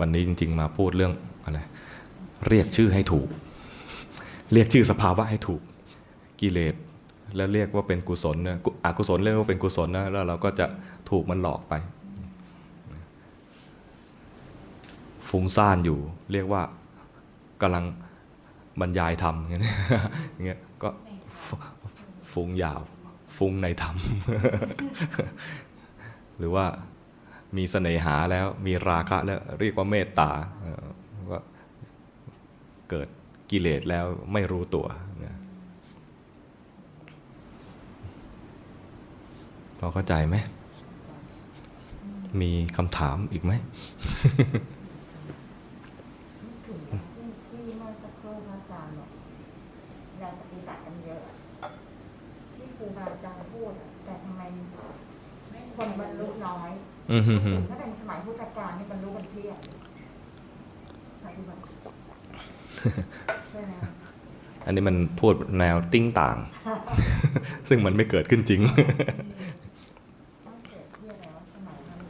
A: วันนี้จริง ๆ มาพูดเรื่องอะไรเรียกชื่อให้ถูก เรียกชื่อสภาวะให้ถูก กิเลส แล้วเรียกว่าเป็นกุศลนะอกุศลเรียกว่าเป็นกุศลนะแล้วเราก็จะถูกมันหลอกไป ฟุ้งซ่านอยู่ เรียกว่ากำลังบรรยายธรรมอย่างเงี้ยอย่างเงี้ยก็ฟุ้งยาว ฟุ้งในธรรม หรือว่ามีเสน่หาแล้วมีราคะแล้วเรียกว่าเมตตาว่าเกิดกิเลสแล้วไม่รู้ตัวนะ พอเข้าใจไหม มีคำถามอีกไหม
B: ถึงที่ที่เมื่อสักครู่พระอาจารย์บอกเราปฏิบัติกันเยอะอะที่ครูบาอาจารย์พูดอะแต่ทำไมคนบรรลุน้อย
A: อืมฮึ่มฮึ่ม
B: ถึงถ้าเป็นสมัยพุทธกาลนี่บรรลุกันเพียบปฏิบัติใช่ไหม
A: อันนี้มันพูดแนวติ้งต่าง ซึ่งมันไม่เกิดขึ้นจริง
B: ต้องเกิดที่แล้วสมัยนั้น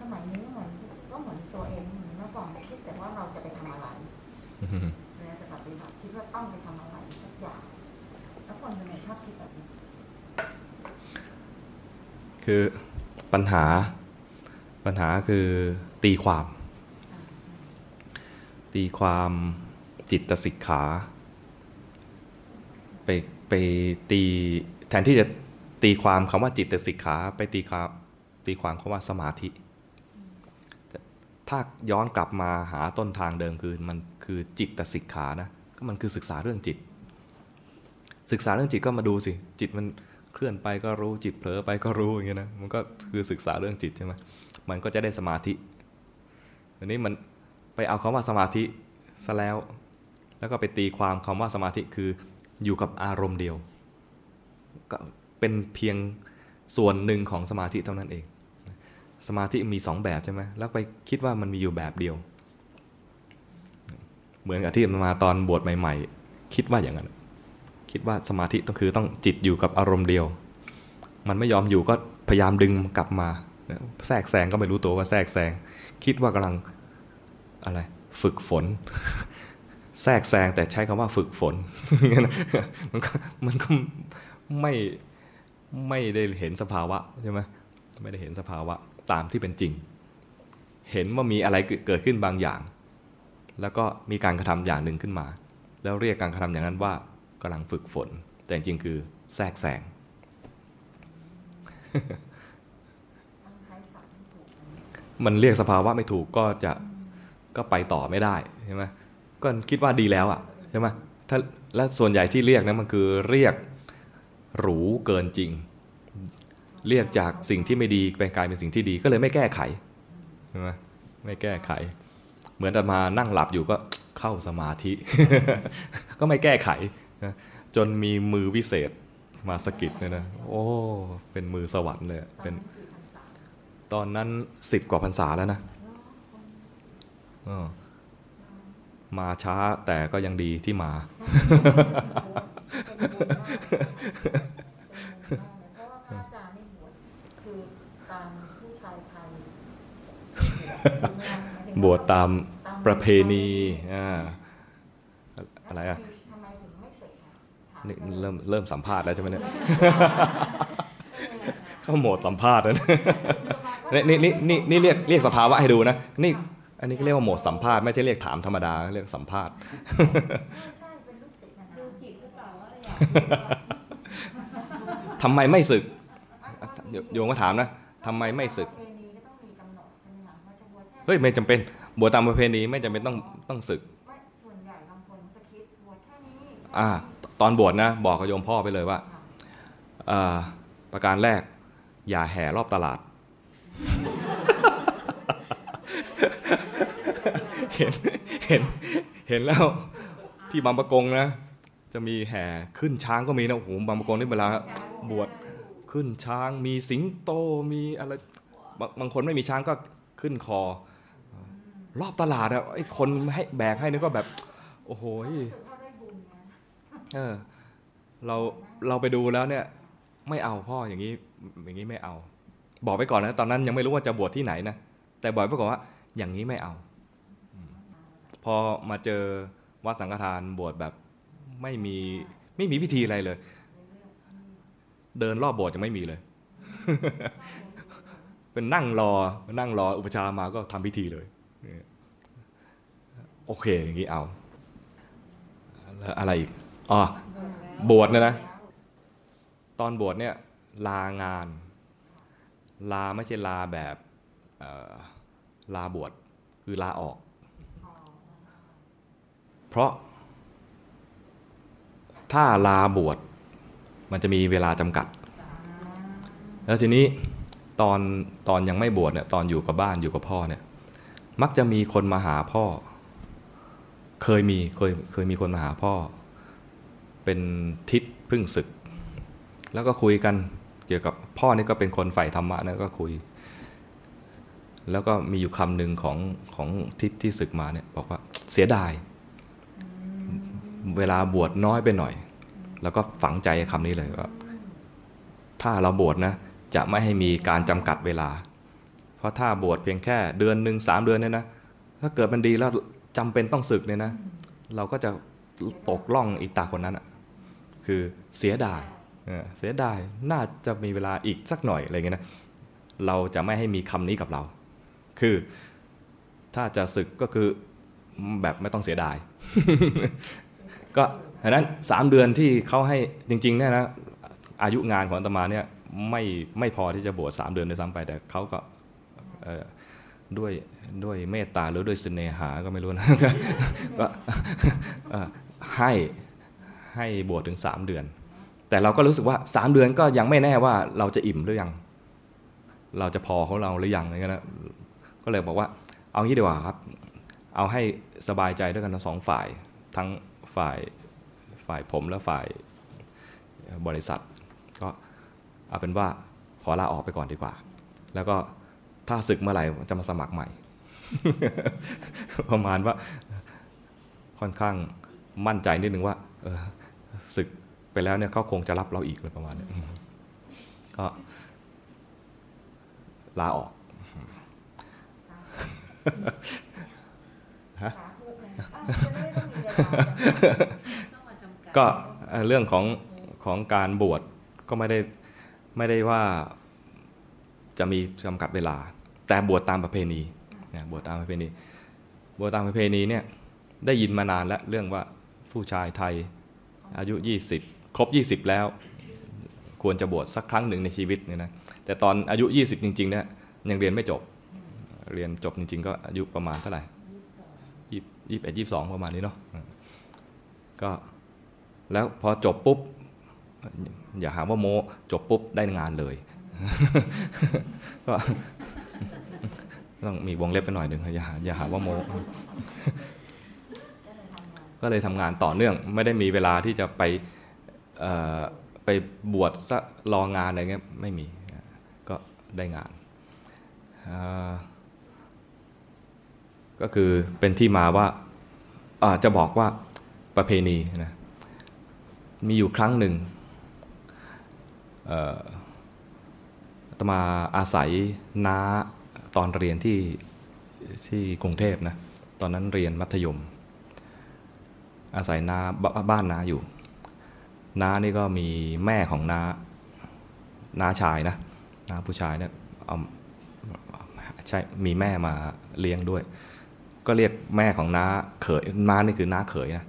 B: สมัยนี้เหมือนก็เหมือนตัวเองเหมือนเมื่อก่อนคิดแต่ว่าเราจะไปทำอะไรเราจะปฏิบัติคิดว่าต้องไปทำอะไรสักอย่างแล้วคนเป็นไงชอบคิดแบบนี้
A: คือปัญหาปัญหาคือตีความ ตีความจิตสิกขา ไปไปตีแทนที่จะตีความคำว่าจิตสิกขา ไปตีความตีความคำว่าสมาธิ ถ้าย้อนกลับมาหาต้นทางเดิมคือมันคือจิตสิกขานะก็มันคือศึกษาเรื่องจิต ศึกษาเรื่องจิตก็มาดูสิจิตมัน เคลื่อนไปก็รู้จิตเผลอไปก็รู้อย่างเงี้ยนะมันก็คือศึกษาเรื่องจิตใช่ไหมมันก็จะได้สมาธิอันนี้มันไปเอาคำว่าสมาธิซะแล้ว แล้วก็ไปตีความคำว่าสมาธิคืออยู่กับอารมณ์เดียว ก็เป็นเพียงส่วนหนึ่งของสมาธิเท่านั้นเอง สมาธิมีสองแบบใช่ไหมแล้วไปคิดว่ามันมีอยู่แบบเดียว เหมือนกับที่มาตอนบวชใหม่ ๆ คิดว่าอย่างนั้น คิดว่าสมาธิต้องคือต้องจิตอยู่กับอารมณ์เดียว มันไม่ยอมอยู่ก็พยายามดึงกลับมาแทรกแซงก็ไม่รู้ตัวว่าแทรกแซงคิดว่ากำลังอะไรฝึกฝน แทรกแซงแต่ใช้คำว่าฝึกฝนมันก็มันก็ไม่ไม่ได้เห็นสภาวะใช่ไหมไม่ได้เห็นสภาวะตามที่เป็นจริง เห็นว่ามีอะไรเกิดขึ้นบางอย่าง แล้วก็มีการกระทำอย่างหนึ่งขึ้นมา แล้วเรียกการกระทำอย่างนั้นว่า กำลังฝึกฝน แต่จริงๆคือแทรกแซง
B: ต้องใช้ศัพท์ที่ถูกนะ
A: มันเรียกสภาวะไม่ถูกก็จะก็ไปต่อไม่ได้ใช่ไหมก็คิดว่าดีแล้วอะใช่ไหมถ้าและส่วนใหญ่ที่เรียกนะมันคือเรียกหรูเกินจริง เรียกจากสิ่งที่ไม่ดีเป็นกลายเป็นสิ่งที่ดีก็เลยไม่แก้ไขใช่ไหมไม่แก้ไข เหมือนอาตมานั่งหลับอยู่ก็เข้าสมาธิ ก็ไม่แก้ไข นะจนมีมือวิเศษมาสะกิดเนี่ยนะโอ้เป็นมือสวรรค์เลยเป็นตอนนั้นสิบกว่าพรรษาแล้วนะเออมาช้าแต่ก็ยังดีที่มา
B: เป็นบุญมากเป็นบุญมากเลยเพราะว่าพระอาจารย์นี่บวชคือตามผู้ชายไทย
A: บวชตามประเพณีอ่าอะไรอะ นี่
B: ได้เลย
A: เริ่มเริ่มสัมภาษณ์แล้วใช่ไหมเนี่ยเข้าโหมดสัมภาษณ์แล้วนะนี่นี่นี่นี่นี่เรียกเรียกสภาวะให้ดูนะนี่อันนี้ก็เรียกว่าโหมดสัมภาษณ์ไม่ใช่เรียกถามธรรมดาเรียกสัมภาษณ์
B: ใช่เป็นลูกศิษย์นะนะ
D: ดูจิตหรือเปล่าว่าอะไรอยาก
A: ทำไมไม่ศึกโยมก็ถามนะทำไมไม่ศึก
B: ประเพณีก็ต้องมีกำหนดใช่ไหมคะว่าจะบวชแค่
A: เฮ้ยไม่จำเป็นบวชตามประเพณีไม่จำเป็นต้องต้องศึก
B: ไม่ส่วนใหญ่บางคนจะคิดบวชแค่นี้แค่
A: อ่า
B: นี้
A: ตอนบวชนะบอกกับโยมพ่อไปเลยว่าประการแรก อย่าแห่รอบตลาด เห็นเห็นเห็นแล้วที่บางประกงนะ จะมีแห่ขึ้นช้างก็มีนะโอ้โหบางประกงนี่เวลาบวชขึ้นช้างมีสิงโตมีอะไรบางบางคนไม่มีช้างก็ขึ้นคอ รอบตลาดอะไอ้คนให้แบกให้นี่ก็แบบ โอ้โห
B: รู้สึกว่าได้บุญนะ
A: เออ เราเราไปดูแล้วเนี่ย ไม่เอาพ่ออย่างนี้อย่างนี้ไม่เอา บอกไปก่อนนะ ตอนนั้นยังไม่รู้ว่าจะบวชที่ไหนนะแต่บอกไปก่อนว่า อย่างนี้ไม่เอาพอมาเจอวัดสังฆทานบวชแบบไม่มีไม่มีพิธีอะไรเลย เดินรอบโบสถ์ยังไม่มีเลย เป็นนั่งรอนั่งรออุปชามาก็ทำพิธีเลยโอเคอย่างนี้เอาแล้วอะไรอีก อ๋อบวชนี่ยนะ ตอนบวชเนี่ยลางาน ลาไม่ใช่ลาแบบลาบวชคือลาออก เพราะ ถ้าลาบวชมันจะมีเวลาจำกัด แล้วทีนี้ตอนตอนยังไม่บวชเนี่ยตอนอยู่กับบ้านอยู่กับพ่อเนี่ย มักจะมีคนมาหาพ่อ เคยมีเคยเคยมีคนมาหาพ่อ เป็นทิศพึ่งศึก แล้วก็คุยกันเกี่ยวกับพ่อนี่ก็เป็นคนใฝ่ธรรมะนะก็คุย แล้วก็มีอยู่คำหนึ่งของของทิศที่ศึกมาเนี่ยบอกว่าเสียดาย เวลาบวชน้อยไปหน่อย แล้วก็ฝังใจคำนี้เลยว่าถ้าเราบวชนะจะไม่ให้มีการจำกัดเวลา เพราะถ้าบวชเพียงแค่เดือนหนึ่งสามเดือนเนี่ยนะถ้าเกิดมันดีแล้วจำเป็นต้องศึกเนี่ยนะ เราก็จะตกล่องอีตาคนนั้นอะ คือเสียดายเออเสียดายน่าจะมีเวลาอีกสักหน่อยอะไรเงี้ยนะเราจะไม่ให้มีคำนี้กับเรา คือถ้าจะศึกก็คือแบบไม่ต้องเสียดาย ก็ฉะนั้นสามเดือนที่เขาให้จริงๆเนี่ยนะอายุงานของอาตมาเนี่ยไม่ไม่พอที่จะบวชสามเดือนด้วยซ้ำไป แต่เขาก็เอ่อด้วยด้วยเมตตาหรือด้วยเสน่หาก็ไม่รู้นะก็เอ่อให้ ให้บวชถึงสามเดือน แต่เราก็รู้สึกว่าสามเดือนก็ยังไม่แน่ว่าเราจะอิ่มหรือยัง เราจะพอของเราหรือยังอะไรเงี้ยนะก็เลยบอกว่า เอางี้ดีกว่าครับ เอาให้สบายใจด้วยกันทั้งสองฝ่าย ทั้งฝ่ายฝ่ายผมและฝ่ายบริษัท ก็เอาเป็นว่าขอลาออกไปก่อนดีกว่า แล้วก็ถ้าศึกเมื่อไหร่จะมาสมัครใหม่ ประมาณว่าค่อนข้างมั่นใจนิดนึงว่าเออ ศึกไปแล้วเนี่ยเขาคงจะรับเราอีกเลยประมาณเนี้ยก็ ลาออก
B: สาธุเลยอ้าวจะได้ต้องมีเวลา
C: ต้องมาจำกัด
A: ก็เอ่อเรื่องของของการบวชก็ไม่ได้ไม่ได้ว่าจะมีจำกัดเวลา แต่บวชตามประเพณีนะบวชตามประเพณีบวชตามประเพณีเนี่ยได้ยินมานานแล้วเรื่องว่าผู้ชายไทย อายุ 20 ครบ 20 แล้ว ควรจะบวชสักครั้งหนึ่งในชีวิตเนี่ยนะแต่ตอนอายุ 20 จริงๆเนี่ยยังเรียนไม่จบ เรียนจบจริง ๆ ก็อายุประมาณเท่าไหร่ยี่สิบเอ็ดยี่สิบสองประมาณนี้เนาะก็แล้วพอจบปุ๊บ อย่าหาว่าโมจบปุ๊บได้งานเลย ก็ต้องมีวงเล็บไปหน่อยหนึ่งอย่าหาอย่าหาว่าโม ก็เลยทำงานต่อเนื่อง ไม่ได้มีเวลาที่จะไปไปบวชซะรองานอะไรเงี้ยไม่มีก็ได้งานก็คือเป็นที่มาว่าจะบอกว่าประเพณีนะมีอยู่ครั้งหนึ่งตมาอาศัยน้าตอนเรียนที่ที่กรุงเทพนะตอนนั้นเรียนมัธยม อาศัยนาบบ้านนาอยู่ น้านี่ก็มีแม่ของน้าน้าชายนะน้าผู้ชายเนี่ยเอาใช่มีแม่มาเลี้ยงด้วย ก็เรียกแม่ของน้าเขยน้านี่คือน้าเขยนะ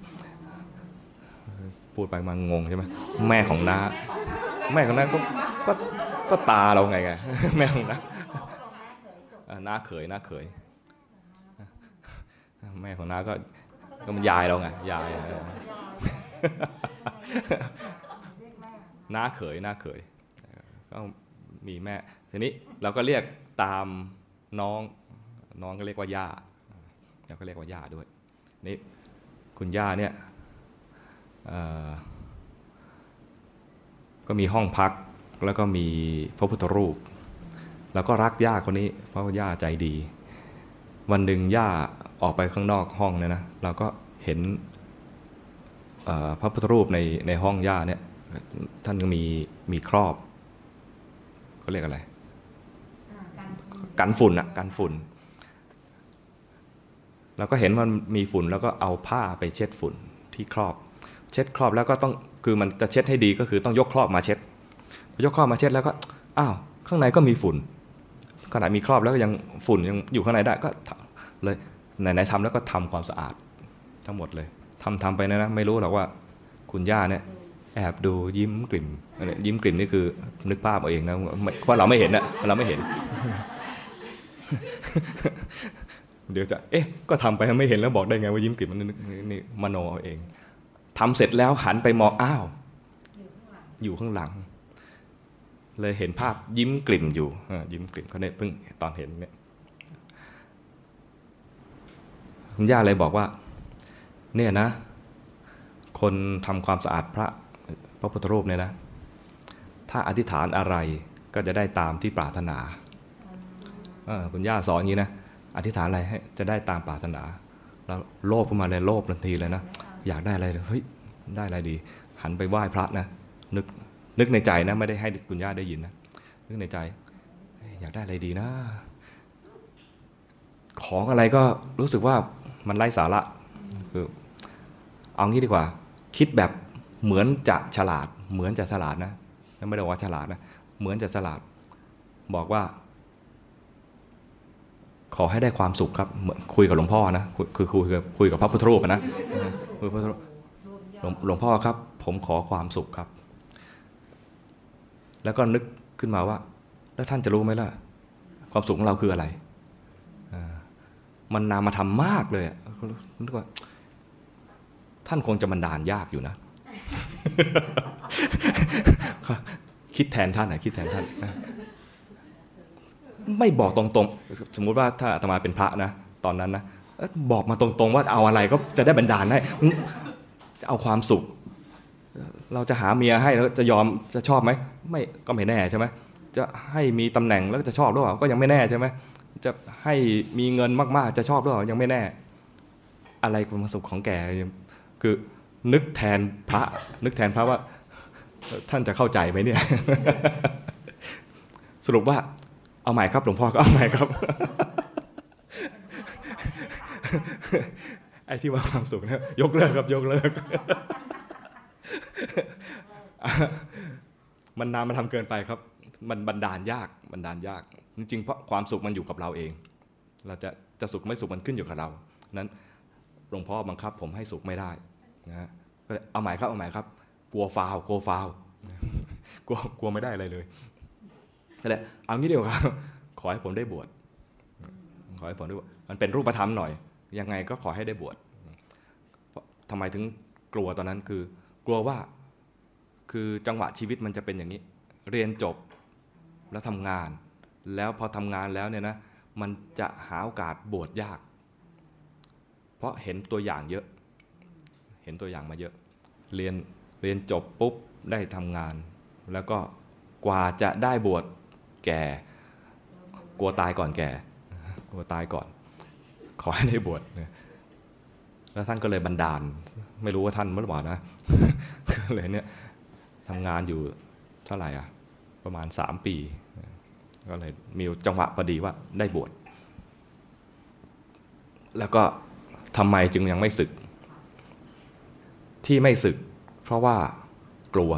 A: พูดไปมันงงใช่ไหมแม่ของน้าแม่ของน้าก็ก็ก็ตาเราไงไงแม่ของน้าอ่าน้าเขยน้าเขยแม่ของน้าก็ ก็มันยายเราไงยายน้าเขยน้าเขยก็มีแม่ทีนี้เราก็เรียกตามน้องน้องก็เรียกว่าย่าเราก็เรียกว่าย่าด้วยนี่คุณย่าเนี่ยก็มีห้องพักแล้วก็มีพระพุทธรูป แล้วก็รักย่าคนนี้ เพราะย่าใจดี วันหนึ่งย่า ออกไปข้างนอกห้องเนี่ยนะเราก็เห็นพระพุทธรูปในในห้องย่าเนี่ยท่านก็มีมีครอบเขาเรียกอะไรกันฝุ่นอะกันฝุ่นแล้วก็เห็นมันมีฝุ่นแล้วก็เอาผ้าไปเช็ดฝุ่นที่ครอบ เช็ดครอบแล้วก็ต้องคือมันจะเช็ดให้ดีก็คือต้องยกครอบมาเช็ดยกครอบมาเช็ดแล้วก็อ้าวข้างในก็มีฝุ่นขนาดมีครอบแล้วก็ยังฝุ่นยังอยู่ข้างในได้ก็เลย ไหนๆทำแล้วก็ทำความสะอาด ทั้งหมดเลยทำทำไปนะนะไม่รู้หรอกว่า คุณย่าเนี่ยแอบดูยิ้มกลิ่มยิ้มกลิ่มนี่คือ นึกภาพเอาเองนะไม่เพราะเราไม่เห็นนะเราไม่เห็น เดี๋ยวจะเอ๊ะ ก็ทำไปไม่เห็นแล้วบอกได้ไงว่ายิ้มกลิ่มมันนี่มโนเอาเองทำเสร็จแล้วหันไปมองอ้าว อยู่ข้างหลัง เลยเห็นภาพยิ้มกลิ่มอยู่ยิ้มกลิ่มเขาเนี่ยเพิ่งตอนเห็นเนี่ย คุณย่าเลยบอกว่า เนี่ยนะ คนทำความสะอาดพระพระพุทธรูปเนี่ยนะ ถ้าอธิษฐานอะไรก็จะได้ตามที่ปรารถนาคุณย่าสอนอย่างนี้นะอธิษฐานอะไรให้จะได้ตามปรารถนา แล้วโลภขึ้นมาเลยโลภทันทีเลยนะอยากได้อะไรเฮ้ยได้อะไรดี หันไปไหว้พระนะนึกนึกในใจนะไม่ได้ให้คุณย่าได้ยินนะนึกในใจอยากได้อะไรดีนะ ของอะไรก็รู้สึกว่า มันไร้สาระคือเอางี้ดีกว่า คิดแบบเหมือนจะฉลาด เหมือนจะฉลาดนะไม่ได้ว่าฉลาดนะเหมือนจะฉลาด บอกว่า ขอให้ได้ความสุขครับเหมือนคุยกับหลวงพ่อนะคุยคือคุยกับคุยกับพระพุทธรูปนะคุยพระพุทธรูปหลวงพ่อครับ ผมขอความสุขครับ แล้วก็นึกขึ้นมาว่า แล้วท่านจะรู้ไหมล่ะ ความสุขของเราคืออะไร มันนามธรรมมากเลยนึกว่า ท่านคงจะบันดาลยากอยู่นะ คิดแทนท่านนะคิดแทนท่าน ไม่บอกตรงๆ สมมุติว่าถ้าอาตมาเป็นพระนะ ตอนนั้นนะ บอกมาตรงๆ ว่าเอาอะไรก็จะได้บันดาลได้จะเอาความสุข เราจะหาเมียให้แล้วจะยอมจะชอบไหม ไม่ก็ไม่แน่ใช่ไหมจะให้มีตำแหน่งแล้วจะชอบหรือเปล่าก็ยังไม่แน่ใช่ไหม จะให้มีเงินมากๆ จะชอบหรือเปล่ายังไม่แน่ อะไรความสุขของแกคือนึกแทนพระ นึกแทนพระว่า ท่านจะเข้าใจไหมเนี่ย สรุปว่าเอาใหม่ครับหลวงพ่อก็เอาใหม่ครับไอ้ที่ว่าความสุขเนี่ยยกเลิกครับยกเลิก มันนานมันทำเกินไปครับ มันบันดาลยากบันดาลยาก จริงๆเพราะความสุขมันอยู่กับเราเอง เราจะจะสุขไม่สุขมันขึ้นอยู่กับเรา นั้นหลวงพ่อบังคับ ผมให้สุขไม่ได้นะก็เลยเอาใหม่ครับเอาใหม่ครับ กลัวฟาวกลัวฟาวกลัวกลัวไม่ได้อะไรเลยนั่นแหละเอางี้เดียวครับ ขอให้ผมได้บวชขอให้ผมได้บวชมันเป็นรูปธรรมหน่อย ยังไงก็ขอให้ได้บวชเพราะทำไมถึงกลัวตอนนั้นคือ กลัวว่าคือจังหวะชีวิตมันจะเป็นอย่างนี้ เรียนจบ แล้วทำงาน แล้วพอทำงานแล้วเนี่ยนะมันจะหาโอกาสบวชยาก เพราะเห็นตัวอย่างเยอะ เห็นตัวอย่างมาเยอะ เรียนเรียนจบปุ๊บได้ทำงาน แล้วก็กว่าจะได้บวชแก่กลัวตายก่อนแก่กลัวตายก่อน ขอให้ได้บวชเนี่ยแล้วท่านก็เลยบันดาล ไม่รู้ว่าท่านเมื่อวานนะก็เลยเนี่ยทำงานอยู่เท่าไหร่อะ ประมาณสามปี ก็เลยมีจังหวะพอดีว่าได้บวชแล้วก็ทำไมจึงยังไม่ศึก ที่ไม่ศึก เพราะว่ากลัว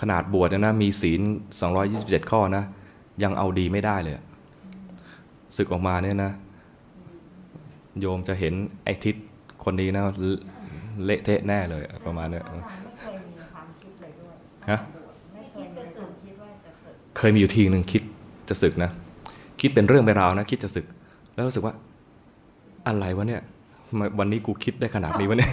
A: ขนาดบวชเนยนะมีศีล 227 ข้อนะ ยังเอาดีไม่ได้เลยอะศึกออกมาเนี่ยนะ โยมจะเห็นไอ้ทิศคนนี้นะเละเละเทะแน่เลยอะประมาณเนี้ย
B: อาจารย์ไม่เคยมีความคิดเลยด้วย
A: ฮะ
B: เคยมี
A: อยู่ทีหนึ่งคิดจะศึกนะ คิดเป็นเรื่องเป็นราวนะ คิดจะศึก แล้วรู้สึกว่า อะไรวะเนี่ย วันนี้กูคิดได้ขนาดนี้วะเนี่ย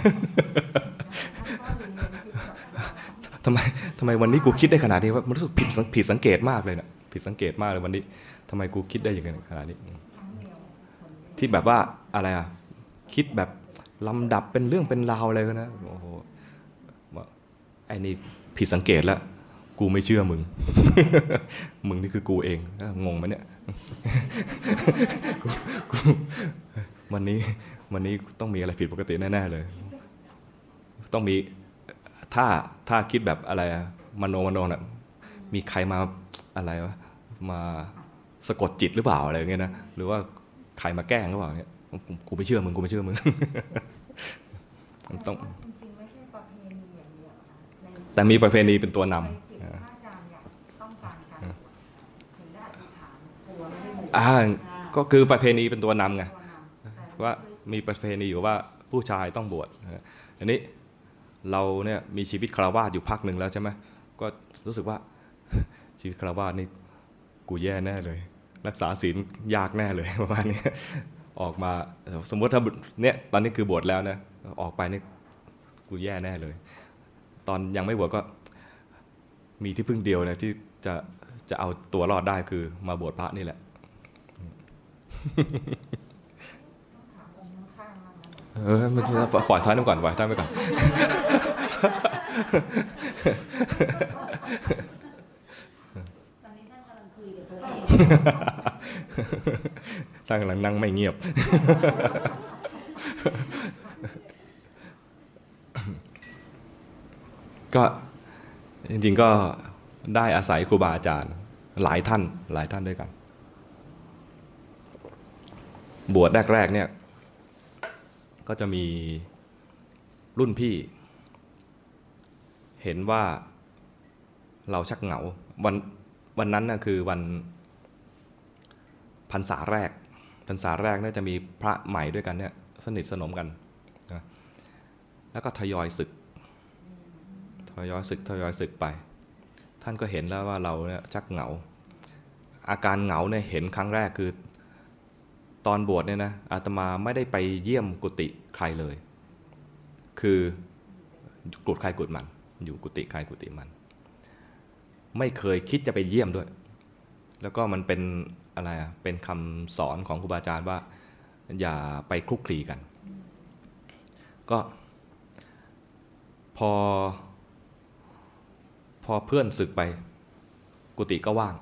A: ทำไมทำไมวันนี้กูคิดได้ขนาดนี้วะมันรู้สึกผิดผิดสังเกตมากเลยนะผิดสังเกตมากเลยวันนี้ทำไมกูคิดได้อย่างนั้นขนาดนี้ ที่แบบว่าอะไรอะคิดแบบลำดับเป็นเรื่องเป็นราวอะไรกันะโอ้โหไอ้นี่ผิดสังเกตแล้ว กูไม่เชื่อมึง มึงนี่คือกูเอง งงไหมเนี่ยกูกูวันนี้วันนี้ต้องมีอะไรผิดปกติแน่ๆเลย ต้องมีถ้าถ้าคิดแบบอะไรอะมโนมโนน่ะมีใครมาอะไรวะมาสะกดจิตหรือเปล่าอะไรอย่างเงี้ยนะหรือว่าใครมาแกล้งหรือเปล่าเนี่ยกูกูไม่เชื่อมึงกูไม่เชื่อมึงมันต้อง
B: จริงๆไม่ใช่ประเพณีอย่างเดียวนะใน
A: แต่มีประเพณีเป็นตัวน
B: ในจิตพระอา อ่าก็
A: คือประเพณีเป็นตัวนำไง
B: ตัวนำแต่
A: ว่ามีประเพณีอยู่ว่าผู้ชายต้องบวชนะอันนี้เราเนี่ยมีชีวิตคารวาสอยู่พักหนึ่งแล้วใช่ไหมก็รู้สึกว่าชีวิตคารวาสนี่กูแย่แน่เลย รักษาศีลยากแน่เลยประมาณนี้ออกมาสมมติถ้าเนี่ยตอนนี้คือบวชแล้วนะออกไปนี่กูแย่แน่เลย ตอนยังไม่บวชก็มีที่พึ่งเดียวเลยที่จะจะเอาตัวรอดได้คือมาบวชพระนี่แหละ เออไม่ใช่ปล่อยท่านไว้ก่อนปล่อยท่านไว้ก่อน
D: ตอนนี้ท่านกำลังคุยกับตัวเอง
A: ท่านกำลังนั่งไม่เงียบ ก็จริงๆก็ได้อาศัยครูบาอาจารย์หลายท่านหลายท่านด้วยกัน บวชแรกๆเนี่ยก็จะมีรุ่นพี่ เห็นว่าเราชักเหงาวันวันนั้นน่ะคือวันพรรษาแรกพรรษาแรกน่าจะมีพระใหม่ด้วยกันเนี่ยสนิทสนมกันนะแล้วก็ทยอยศึก ทยอยศึกทยอยศึกไป ท่านก็เห็นแล้วว่าเราเนี่ยชักเหงา อาการเหงาเนี่ยเห็นครั้งแรกคือ ตอนบวชเนี่ยนะอาตมาไม่ได้ไปเยี่ยมกุฏิใครเลย คือกุดใครกุดมัน อยู่กุฏิใครกุฏิมัน ไม่เคยคิดจะไปเยี่ยมด้วย แล้วก็มันเป็นอะไรอะเป็นคำสอนของครูบาอาจารย์ว่า อย่าไปคลุกคลีกัน ก็พอ พอเพื่อนศึกไป กุฏิก็ว่าง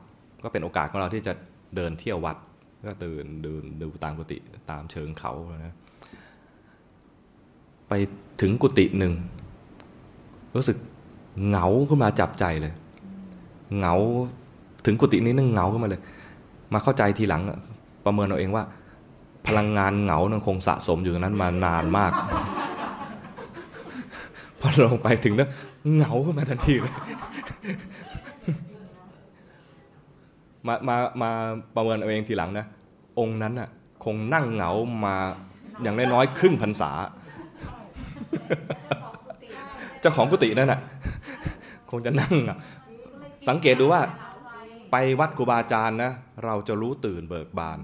A: ก็เป็นโอกาสของเราที่จะเดินเที่ยววัด ก็เดินเดินดูตามกุฏิตามเชิงเขานะไปถึงกุฏิหนึ่ง รู้สึกเหงาขึ้นมาจับใจเลย เหงาถึงกุฏินี้นึงเหงาขึ้นมาเลย มาเข้าใจทีหลังประเมินเอาเองว่า พลังงานเหงานั้นคงสะสมอยู่ตรงนั้นมานานมากพอลงไปถึงแล้วเหงาขึ้นมาทันทีเลย มามามาประเมินเอาเองทีหลังนะ องค์นั้นน่ะคงนั่งเหงามาอย่างน้อยๆครึ่งพรรษา เจ้าของกุฏินั่นน่ะคงจะนั่งสังเกตดูว่าไปวัดครูบาอาจารย์นะเราจะรู้ตื่นเบิกบาน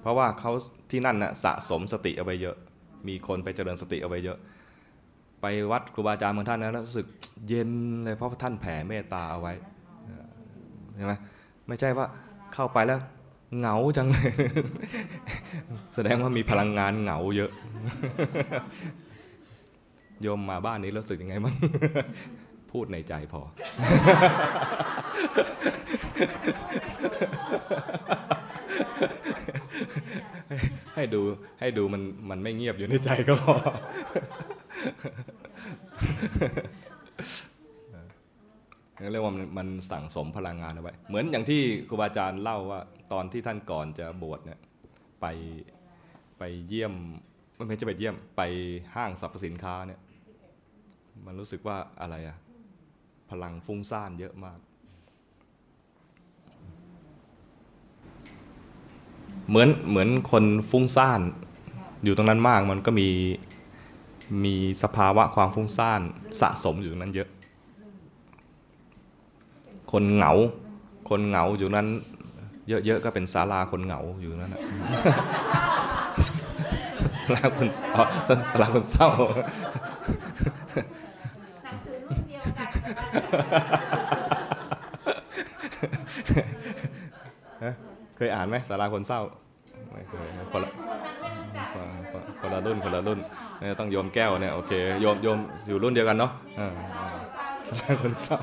A: เพราะว่าเขาที่นั่นน่ะสะสมสติเอาไว้เยอะ มีคนไปเจริญสติเอาไว้เยอะ ไปวัดครูบาอาจารย์บางท่านนะแล้วรู้สึกเย็นเลยเพราะท่านแผ่เมตตาเอาไว้ใช่ไหม ไม่ใช่ว่าเข้าไปแล้วเหงาจังเลยแสดงว่ามีพลังงานเหงาเยอะ โยมมาบ้านนี้รู้สึกยังไงบ้างพูดในใจพอ ให้ดูให้ดูมันมันไม่เงียบอยู่ในใจก็พอ เรียกว่ามันมันสั่งสมพลังงานเอาไว้เหมือนอย่างที่ครูบาอาจารย์เล่าว่าตอนที่ท่านก่อนจะบวชเนี่ยไปไปเยี่ยมไม่ใช่ไปเยี่ยมไปห้างสรรพสินค้าเนี่ยมันรู้สึกว่าอะไรอะพลังฟุ้งซ่านเยอะมาก เหมือนเหมือนคนฟุ้งซ่าน อยู่ตรงนั้นมากมันก็มีมีสภาวะความฟุ้งซ่านสะสมอยู่ตรงนั้นเยอะ คนเหงา คนเหงาอยู่นั้น เยอะๆก็เป็นศาลาคนเหงาอยู่นั่นแหละศาลาคนอ๋อศาลาคนเศร้า
D: หนังสือรุ่นเดียวกัน
A: เคยอ่านไหมศาลาคนเศร้าไม่เคยคนละ
D: คน
A: ละรุ่นคนละรุ่นเนี่ยต้องโยมแก้วเนี่ยโอเคโยมโยมอยู่รุ่นเดียวกันเนาะอ่าศาลาคนเศร้า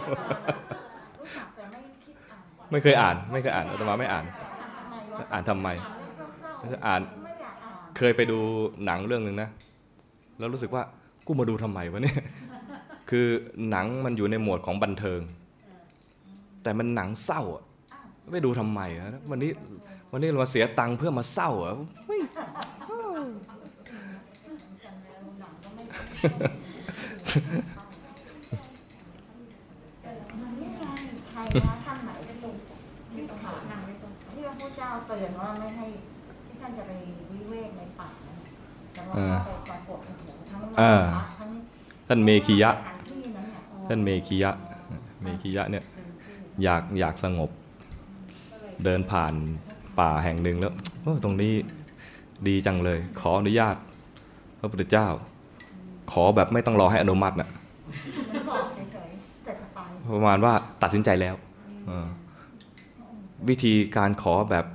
B: รู้จักแต่ไม่คิดอ่าน
A: ไม่เคยอ่าน ไม่เคยอ่านอาตมาไม่อ่าน
B: อ่านทำไมวะ
A: อ่านทำไมอ่านเคยไปดูหนังเรื่องหนึ่งนะ แล้วรู้สึกว่ากูมาดูทำไมวะเนี่ย คือหนังมันอยู่ในหมวดของบันเทิง แต่มันหนังเศร้าอะไปดูทำไมอะวันนี้วันนี้เรามาเสียตังค์เพื่อมาเศร้าอไม่
B: มันไม่ไงใครนะ เตือนว่า
D: ไม่ให้ที่
B: ท่านจะไปวิเวกในป่าแต่ว่าไปปรากฏทั้งทั้ง
A: ท่านเมขียะ
B: ท่า
A: นเมขียะ เมขียะเนี่ยอยากอยากสงบ เดินผ่านป่าแห่งหนึ่งแล้วตรงนี้ดีจังเลย ขออนุญาต พระพุทธเจ้า ขอแบบไม่ต้องรอให้อนุมัตินะ่ะ
B: ป
A: ระมาณว่าตัดสินใจแล้ว วิธีการขอแบบ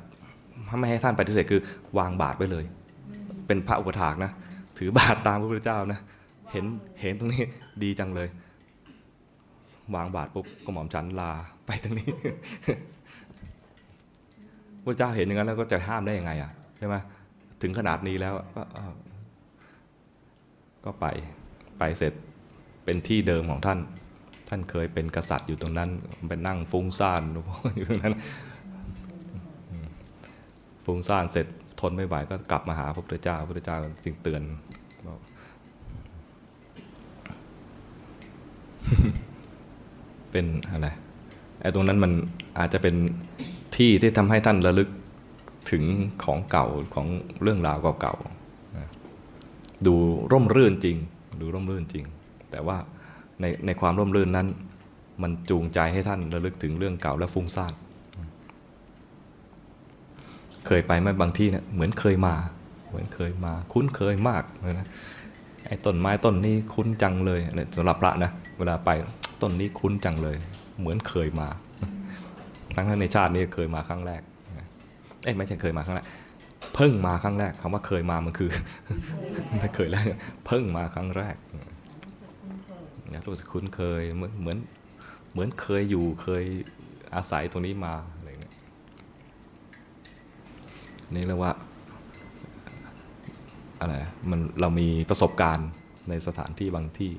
A: ไม่ให้ท่านปฏิเสธคือวางบาตรไว้เลย เป็นพระอุปถากนะ ถือบาตรตามพระพุทธเจ้านะ เห็นเห็นตรงนี้ดีจังเลย วางบาตรปุ๊บก็หม่อมฉันลาไปตรงนี้พระเจ้าเห็นอย่างนั้นแล้วก็จะห้ามได้ยังไงอะใช่ไหมถึงขนาดนี้แล้วก็ก็ไปไปเสร็จเป็นที่เดิมของท่าน ท่านเคยเป็นกษัตริย์อยู่ตรงนั้นไปนั่งฟุ้งซ่านอยู่ตรงนั้น ฟุ้งซ่านเสร็จทนไม่ไหวก็กลับมาหาพระพุทธเจ้าพระพุทธเจ้าจึงเตือนบอกเป็นอะไรไอ้ตรงนั้นมันอาจจะเป็นที่ที่ทำให้ท่านระลึกถึงของเก่าของเรื่องราวเก่าๆดูร่มรื่นจริง ดูร่มรื่นจริง แต่ว่าในในความร่มรื่นนั้น มันจูงใจให้ท่านระลึกถึงเรื่องเก่าและฟุ้งซ่าน เคยไปไหมบางที่เนี่ยเหมือนเคยมา เหมือนเคยมา คุ้นเคยมากเลยนะไอ้ต้นไม้ต้นนี้คุ้นจังเลยเนี่ยสำหรับพระนะเวลาไปต้นนี้คุ้นจังเลย เหมือนเคยมาทั้งในชาตินี้เคยมาครั้งแรกเอ้ไม่ใช่เคยมาครั้งแรกเพิ่งมาครั้งแรกคำว่าเคยมามันคือ ไม่เคยแล้วเพิ่งมาครั้งแรกนะรู้สึกคุ้นเคยเหมือนเหมือนเหมือนเคยอยู่เคยอาศัยตรงนี้มา นี่เรียกว่าอะไรมันเรามีประสบการณ์ในสถานที่บางที่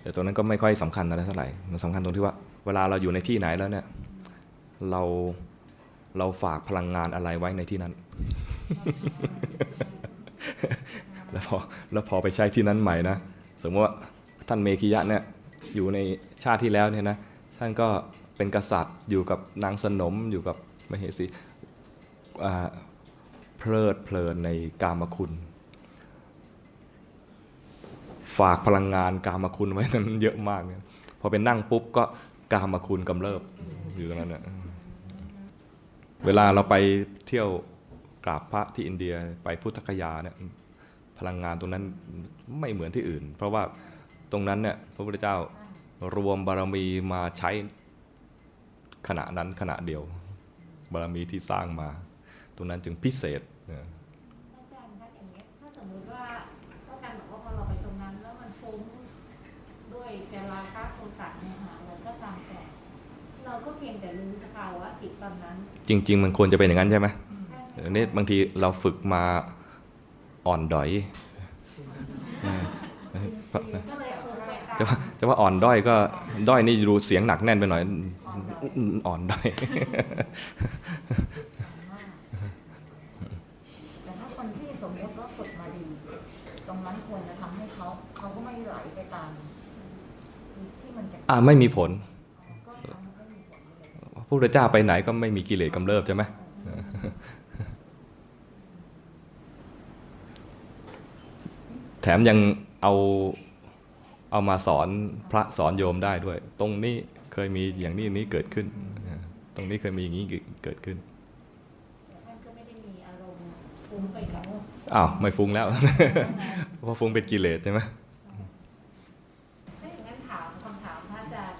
A: แต่ตรงนั้นก็ไม่ค่อยสำคัญอะไรเท่าไหร่มันสำคัญตรงที่ว่า เวลาเราอยู่ในที่ไหนแล้วเนี่ยเราเราฝากพลังงานอะไรไว้ในที่นั้น แล้วพอแล้วพอไปใช้ที่นั้นใหม่นะสมมติว่าท่านเมขิยะเนี่ยอยู่ในชาติที่แล้วเนี่ยนะท่านก็เป็นกษัตริย์อยู่กับนางสนมอยู่กับมเหสี เพลิดเพลินในกามคุณ ฝากพลังงานกามคุณไว้นั้นเยอะมากเนี่ยพอเป็นนั่งปุ๊บก็กามคุณกำเริบอยู่ตรงนั้นเนะเวลาเราไปเที่ยวกราบพระที่อินเดียไปพุทธคยาเนี่ยพลังงานตรงนั้นไม่เหมือนที่อื่น เพราะว่าตรงนั้นเนี่ยพระพุทธเจ้ารวมบารมีมาใช้ขณะนั้นขณะเดียว บารมีที่สร้างมา ตรงนั้นจึงพิเศษนะ
D: อาจารย์คะอย่างเงี้ยถ้าสมมุติว่าอาจารย์บอกว่าพอเราไปตรงนั้นแล้วมันฟุ้งด้วยจราคะโทสะเนี่ยหาอะไรก็ตามแต่เราก็เพียงแต่รู้สภาวะจิตตอนนั้น
A: จริง ๆ มันควรจะเป็นอย่างนั้นใช่ไหม
D: ใช่ไหม
A: อันนี้บางทีเราฝึกมาอ่อนดอยนะ
D: ก็เลยฟุ้งไปตาม
A: จะว่าจะว่าอ่อนด้อยก็ด้อยนี่ดูเสียงหนักแน่นไปหน่อย อ่อนด้อย
B: แต่ถ้าคนที่สมมติว่าฝึกมาดี ตรงนั้นควรจะทำให้เขาเขาก็ไม่ไหลไปตามที่มันจะ
A: อ่าไม่มีผล
B: ก็ทำให้มีผลเลย
A: พระพุทธเจ้าไปไหนก็ไม่มีกิเลสกำเริบใช่ไหมแถมยังเอาเอามาสอนพระสอนโยมได้ด้วย ตรงนี้เคยมีอย่างนี้นี้เกิดขึ้น ตรงนี้เคยมีอย่างนี้เกิดขึ้น
D: แต่ท่านก็ไม่ได้มีอารมณ์ฟุ้งไปกับ
A: อ้าวไม่ฟุ้งแล้วเพราะฟุ้งเป็นกิเลสใช่ไหม
D: ถ้าอย่างนั้นถามคำถามพระอาจารย์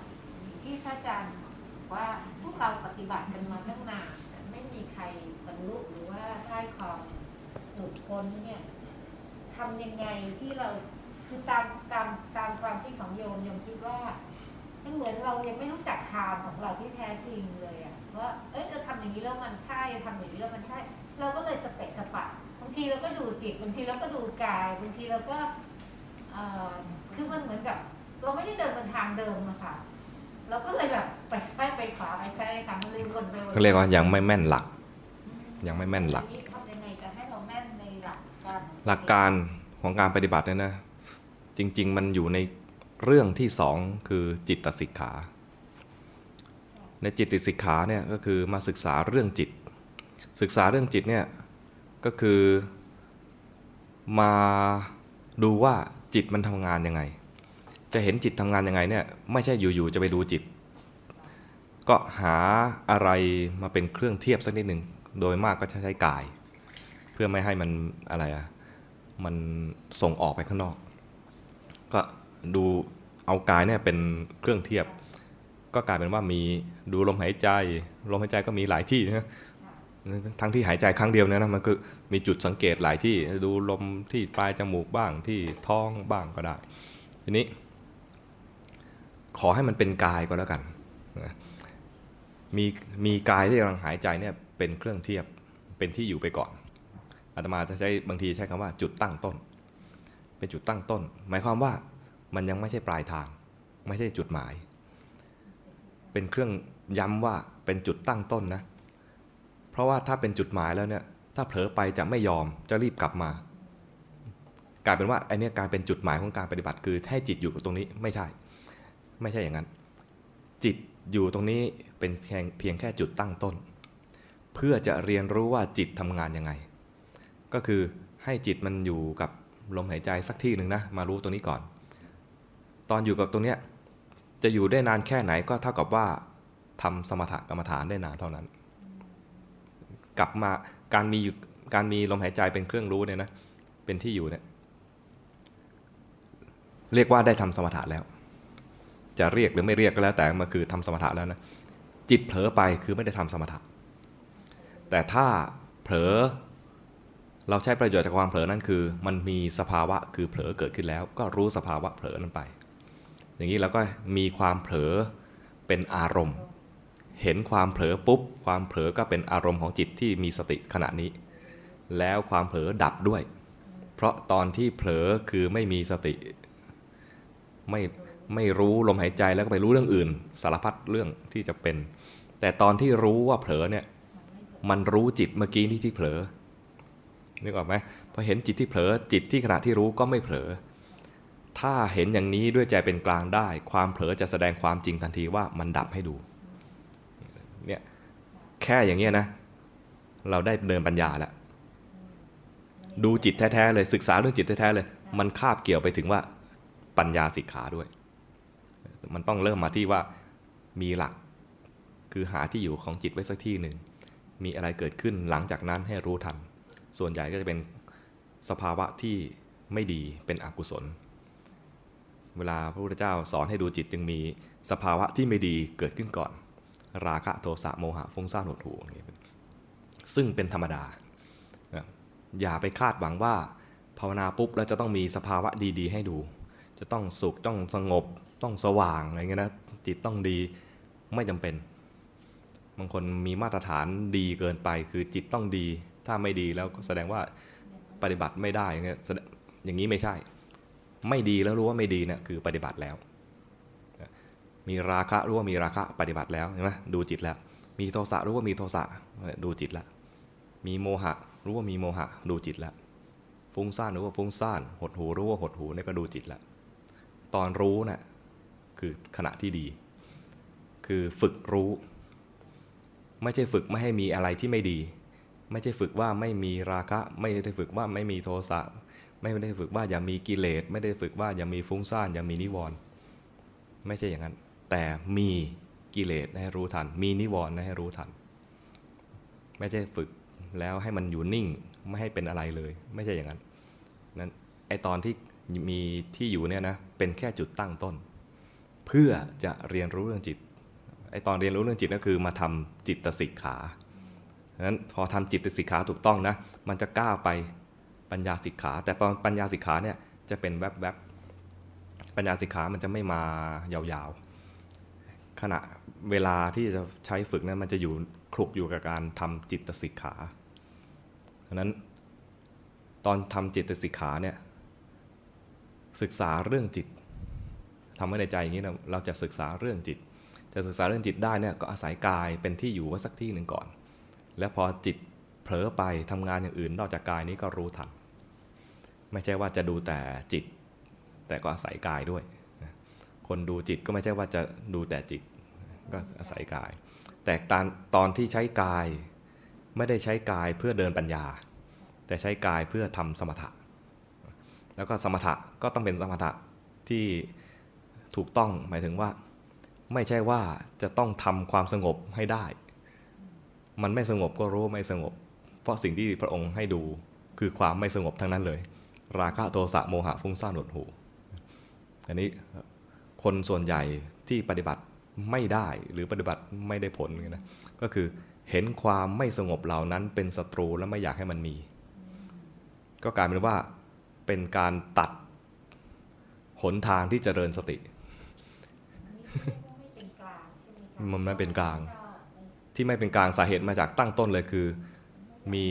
D: ที่พระอาจารย์บอกว่าพวกเราปฏิบัติกันมาตั้งนานแต่ไม่มีใครบรรลุหรือว่าได้ความหลุดพ้นเนี่ยทำยังไงที่เราคือตามตามตามความคิดของโยมโยมคิดว่ามันเหมือนเรายังไม่รู้จักทางของเราที่แท้จริงเลยอะว่าเอ้ยเราทำอย่างนี้แล้วมันใช่ทำอย่างนี้แล้วมันใช่ เราก็เลยสเปะสปะบางทีเราก็ดูจิตบางทีเราก็ดูกายบางทีเราก็เอ่อคือมันเหมือนกับ เราไม่ได้เดินบนทางเดิมอะค่ะเราก็เลยแบบไปซ้ายไปขวาไปซ้ายค่ะมันลืมวนไปวนม
A: เขาเรียกว่ายังไม่แม่นหลัก ยังไม่แม่นหลัก
D: ทีนี้ทำยังไงจะให้เราแม่นในหลักการ
A: หลักการ ของการปฏิบัติเนี่ยนะ จริง ๆ มันอยู่ในเรื่องที่สองคือจิตสิกขา ในจิตติสิกขาเนี่ยก็คือมาศึกษาเรื่องจิต ศึกษาเรื่องจิตเนี่ยก็คือมาดูว่าจิตมันทำงานยังไง จะเห็นจิตทำงานยังไงเนี่ยไม่ใช่อยู่ๆจะไปดูจิต ก็หาอะไรมาเป็นเครื่องเทียบสักนิดหนึ่งโดยมากก็จะใช้กาย เพื่อไม่ให้มันอะไรอะ มันส่งออกไปข้างนอก ก็ดูเอากายเนี่ยเป็นเครื่องเทียบ ก็กลายเป็นว่ามีดูลมหายใจลมหายใจก็มีหลายที่นะทั้งที่หายใจครั้งเดียวเนี่ยนะมันคือมีจุดสังเกตหลายที่ดูลมที่ปลายจมูกบ้างที่ท้องบ้างก็ได้ ทีนี้ ขอให้มันเป็นกายก็แล้วกันมีมีกายที่กำลังหายใจเนี่ยเป็นเครื่องเทียบเป็นที่อยู่ไปก่อน อาตมาจะใช้บางทีใช้คำว่าจุดตั้งต้น เป็นจุดตั้งต้น หมายความว่ามันยังไม่ใช่ปลายทาง ไม่ใช่จุดหมาย เป็นเครื่องย้ำว่าเป็นจุดตั้งต้นนะ เพราะว่าถ้าเป็นจุดหมายแล้วเนี่ย ถ้าเผลอไปจะไม่ยอมจะรีบกลับมา กลายเป็นว่าไอเนี้ยกลายเป็นจุดหมายของการปฏิบัติคือให้จิตอยู่กับตรงนี้ไม่ใช่ ไม่ใช่อย่างนั้น จิตอยู่ตรงนี้เป็นเพียงเพียงแค่จุดตั้งต้น เพื่อจะเรียนรู้ว่าจิตทำงานยังไง ก็คือให้จิตมันอยู่กับลมหายใจสักที่หนึ่งนะมารู้ตรงนี้ก่อน ตอนอยู่กับตรงเนี้ยจะอยู่ได้นานแค่ไหนก็เท่ากับว่าทำสมถกรรมฐานได้นานเท่านั้น กลับมาการมีอยู่การมีลมหายใจเป็นเครื่องรู้เนี่ยนะเป็นที่อยู่เนี่ยเรียกว่าได้ทำสมถะแล้ว จะเรียกหรือไม่เรียกก็แล้วแต่มันคือทำสมถะแล้วนะจิตเผลอไปคือไม่ได้ทำสมถะแต่ถ้าเผลอ เราใช้ประโยชน์จากความเผลอนั่นคือ มันมีสภาวะคือเผลอเกิดขึ้นแล้ว ก็รู้สภาวะเผลอนั้นไป อย่างนี้เราก็มีความเผลอเป็นอารมณ์ เห็นความเผลอปุ๊บ ความเผลอก็เป็นอารมณ์ของจิตที่มีสติขณะนี้ แล้วความเผลอดับด้วย เพราะตอนที่เผลอคือไม่มีสติ ไม่ไม่รู้ลมหายใจแล้วก็ไปรู้เรื่องอื่น สารพัดเรื่องที่จะเป็น แต่ตอนที่รู้ว่าเผลอเนี่ยมันรู้จิตเมื่อกี้นี่ที่เผลอ นึกออกไหมพอเห็นจิตที่เผลอจิตที่ขณะที่รู้ก็ไม่เผลอ ถ้าเห็นอย่างนี้ด้วยใจเป็นกลางได้ ความเผลอจะแสดงความจริงทันทีว่ามันดับให้ดูเนี่ยแค่อย่างเงี้ยนะ เราได้เดินปัญญาแล้วดูจิตแท้ๆเลยศึกษาเรื่องจิตแท้ๆเลย มันคาบเกี่ยวไปถึงว่าปัญญาสิกขาด้วย มันต้องเริ่มมาที่ว่ามีหลักคือหาที่อยู่ของจิตไว้สักที่หนึ่ง มีอะไรเกิดขึ้นหลังจากนั้นให้รู้ทัน ส่วนใหญ่ก็จะเป็นสภาวะที่ไม่ดีเป็นอกุศล เวลาพระพุทธเจ้าสอนให้ดูจิตจึงมีสภาวะที่ไม่ดีเกิดขึ้นก่อน ราคะโทสะโมหะฟุ้งซ่านหดหู่อย่างนี้ซึ่งเป็นธรรมดา อย่าไปคาดหวังว่าภาวนาปุ๊บแล้วจะต้องมีสภาวะดีๆ ให้ดู จะต้องสุขต้องสงบต้องสว่างอะไรเงี้ยนะจิตต้องดีไม่จำเป็น บางคนมีมาตรฐานดีเกินไปคือจิตต้องดี ถ้าไม่ดีแล้วแสดงว่าปฏิบัติไม่ได้อย่างเงี้ยอย่างนี้ไม่ใช่ ไม่ดีแล้วรู้ว่าไม่ดีเนี่ยคือปฏิบัติแล้ว มีราคะรู้ว่ามีราคะปฏิบัติแล้วเห็นไหมดูจิตแล้ว มีโทสะรู้ว่ามีโทสะดูจิตแล้ว มีโมหะ รู้ว่ามีโมหะ ดูจิตแล้ว ฟุ้งซ่านรู้ว่าฟุ้งซ่านหดหูรู้ว่าหดหูนี่ก็ดูจิตแล้ว ตอนรู้นะ่ะคือขณะที่ดี คือฝึกรู้ ไม่ใช่ฝึกไม่ให้มีอะไรที่ไม่ดี ไม่ใช่ฝึกว่าไม่มีราคะ ไม่ได้ฝึกว่าไม่มีโทสะไม่ได้ฝึกว่าอย่ามีกิเลสไม่ได้ฝึกว่าอย่ามีฟุ้งซ่านอย่ามีนิวรณ์ไม่ใช่อย่างนั้น แต่มีกิเลสให้รู้ทัน มีนิวรณ์ให้รู้ทัน ไม่ใช่ฝึกแล้วให้มันอยู่นิ่งไม่ให้เป็นอะไรเลย ไม่ใช่อย่างนั้นนั้นไอตอนที่มีที่อยู่เนี่ยนะเป็นแค่จุดตั้งต้น เพื่อจะเรียนรู้เรื่องจิตไอตอนเรียนรู้เรื่องจิตก็คือมาทำจิตสิกขา นั้นพอทำจิตสิกขาถูกต้องนะ มันจะก้าวไปปัญญาสิกขา แต่ปัญญาสิกขาเนี่ยจะเป็นแวบๆปัญญาสิกขามันจะไม่มายาวๆ ขณะเวลาที่จะใช้ฝึกนะมันจะอยู่คลุกอยู่กับการทำจิตสิกขาดังนั้นตอนทำจิตสิกขาเนี่ยศึกษาเรื่องจิตทำไว้ในใจอย่างนี้เราเราจะศึกษาเรื่องจิต จะศึกษาเรื่องจิตได้เนี่ยก็อาศัยกายเป็นที่อยู่ไว้สักที่หนึ่งก่อน แล้วพอจิตเผลอไปทำงานอย่างอื่น นอกจากกายนี้ก็รู้ทัน ไม่ใช่ว่าจะดูแต่จิต แต่ก็อาศัยกายด้วย คนดูจิตก็ไม่ใช่ว่าจะดูแต่จิต ก็อาศัยกาย แต่ตอนตอนที่ใช้กายไม่ได้ใช้กายเพื่อเดินปัญญา แต่ใช้กายเพื่อทำสมถะ แล้วก็สมถะก็ต้องเป็นสมถะที่ถูกต้องหมายถึงว่า ไม่ใช่ว่าจะต้องทำความสงบให้ได้ มันไม่สงบก็รู้ไม่สงบ เพราะสิ่งที่พระองค์ให้ดูคือความไม่สงบทั้งนั้นเลย ราคะโทสะโมหะฟุ้งซ่านหดหูอันนี้คนส่วนใหญ่ที่ปฏิบัติไม่ได้หรือปฏิบัติไม่ได้ผลนะก็คือเห็นความไม่สงบเหล่านั้นเป็นศัตรูและไม่อยากให้มันมี ก็กลายเป็นว่าเป็นการตัดหนทางที่เจริญสติ
D: ไม่เป็นกลางใช่ไหมคะ
A: มันไม่เป็นกลาง
D: ชอบไม่
A: ที่ไม่เป็นกลางสาเหตุมาจากตั้งต้นเลยคือมี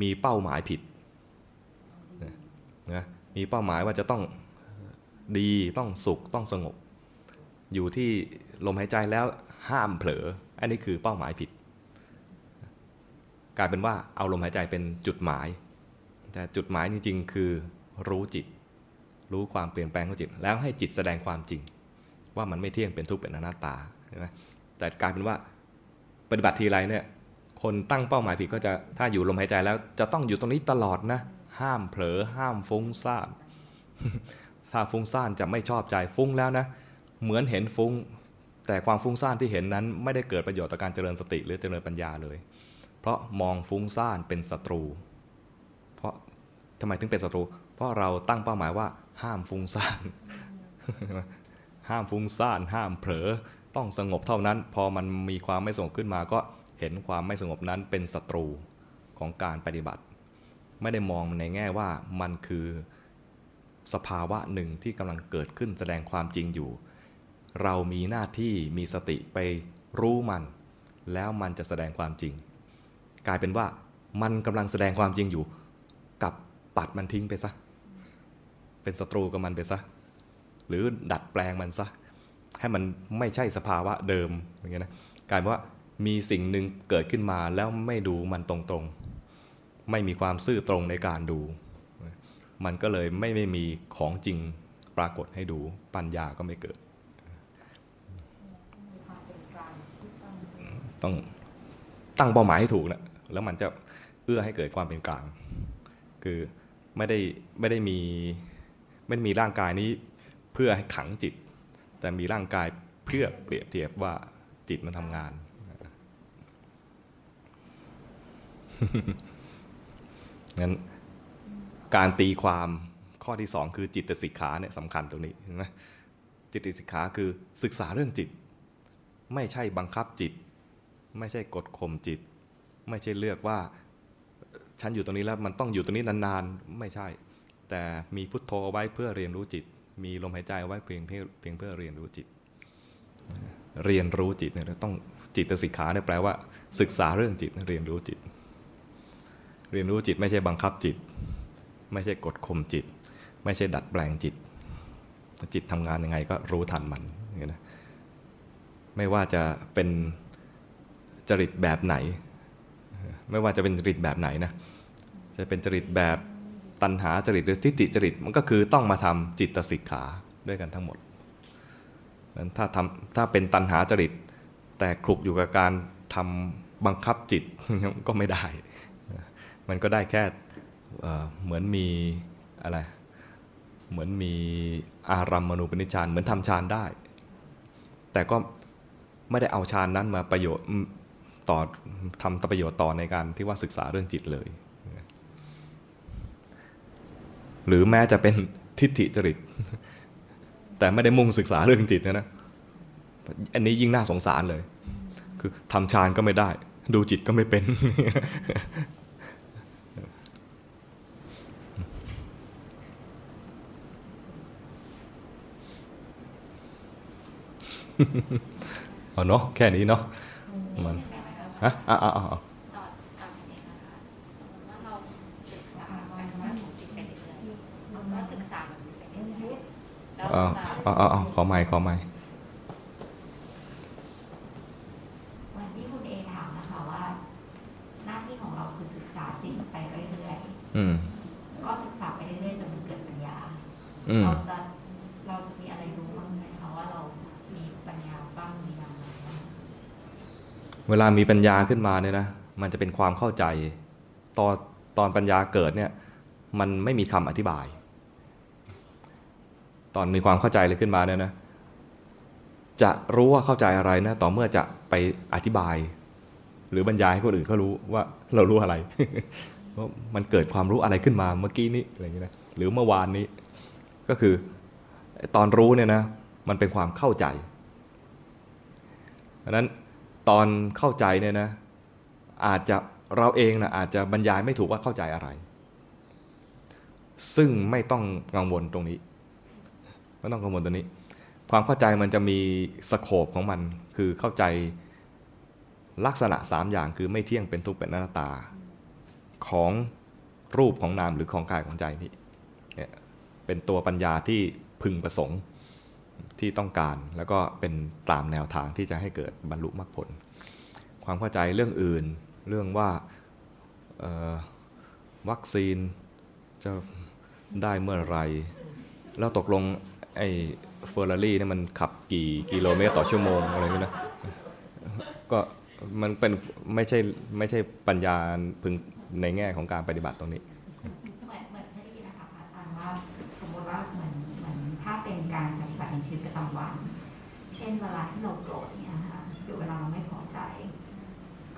A: มีเป้าหมายผิดนะมีเป้าหมายว่าจะต้องดีต้องสุขต้องสงบ อยู่ที่ลมหายใจแล้วห้ามเผลอ อันนี้คือเป้าหมายผิด กลายเป็นว่าเอาลมหายใจเป็นจุดหมาย แต่จุดหมายจริงๆ คือรู้จิต รู้ความเปลี่ยนแปลงของจิต แล้วให้จิตแสดงความจริง ว่ามันไม่เที่ยงเป็นทุกข์เป็นอนัตตาใช่ไหมแต่กลายเป็นว่า ปฏิบัติทีไรเนี่ยคนตั้งเป้าหมายผิดก็จะถ้าอยู่ลมหายใจแล้วจะต้องอยู่ตรงนี้ตลอดนะ ห้ามเผลอห้ามฟุ้งซ่านถ้าฟุ้งซ่านจะไม่ชอบใจฟุ้งแล้วนะ เหมือนเห็นฟุ้ง แต่ความฟุ้งซ่านที่เห็นนั้น ไม่ได้เกิดประโยชน์ต่อการเจริญสติหรือเจริญปัญญาเลย เพราะมองฟุ้งซ่านเป็นศัตรู เพราะทำไมถึงเป็นศัตรู เพราะเราตั้งเป้าหมายว่า ห้ามฟุ้งซ่าน ห้ามฟุ้งซ่าน ห้ามเผลอ ต้องสงบเท่านั้น พอมันมีความไม่สงบขึ้นมา ก็เห็นความไม่สงบนั้นเป็นศัตรูของการปฏิบัติ ไม่ได้มองในแง่ว่ามันคือสภาวะหนึ่งที่กำลังเกิดขึ้นแสดงความจริงอยู่ เรามีหน้าที่มีสติไปรู้มัน แล้วมันจะแสดงความจริง กลายเป็นว่ามันกำลังแสดงความจริงอยู่ กับปัดมันทิ้งไปซะ เป็นศัตรูกับมันไปซะ หรือดัดแปลงมันซะ ให้มันไม่ใช่สภาวะเดิมอย่างเงี้ยนะกลายเป็นว่ามีสิ่งหนึ่งเกิดขึ้นมาแล้วไม่ดูมันตรงๆ ไม่มีความซื่อตรงในการดู มันก็เลยไม่ไม่มีของจริงปรากฏให้ดูปัญญาก็ไม่เกิด
B: ต้อง
A: ต้องตั้งเป้าหมายให้ถูกนะแล้วมันจะเอื้อให้เกิดความเป็นกลาง คือไม่ได้ไม่ได้มีไม่ได้มีร่างกายนี้เพื่อให้ขังจิต แต่มีร่างกายเพื่อเปรียบเทียบว่าจิตมันทำงาน งั้นการตีความข้อที่สองคือจิตสิกขาเนี่ยสำคัญตรงนี้เห็นไหมจิตสิกขาคือศึกษาเรื่องจิต ไม่ใช่บังคับจิต ไม่ใช่กดข่มจิต ไม่ใช่เลือกว่าฉันอยู่ตรงนี้แล้วมันต้องอยู่ตรงนี้นานๆ ไม่ใช่ แต่มีพุทโธเอาไว้เพื่อเรียนรู้จิต มีลมหายใจไว้เพียงเพียงเพียงเพื่อเรียนรู้จิต เรียนรู้จิตเนี่ยต้องจิตสิกขาเนี่ยแปลว่า ศึกษาเรื่องจิตเรียนรู้จิต เรียนรู้จิตไม่ใช่บังคับจิต ไม่ใช่กดข่มจิต ไม่ใช่ดัดแปลงจิต จิตทำงานยังไงก็รู้ทันมันนะไม่ว่าจะเป็นจริตแบบไหน ไม่ว่าจะเป็นจริตแบบไหนนะจะเป็นจริตแบบ ตัณหาจริตหรือทิฏฐิจริตมันก็คือต้องมาทำจิตสิกขาด้วยกันทั้งหมดนั้นถ้าทำถ้าเป็นตัณหาจริต แต่คลุกอยู่กับการทำบังคับจิตก็ไม่ได้ มันก็ได้แค่เเหมือนมีอะไรเหมือนมีอารัมมณูปนิชานเหมือนทำฌานได้ แต่ก็ไม่ได้เอาฌานนั้นมาประโยชน์ต่อทำประโยชน์ต่อในการที่ว่าศึกษาเรื่องจิตเลย หรือแม้จะเป็นทิฏฐิจริต แต่ไม่ได้มุ่งศึกษาเรื่องจิตนะนะอันนี้ยิ่งน่าสงสารเลย คือทำฌานก็ไม่ได้ ดูจิตก็ไม่เป็น เอาเนาะแค่นี้เนาะมันฮะอะอะอะอะ
E: ตอนตอนนี้นะคะสมมติว่าเราศึกษาการทำงานของจิตไปเรื่อยๆเราก็ศึกษามันไปเรื่ อยๆแล้ว
A: เอา
E: เราจะ
A: เอาเอาเอาขอไม่ขอไม่
E: เหมือนที่คุณเอถามนะคะว่า หน้าที่ของเราคือศึกษาจิตไปเรื่อย
A: อืม
E: ๆก็ศึกษาไปเรื่อยๆจนมันเกิดปัญญา
A: อืม
E: เราจะเราจะมีอะไรรู้บ้างไหมคะว่าเรามีปัญญาบ้างมีนามบ้าง
A: เวลามีปัญญาขึ้นมาเนี่ยนะมันจะเป็นความเข้าใจตอนตอนปัญญาเกิดเนี่ย มันไม่มีคำอธิบาย ตอนมีความเข้าใจเลยขึ้นมาเนี่ยนะจะรู้ว่าเข้าใจอะไรนะต่อเมื่อจะไปอธิบาย หรือบรรยายให้คนอื่นเขารู้ว่าเรารู้อะไรว่ามันเกิดความรู้อะไรขึ้นมาเมื่อกี้นี้อะไรอย่างเงี้ยนะหรือเมื่อวานนี้ ก็คือตอนรู้เนี่ยนะมันเป็นความเข้าใจดังนั้นตอนเข้าใจเนี่ยนะอาจจะเราเองนะอาจจะบรรยายไม่ถูกว่าเข้าใจอะไร ซึ่งไม่ต้องกังวลตรงนี้ ไม่ต้องกังวลตรงนี้ ความเข้าใจมันจะมีสโคปของมัน คือเข้าใจลักษณะ 3 อย่างคือไม่เที่ยงเป็นทุกข์เป็นอนัตตา ของรูปของนามหรือของกายของใจนี่เป็นตัวปัญญาที่พึงประสงค์ที่ต้องการแล้วก็เป็นตามแนวทางที่จะให้เกิดบรรลุมรรคผล ความเข้าใจเรื่องอื่น เรื่องว่าวัคซีนจะได้เมื่อไรแล้วตกลง ไอ้เฟอร์รารี่เนี่ยมันขับกี่กิโลเมตรต่อชั่วโมงอะไรอย่างเงี้ยนะก็มันเป็นไม่ใช่ไม่ใช่ปัญญาพึงในแง่ของการปฏิบัติตรงนี้
E: เหมือนเหมือนที่ได้ยินนะคะพระอาจารย์ว่าสมมติว่าเหมือนเหมือนถ้าเป็นการปฏิบัติในชีวิตประจำวัน เช่นเวลาที่เราโกรธเนี่ยค่ะหรือเวลาเราไม่พอใจ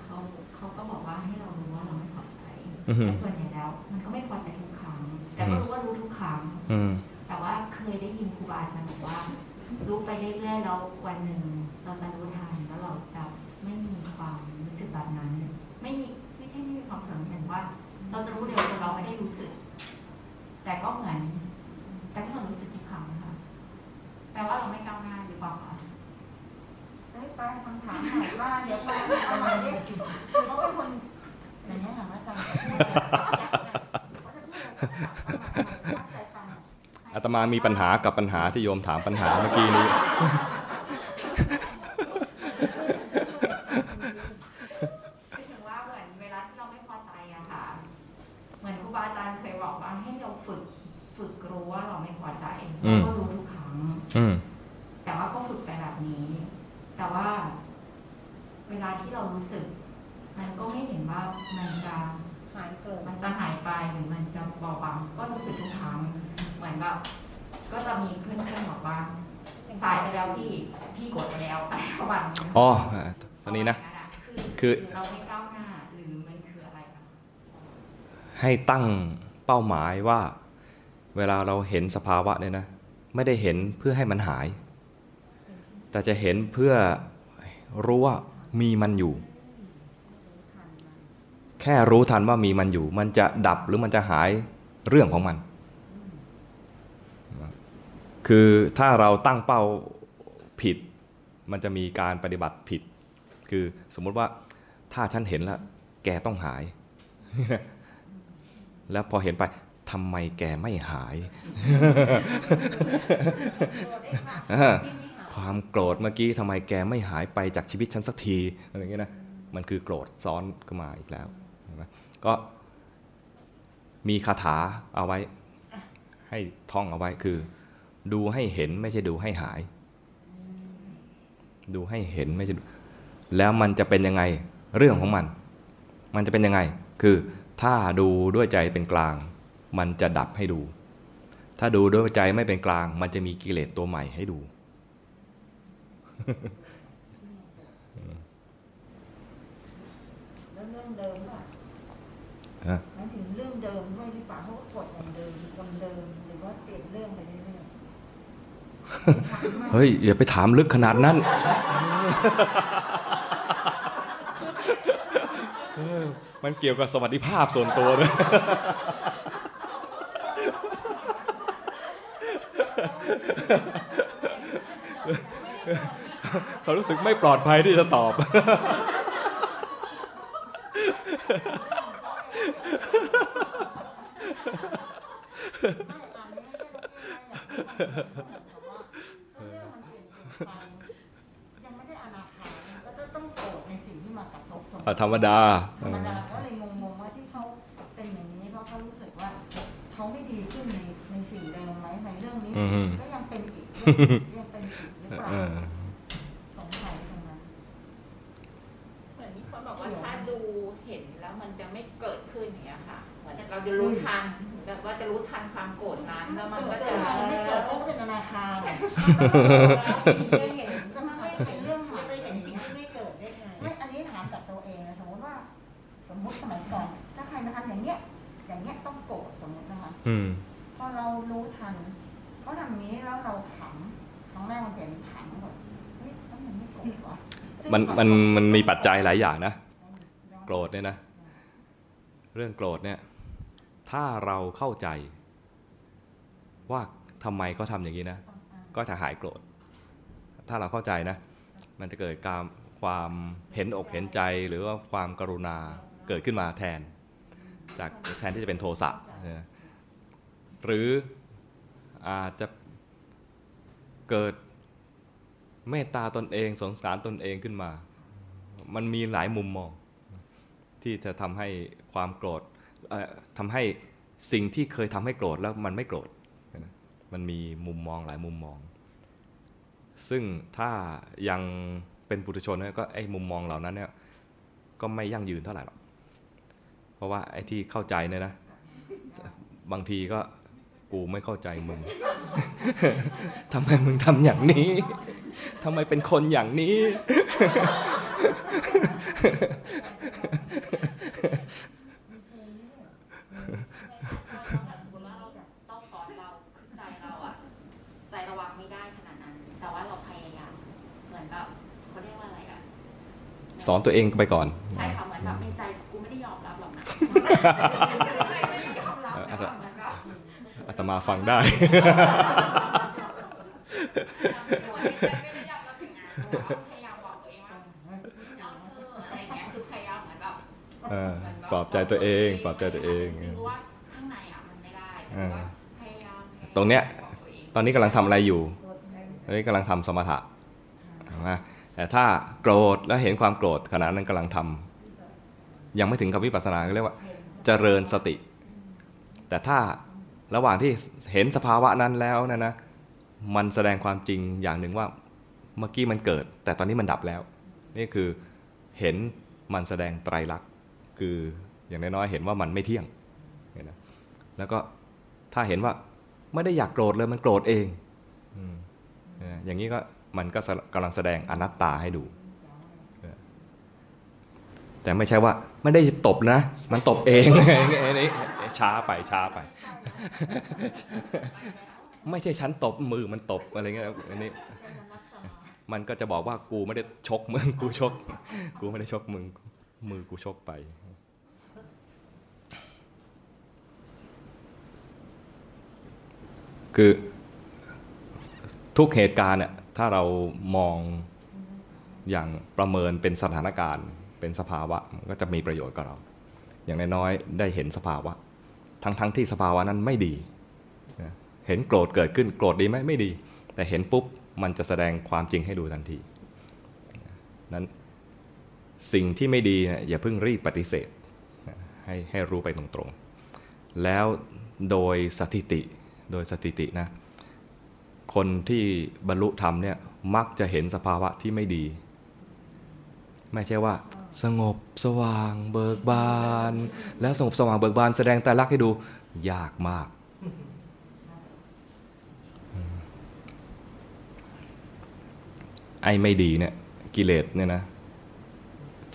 E: เขาเขาก็บอกว่าให้เรารู้ว่าเราไม่พอใจ
A: อือฮึ
E: แต่ส่วนใหญ่แล้ว มันก็ไม่พอใจทุกครั้ง แต่ก็รู้ว่ารู้ทุกครั้ง
A: อืม
E: แต่ว่าเคยได้ยินครูบาอาจารย์บอกว่ารู้ไปเรื่อยๆแล้ววันหนึ่งเราจะรู้ทันแล้วเราจะไม่มีความรู้สึกแบบนั้น ไม่มีไม่ใช่ไม่มีความสำคัญว่า เราจะรู้เร็วจนเราไม่ได้รู้สึก แต่ก็เหมือน แต่ก็เหมือนรู้สึกทุกครั้งค่ะแปลว่าเราไม่ก้าวหน้าหรือเปล่าคะ
B: เฮ้ยไปคำถามใหม่ว่าเดี๋ยวไปเอาใหม่ดิเขาเป็นคนอย่างนี้ยค่ะอาจารย์เขาจะพูดอะไรเขาจะพูด อะไรตั้งใจฟัง
A: อาตมามีปัญหากับปัญหาที่โยมถามปัญหาเมื่อกี้นี้
E: คือถึงว่าเหมือนเวลาที่เราไม่พอใจอะค่ะ เหมือนครูบาอาจารย์เคยบอกว่าให้เราฝึกฝึกรู้ว่าเราไม่พอใจ
A: อืม
E: เราก็รู้ทุกครั้ง
A: อืม
E: แต่ว่าก็ฝึกไปแบบนี้ แต่ว่า เวลาที่เรารู้สึก มันก็ไม่เห็นว่ามันจะ
D: หายเกิด
E: มันจะหายไปหรือมันจะเบาบางก็รู้สึกทุกครั้งเห มือนแบบก็จะมีเพื่อนๆบอกว่าสายไปแล้วพี่พี่กดไปแล้วอะไรประมาณนี้
A: อ๋อตอนนี้นะ
E: คือ
A: คือ
E: หรือเราไม่ก้าวหน้าหรือมันคืออะไรคะ
A: ให้ตั้งเป้าหมายว่า เวลาเราเห็นสภาวะเนี่ยนะ ไม่ได้เห็นเพื่อให้มันหาย แต่จะเห็นเพื่อรู้ว่ามีมันอยู่ แค่รู้ทันว่ามีมันอยู่ มันจะดับหรือมันจะหายเรื่องของมัน คือถ้าเราตั้งเป้าผิด มันจะมีการปฏิบัติผิด คือสมมุติว่าถ้าฉันเห็นแล้ว แกต้องหาย แล้วพอเห็นไปทำไมแกไม่หาย ความโกรธเมื่อกี้ทำไมแกไม่หายไปจากชีวิตฉันสักทีอะไรอย่างเงี้ยนะมันคือโกรธซ้อนขึ้นมาอีกแล้วก็มีคาถาเอาไว้ ให้ท่องเอาไว้คือ ดูให้เห็นไม่ใช่ดูให้หาย ดูให้เห็นไม่ใช่แล้วมันจะเป็นยังไงเรื่องของมัน มันจะเป็นยังไง คือถ้าดูด้วยใจเป็นกลาง มันจะดับให้ดู ถ้าดูด้วยใจไม่เป็นกลาง มันจะมีกิเลสตัวใหม่ให้ดู
B: แล้วเรื่องเดิมป่ะ
A: ฮะ
B: หมายถึงเรื่องเดิมด้วยหรือเปล่าเขาก็กดอย่างเดิมคนเดิมหรือว่าเปลี่ยนเรื่องไปเรื่อยๆ
A: เฮ้ยอย่าไปถามลึกขนาดนั้นมันเกี่ยวกับสวัสดิภาพส่วนตัวด้วยเขารู้สึกไม่ปลอดภัยที่จะตอบ
B: ไม่อ่ ธร
A: รมดา
B: ธรรมดาก็เลยงงๆว่าที่เขาเป็นอย่างนี้เพราะเขารู้สึกว่าเขาไม่ดีขึ้นในในสิ่งเดิมไหมในเรื่องนี้
A: อือฮึ
B: ก็ยังเป็นอีกยังเป็นอีกหรือเปล่า
A: เออ
B: สงสัยตรงนั้น
D: เหมือนมีคนบอกว่าถ้าดูเห็นแล้วมันจะไม่เกิดขึ้นอย่างเงี้ยค่ะเหมือนเราจะรู้ทันแบบว่าจะรู้ทันความโกรธนั้นแล้วมันก็จะ
B: ไงไม่เกิดก็เป็นอนาคาร
D: สิ่งที่เห็นก็ไม่เป็น สม
B: มติสมัยก่อนถ้าใครมาทำอย่างเนี้ยอย่างเนี้ยต้องโกรธสมมตินะคะ
A: อืม
B: พอเรารู้ทันเขาทำอย่างนี้แล้วเราขำครั้งแรกมันเป็นขำแบบเฮ้ยทำไมไม่โกรธวะ
A: มันมันมันมีปัจจัยหลายอย่างนะโกรธเนี่ยนะ เรื่องโกรธเนี่ย ถ้าเราเข้าใจ ว่าทำไมเขาทำอย่างนี้นะก็จะหายโกรธ ถ้าเราเข้าใจนะ มันจะเกิดการความเห็นอกเห็นใจหรือว่าความกรุณา เกิดขึ้นมาแทน จากแทนที่จะเป็นโทสะหรืออาจจะเกิดเมตตาตนเองสงสารตนเองขึ้นมา มันมีหลายมุมมอง ที่จะทำให้ความโกรธทำให้สิ่งที่เคยทำให้โกรธแล้วมันไม่โกรธมันมีมุมมองหลายมุมมอง ซึ่งถ้ายังเป็นปุถุชนก็ไอ้มุมมองเหล่านั้นเนี่ยก็ไม่ยั่งยืนเท่าไหร่หรอก เพราะว่าไอ้ที่เข้าใจเนี่ยนะ บางทีก็กูไม่เข้าใจมึงทำไมมึงทำอย่างนี้ทำไมเป็นคนอย่างนี้
E: สมมติว่าเราต้องสอนเราคือใจเราอะใจระวังไม่ได้ขนาดนั้นแต่ว่าเราพยายามเหมือนแบบเขาเรียกว่าอะไรอะ
A: สอนตัวเองไปก่อน
E: อมรับแต่ว่าเหมือนแบบ
A: อาตมาฟังได้
E: ไม่ได้ยอมรับถึงงานแต่ว่าพยายามบอกตัวเองว่าเอาเธอะอะไรอย่างเงี้ยคือพยายามเหมือนแบบ
A: เออปลอบใจตัวเองปลอบใจตัวเอง
E: จริงๆรู้ว่าข้างในอะมันไม่ได้แต่ว่าพยายามพยายาม
A: ตรงเนี้ย
E: บอกตัวเอง
A: ตอนนี้กำลังทำอะไรอยู่
B: โกรธได้
A: ตอนนี้กำลังทำสมถะเห็นไหมแต่ถ้าโกรธแล้วเห็นความโกรธขณะนั้นกำลังทำยังไม่ถึงกับวิปัสสนาก็เรียกว่า เจริญสติ แต่ถ้าระหว่างที่เห็นสภาวะนั้นแล้วนะนะมันแสดงความจริงอย่างหนึ่งว่าเมื่อกี้มันเกิด แต่ตอนนี้มันดับแล้ว นี่คือเห็นมันแสดงไตรลักษณ์คืออย่างน้อยๆเห็นว่ามันไม่เที่ยงเห็นนะแล้วก็ถ้าเห็นว่าไม่ได้อยากโกรธเลยมันโกรธเองอืมเนี่ยอย่างนี้ก็มันก็กำลังแสดงอนัตตาให้ดู แต่ไม่ใช่ว่าไม่ได้ตบนะ มันตบเองอันนี้ช้าไปช้าไป ไม่ใช่ฉันตบมือมันตบอะไรเงี้ยอันนี้มันก็จะบอกว่ากูไม่ได้ชกมึงกูชก กูไม่ได้ชกมึงมือกูชกไป คือทุกเหตุการณ์เนี่ยถ้าเรามองอย่างประเมินเป็นสถานการณ์ เป็นสภาวะมันก็จะมีประโยชน์กับเรา อย่างน้อยๆได้เห็นสภาวะ ทั้งๆที่สภาวะนั้นไม่ดี เห็นโกรธเกิดขึ้นโกรธดีไหมไม่ดี แต่เห็นปุ๊บมันจะแสดงความจริงให้ดูทันทีนั้นสิ่งที่ไม่ดีอย่าเพิ่งรีบปฏิเสธให้ให้รู้ไปตรงๆ แล้วโดยสถิติโดยสถิตินะคนที่บรรลุธรรมเนี่ยมักจะเห็นสภาวะที่ไม่ดี ไม่ใช่ว่า สงบสว่างเบิกบาน แล้วสงบสว่างเบิกบานแสดงแต่ลักให้ดู ยากมาก ไอ้ไม่ดีเนี่ยกิเลสเนี่ยนะ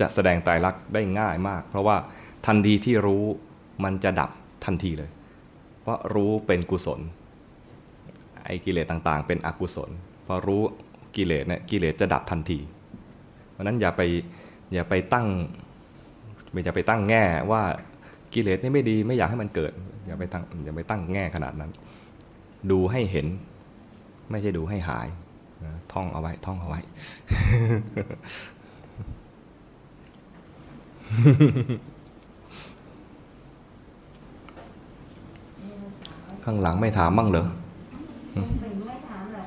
A: จะแสดงไตรลักได้ง่ายมาก เพราะว่าทันทีที่รู้มันจะดับทันทีเลย เพราะรู้เป็นกุศล ไอ้กิเลสต่างๆ เป็นอกุศลพอรู้กิเลสเนี่ยกิเลสจะดับทันที เพราะนั้นอย่าไป อย่าไปตั้งอย่าไปตั้งแง่ว่ากิเลสนี่ไม่ดีไม่อยากให้มันเกิด อย่าไปตั้งอย่าไปตั้งแง่ขนาดนั้น ดูให้เห็น ไม่ใช่ดูให้หายท่องเอาไว้ท่องเอาไว้ ข้างหลังไม่ถามบ้างเหรอ
B: ไม่ถามหรอก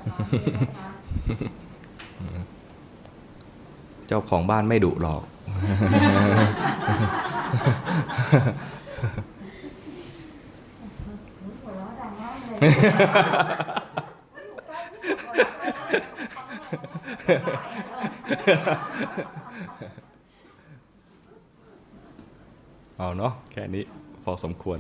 A: เจ้าของบ้านไม่ดุหรอก เอาเนาะแค่นี้พอสมควร